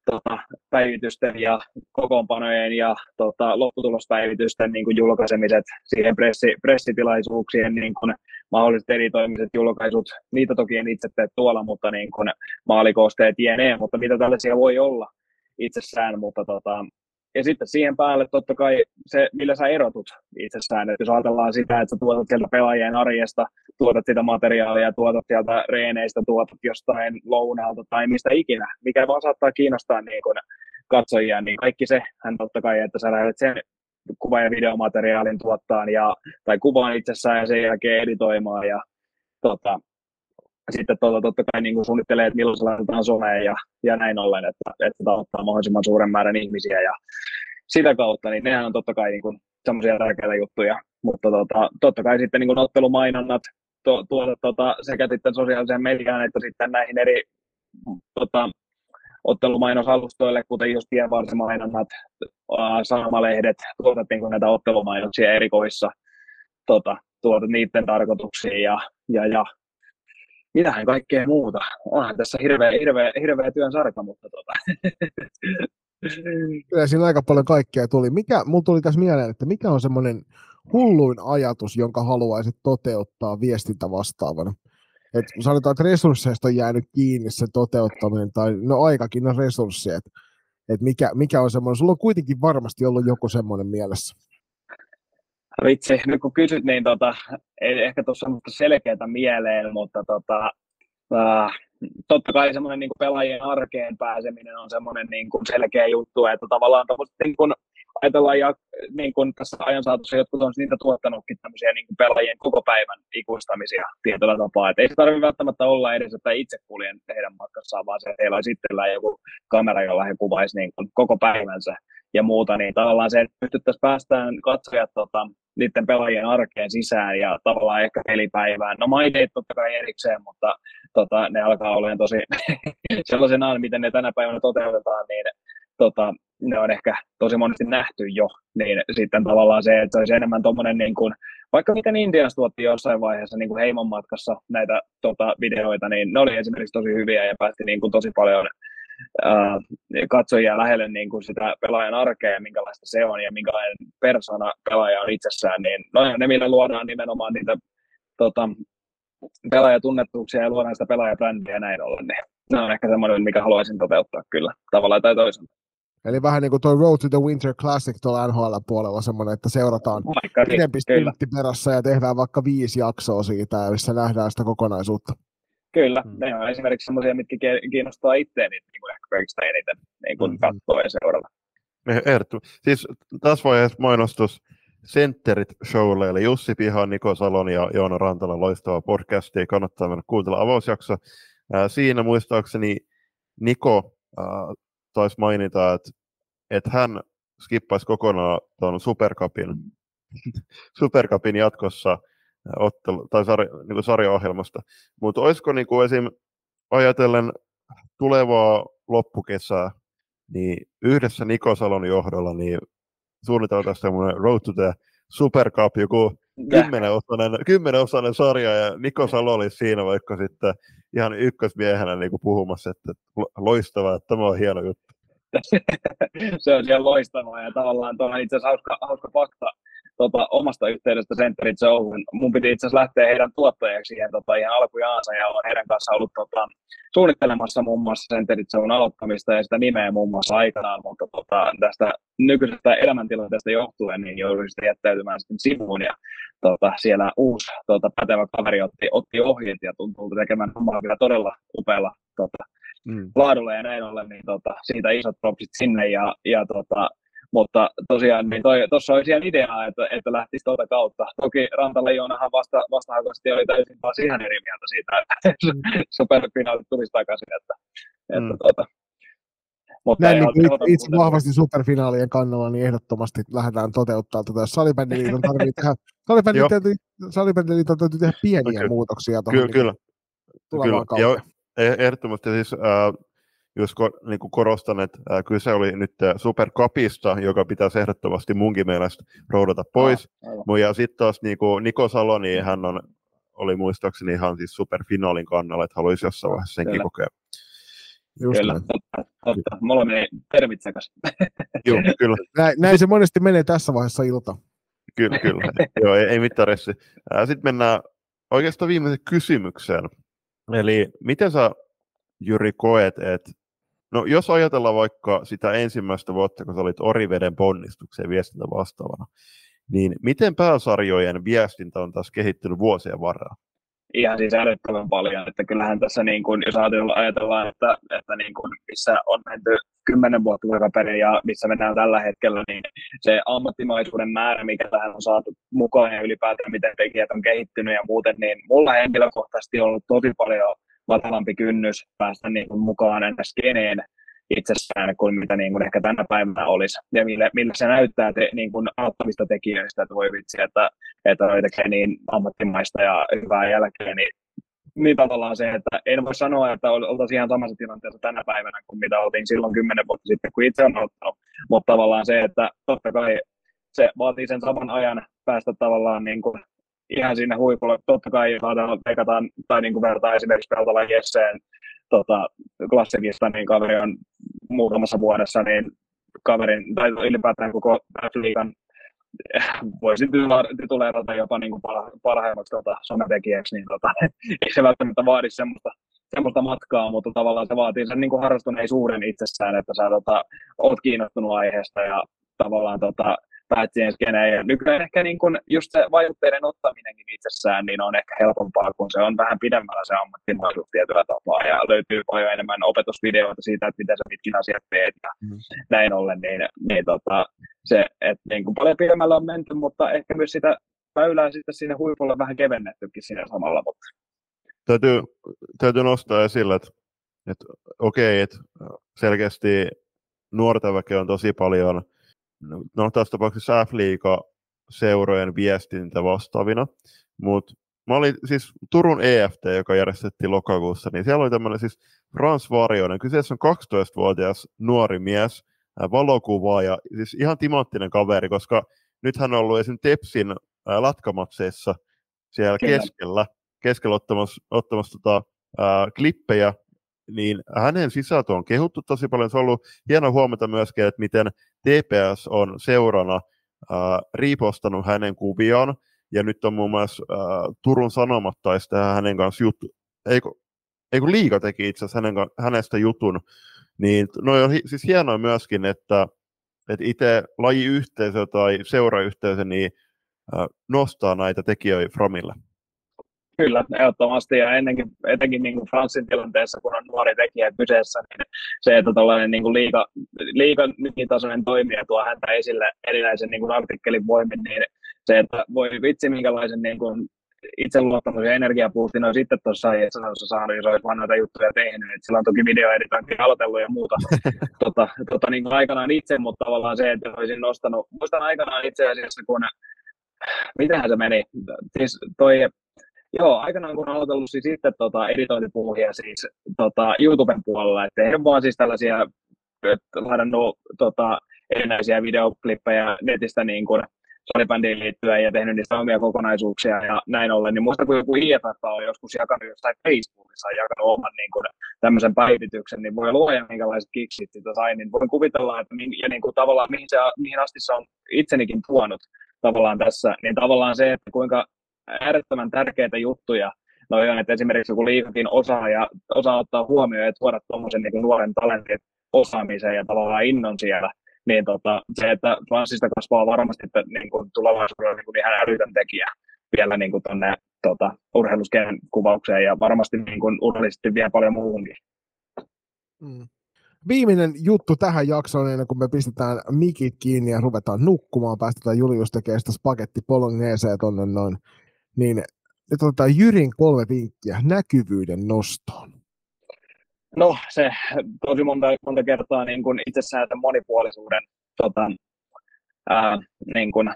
tota, päivitysten ja kokoonpanojen ja tota, lopputulospäivitysten niin kuin julkaisemiset, siihen pressi, pressitilaisuuksien niin kuin, mahdolliset editoimiset julkaisut, niitä toki en itse tee tuolla, mutta niin kuin, maalikoosteet jne, mutta mitä tällaisia voi olla itsessään, mutta tota, ja sitten siihen päälle totta kai se, millä sä erotut itsessään. Että jos ajatellaan sitä, että sä tuotat sieltä pelaajien arjesta, tuotat sitä materiaalia, tuotat sieltä reeneistä, tuotat jostain lounaalta tai mistä ikinä, mikä vaan saattaa kiinnostaa niin kun katsojia, niin kaikki se hän totta kai, että sä lähdet sen kuva- ja videomateriaalin tuottaan ja, tai kuvaan itsessään ja sen jälkeen editoimaan ja tota, sitten tuota, totta kai niin suunnittelee, että milloin se laitetaan someen ja, ja näin ollen, että, että ottaa mahdollisimman suuren määrän ihmisiä ja sitä kautta, niin nehän on totta kai niin kuin semmoisia tärkeitä juttuja, mutta tota, totta kai sitten niin kuin ottelumainonnat to, tuota, tota, sekä sitten sosiaaliseen mediaan että sitten näihin eri tota, ottelumainosalustoille, kuten just tienvarsimainonnat, sanomalehdet, tuotat niin näitä ottelumainoksia erikoissa tota, tuotat niiden tarkoituksiin ja, ja, ja mitähän kaikkea muuta. Onhan tässä hirveä, hirveä, hirveä työn sarka, mutta tota. Kyllä siinä aika paljon kaikkea tuli. Mikä, mulla tuli tässä mieleen, että mikä on semmoinen hulluin ajatus, jonka haluaisit toteuttaa viestintä vastaavana? Et sanotaan, että resursseista on jäänyt kiinni se toteuttaminen, tai no aikakin on resursseja. Et, et mikä, mikä on semmoinen, sulla on kuitenkin varmasti ollut joku semmoinen mielessä. Vitsi, nyt kun kysyt, niin tota, ei ehkä tuossa semmoista selkeää mieleen, mutta tota, äh, totta kai semmoinen niin pelaajien arkeen pääseminen on semmoinen niin kuin selkeä juttu, että tavallaan niin kuin ajatellaan ja niin kuin tässä ajan saatossa jotkut on niitä tuottanutkin tämmöisiä niin kuin pelaajien koko päivän ikuistamisia tietyllä tapaa. Et ei se tarvitse välttämättä olla edes, että itse kuljen heidän matkassaan, vaan se heillä olisi joku kamera, jolla he kuvaisi niin kuin koko päivänsä ja muuta, niin tavallaan se, että pystyttäisiin päästään katsojat tota, niiden pelaajien arkeen sisään ja tavallaan ehkä pelipäivään. No maineit totta kai erikseen, mutta tota, ne alkaa olemaan tosi sellaisenaan, miten ne tänä päivänä toteutetaan, niin tota, ne on ehkä tosi monesti nähty jo, niin sitten tavallaan se, että se olisi enemmän tuommoinen, niin kuin, vaikka miten Indians tuotti jossain vaiheessa niin kuin heimon matkassa näitä tota, videoita, niin ne oli esimerkiksi tosi hyviä ja päästi niin kuin tosi paljon katsojia lähelle niin kuin sitä pelaajan arkea ja minkälaista se on ja minkälainen persona pelaaja on itsessään, niin no, ne millä luodaan nimenomaan niitä tota, pelaajatunnettuuksia ja luodaan sitä pelaajabrändiä ja näin ollen, niin ne on ehkä semmoinen, mikä haluaisin toteuttaa kyllä tavalla tai toisella. Eli vähän niin kuin tuo Road to the Winter Classic tuolla NHL-puolella semmoinen, että seurataan niin, pidempi perässä ja tehdään vaikka viisi jaksoa siitä, missä nähdään sitä kokonaisuutta. Kyllä, mm. ne on esimerkiksi sellaisia, mitkä kiinnostaa itseäni niin kuin ehkä kaikista eniten niin kuin mm. katsoa ja seurata. Ertu. Siis tässä vaiheessa mainostus Centerit showlle, eli Jussi Piha, Niko Salon ja Joona Rantala loistava podcasti, kannattaa mennä kuuntella avausjakso. siinä muistaakseni Niko taisi mainita, että, että hän skippaisi kokonaan tuon Supercupin, Supercupin jatkossa ottelu, tai sarja, niin kuin sarjaohjelmasta. Mutta olisiko niin kuin esim. ajatellen tulevaa loppukesää, niin yhdessä Niko Salon johdolla niin suunnitellaan semmoinen Road to the Super Cup, joku kymmenenosainen, kymmenenosainen sarja, ja Niko Salo oli siinä vaikka sitten ihan ykkösmiehenä niin kuin puhumassa, että loistavaa, että tämä on hieno juttu. se on siellä loistavaa, ja tavallaan tuo on itse asiassa hauska, hauska fakta, tota, omasta yhteydestä Century Zone. Mun piti itse asiassa lähteä heidän tuottajaksi siihen tota, ihan alkujaansa ja olen heidän kanssa ollut tota, suunnittelemassa muun muassa Century Zone aloittamista ja sitä nimeä muun muassa aikanaan, mutta tota, tästä nykyisestä elämäntilanteesta johtuen niin jouduin sitten jättäytymään sitten sivuun ja tota, siellä uusi tota, pätevä kaveri otti, otti ohjeet ja tuntuu tekemään hommaa vielä todella upealla tota, mm. laadulla ja näin ollen, niin tota, siitä isot propsit sinne ja, ja tota, mutta tosiaan niin tuossa oli siellä ideaa, että, että lähtisi tuota kautta. Toki Rantaleijonahan vasta, vastahakoisesti oli täysin taas ihan eri mieltä siitä, että superfinaalit tulisi takaisin. Että, mm. että tuota, mutta Näin, niin, itse, itse vahvasti superfinaalien kannalla, niin ehdottomasti lähdetään toteuttaa tätä. Jos salibändiliiton tarvitsee tehdä, salibändiliiton täytyy tehdä pieniä okay. muutoksia tuohon kyllä, niin, kyllä. tulevaan kyllä. Ja e- ehdottomasti siis äh, just ko, niin kuin korostan, että ää, kyse oli nyt Supercupista, joka pitäisi ehdottomasti munkin mielestä roudata pois. Ah, ja sitten taas niin kuin Niko Salo, niin hän on, oli muistaakseni ihan siis superfinaalin kannalla, että haluaisi jossain vaiheessa senkin Kyllä. kokea. Just kyllä, näin. totta, totta. Mulla meni termit sekas. Joo, kyllä. Näin, näin, se monesti menee tässä vaiheessa ilta. Kyllä, kyllä. Joo, ei, ei mitään ressi. Sitten mennään oikeastaan viimeiseen kysymykseen. Eli miten sä, Jyri, koet, että No jos ajatellaan vaikka sitä ensimmäistä vuotta, kun sä olit Oriveden ponnistuksen viestintä vastaavana, niin miten pääsarjojen viestintä on taas kehittynyt vuosien varrella? Ihan siis älyttömän paljon, että kyllähän tässä niin kuin, jos ajatellaan, että, että niin kuin, missä on menty kymmenen vuotta takaperin ja missä mennään tällä hetkellä, niin se ammattimaisuuden määrä, mikä tähän on saatu mukaan ja ylipäätään miten tekijät on kehittynyt ja muuten, niin mulla henkilökohtaisesti on ollut tosi paljon matalampi kynnys päästä niin kuin mukaan enää skeneen itsessään kuin mitä niin kuin ehkä tänä päivänä olisi. Ja millä, millä se näyttää te, niin kuin auttavista tekijöistä, että voi vitsi, että, että noi tekee niin ammattimaista ja hyvää jälkeen, niin, niin tavallaan se, että en voi sanoa, että oltaisiin ihan samassa tilanteessa tänä päivänä kuin mitä oltiin silloin kymmenen vuotta sitten, kun itse on ottanut. Mutta tavallaan se, että totta kai se vaatii sen saman ajan päästä tavallaan niin kuin ihan sinne huipulle. Totta kai jos ajatellaan, tai niin kuin vertaa esimerkiksi Peltolan Jesseen tota, klassikista, niin kaveri on muutamassa vuodessa niin kaverin, tai ylipäätään koko F-liigan voisi tituleerata jopa niin kuin parhaimmaksi tota, sometekijäksi, niin tota, ei se välttämättä vaadi semmoista, semmoista matkaa, mutta tavallaan se vaatii sen niin kuin harrastuneisuuden itsessään, että sä tota, oot kiinnostunut aiheesta ja tavallaan tota, päät siihen skeneen. Ja nykyään ehkä niin kun just se vaikutteiden ottaminenkin itsessään niin on ehkä helpompaa, kun se on vähän pidemmällä se ammattimaisuus tietyllä tapaa. Ja löytyy paljon enemmän opetusvideoita siitä, että miten sä mitkin asiat teet ja mm. näin ollen. Niin, niin tota, se, että niin kuin paljon pidemmällä on menty, mutta ehkä myös sitä väylää sitten sinne huipulle vähän kevennettykin siinä samalla. Mutta. Täytyy, täytyy nostaa esille, että, että okei, että selkeästi nuorten väkeä on tosi paljon – no tässä tapauksessa F-liiga seurojen viestintä vastaavina, mutta mä olin siis Turun EFT, joka järjestettiin lokakuussa, niin siellä oli tämmöinen siis Frans Varjonen, kyseessä on 12-vuotias nuori mies, valokuvaaja, siis ihan timanttinen kaveri, koska nyt hän on ollut esim. Tepsin latkamatseissa siellä Kyllä. keskellä, keskellä ottamassa, ottamassa tota, ää, klippejä, niin hänen sisältö on kehuttu tosi paljon. Se on ollut hieno huomata myöskin, että miten TPS on seurana äh, riipostanut hänen kuvion, ja nyt on muun muassa äh, Turun Sanomat taisi tehdä hänen kanssa juttu, eikö, eikö liika teki itse asiassa hänen, hänestä jutun, niin no on siis hienoa myöskin, että, että itse lajiyhteisö tai seurayhteisö niin, äh, nostaa näitä tekijöitä Framille. Kyllä, ehdottomasti. Ja ennenkin, etenkin niin kuin Franssin tilanteessa, kun on nuori tekijä kyseessä, niin se, että tällainen niin kuin liiga, liiga tasoinen toimija tuo häntä esille erinäisen niin kuin artikkelin voimin, niin se, että voi vitsi minkälaisen niin kuin itseluottamus ja energiapuustin on sitten tuossa ajassa saanut, jos olisi vaan noita juttuja tehnyt. Et sillä on toki videoeditointi aloitellut ja muuta. Tota, tota, niin kuin aikanaan itse, mutta tavallaan se, että olisin nostanut, muistan aikanaan itse asiassa, kun mitähän se meni, siis toi Joo, aikanaan kun on aloitellut siis sitten tota, editointipuuhia siis tota, YouTuben puolella, että ei vaan siis tällaisia ladannut tota, erinäisiä videoklippejä netistä niin kuin, salibändiin liittyen ja tehnyt niistä omia kokonaisuuksia ja näin ollen, niin muista kun joku IFF on joskus jakanut jossain Facebookissa, jakanut oman niin kuin, tämmöisen päivityksen, niin voi luoja minkälaiset kiksit sitä sai, niin voin kuvitella, että min, ja niin kuin, tavallaan mihin, se, mihin asti se on itsenikin tuonut tavallaan tässä, niin tavallaan se, että kuinka äärettömän tärkeitä juttuja no on, että esimerkiksi kun liikakin osaa ja osaa ottaa huomioon ja tuoda tuommoisen niin nuoren talentin osaamiseen ja tavallaan innon siellä, niin tota, se, että Franssista kasvaa varmasti että, niin kuin tulevaisuudessa niin kuin ihan älytön tekijä vielä niin kuin tonne tota, urheilusken kuvaukseen ja varmasti niin kuin urheillisesti vielä paljon muuhunkin. Mm. Viimeinen juttu tähän jaksoon, ennen kuin me pistetään mikit kiinni ja ruvetaan nukkumaan, päästetään Julius tekemään sitä spagetti polongeeseen tonne noin, niin nyt otetaan Jyrin kolme vinkkiä näkyvyyden nostoon. No se tosi monta, monta kertaa niin kuin itsessään että monipuolisuuden tota, ää, niin kuin,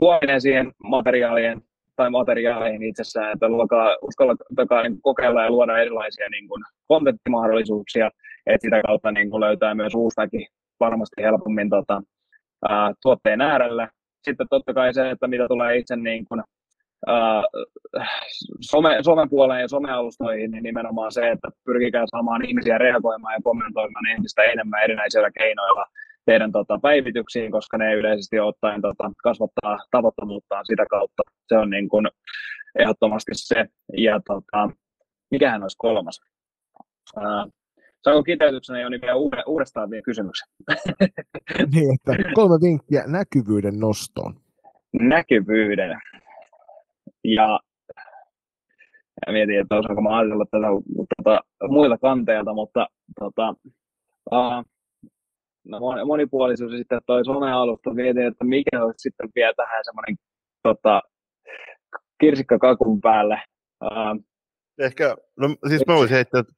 luominen siihen materiaalien tai materiaaleihin itsessään, että luokaa, uskallakaa niin kokeilla ja luoda erilaisia niin kuin, kontenttimahdollisuuksia, että sitä kautta niin kuin, löytää myös uusi väki varmasti helpommin tota, ää, tuotteen äärelle. Sitten totta kai se, että mitä tulee itse niin kuin, some, somen puoleen ja somealustoihin, niin nimenomaan se, että pyrkikää saamaan ihmisiä reagoimaan ja kommentoimaan entistä enemmän erinäisillä keinoilla teidän tota, päivityksiin, koska ne yleisesti ottaen tota, kasvattaa tavoittavuuttaan sitä kautta. Se on niin kuin ehdottomasti se. Ja tota, mikähän olisi kolmas? Ää, Saanko kiteytyksenä jo niin vielä uudestaan vielä kysymyksen? niin, että kolme vinkkiä näkyvyyden nostoon. Näkyvyyden. Ja, ja mietin, että osaanko mä ajatella tätä tota, muilta kanteilta, mutta tota, uh, no, monipuolisuus ja sitten toi somealusta mietin, että mikä olisi sitten vielä tähän semmoinen tota, kirsikka kakun päälle. Uh, Ehkä, no siis mä voisin heittää, että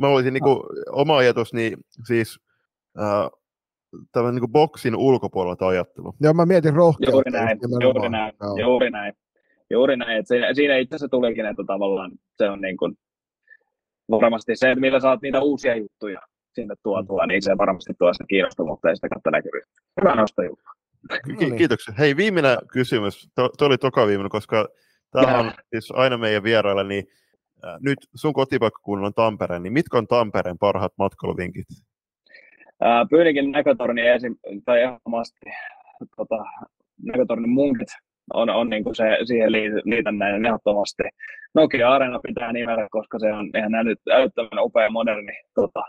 mä voisin niinku, oma ajatus, niin siis uh, tämän niin boksin ulkopuolelta ajattelu. Joo, mä mietin rohkeutta. Juuri näin, juuri näin, juuri näin. Juuri näin, että siinä, siinä itse asiassa tulikin, että tavallaan se on niin kuin, varmasti se, että millä saat niitä uusia juttuja sinne tuotua, niin se varmasti tuo sitä kiinnostavuutta ja sitä kautta näkyvyyttä. Hyvä nosto Jukka. Ki- kiitoksia. Hei, viimeinen kysymys. Tuo oli toka viimeinen, koska tämä on siis aina meidän vierailla, niin äh, nyt sun kotipaikkakunnan on Tampere, niin mitkä on Tampereen parhaat matkailuvinkit? Äh, Pyynikin näkötorni esim, tai ehdottomasti tota, näkötornin munkit on, on niin kuin se, siihen liitännäinen ehdottomasti. Nokia Arena pitää nimetä, koska se on ihan älyttömän upea moderni tota,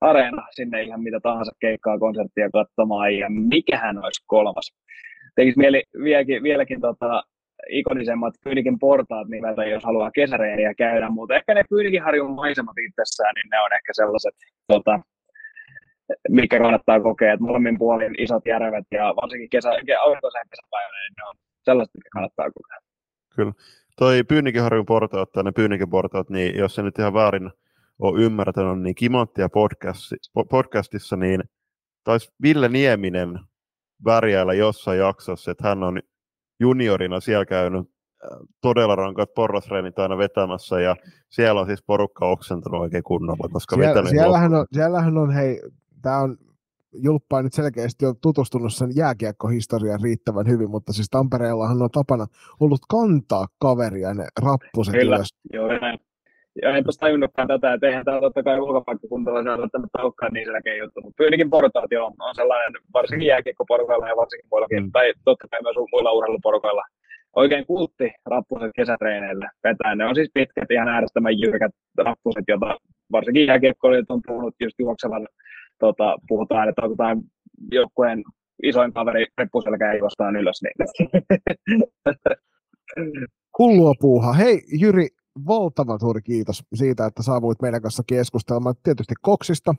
areena, sinne ihan mitä tahansa keikkaa, konserttia katsomaan, ja mikähän olisi kolmas. Tekisi mieli vieläkin, vieläkin tota, ikonisemmat Pyynikin portaat nimeltä, jos haluaa kesäreeniä käydä, mutta ehkä ne Pyynikin harjun maisemat itsessään, niin ne on ehkä sellaiset, tota, mikä kannattaa kokea, että molemmin puolin isot järvet ja varsinkin kesä, aurinkoisen kesäpäivänä, niin ne on sellaiset, mikä kannattaa kokea. Kyllä. Toi Pyynikinharjun portaat tai ne Pyynikin portaat, niin jos se nyt ihan väärin ole ymmärtänyt, niin Kimanttia podcasti, podcastissa, niin taisi Ville Nieminen värjäillä jossain jaksossa, että hän on juniorina siellä käynyt äh, todella rankat porrasreenit aina vetämässä ja siellä on siis porukka oksentanut oikein kunnolla, koska siellä, siellähän, on, siellähän on, hei, tämä on Julppa on nyt selkeästi jo tutustunut sen jääkiekkohistorian riittävän hyvin, mutta siis Tampereellahan on tapana ollut kantaa kaveria ne rappuset Kyllä, ylös. joo näin. Ja en tuossa tajunnutkaan tätä, että eihän tämä totta kai ulkopaikkakuntalaisena välttämättä olekaan niin selkeä juttu, mutta Pyynikin portaat joo, on sellainen, varsinkin jääkiekkoporukalla ja varsinkin muillakin, mm. tai totta kai myös muilla urheiluporukalla, oikein kultti rappuset kesätreeneille vetää. Ne on siis pitkät, ihan äärettömän jyrkät rappuset, joita varsinkin jääkiekkoilijat on puhunut just juoksevan tota, puhutaan, että otetaan joukkueen isoin kaveri reppuselkä ei jostain ylös. Niin. Hullua puuha. Hei Jyri, valtavan suuri kiitos siitä, että saavuit meidän kanssa keskustelemaan tietysti koksista,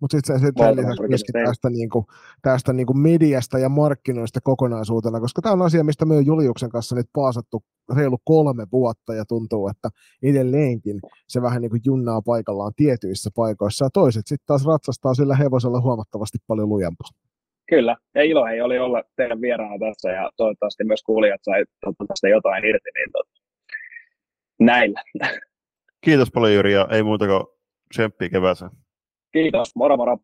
mutta sitten sen lisäksi myöskin tästä, niin kuin, tästä niin kuin mediasta ja markkinoista kokonaisuutena, koska tämä on asia, mistä me on Juliuksen kanssa nyt paasattu reilu kolme vuotta ja tuntuu, että edelleenkin se vähän niin kuin junnaa paikallaan tietyissä paikoissa ja toiset sitten taas ratsastaa sillä hevosella huomattavasti paljon lujempaa. Kyllä, ja ilo ei oli olla teidän vieraana tässä ja toivottavasti myös kuulijat sai tästä jotain irti, niin tot... näillä. Kiitos paljon Jyri ja ei muuta kuin tsemppiä kevääseen. Kiitos, moro moro.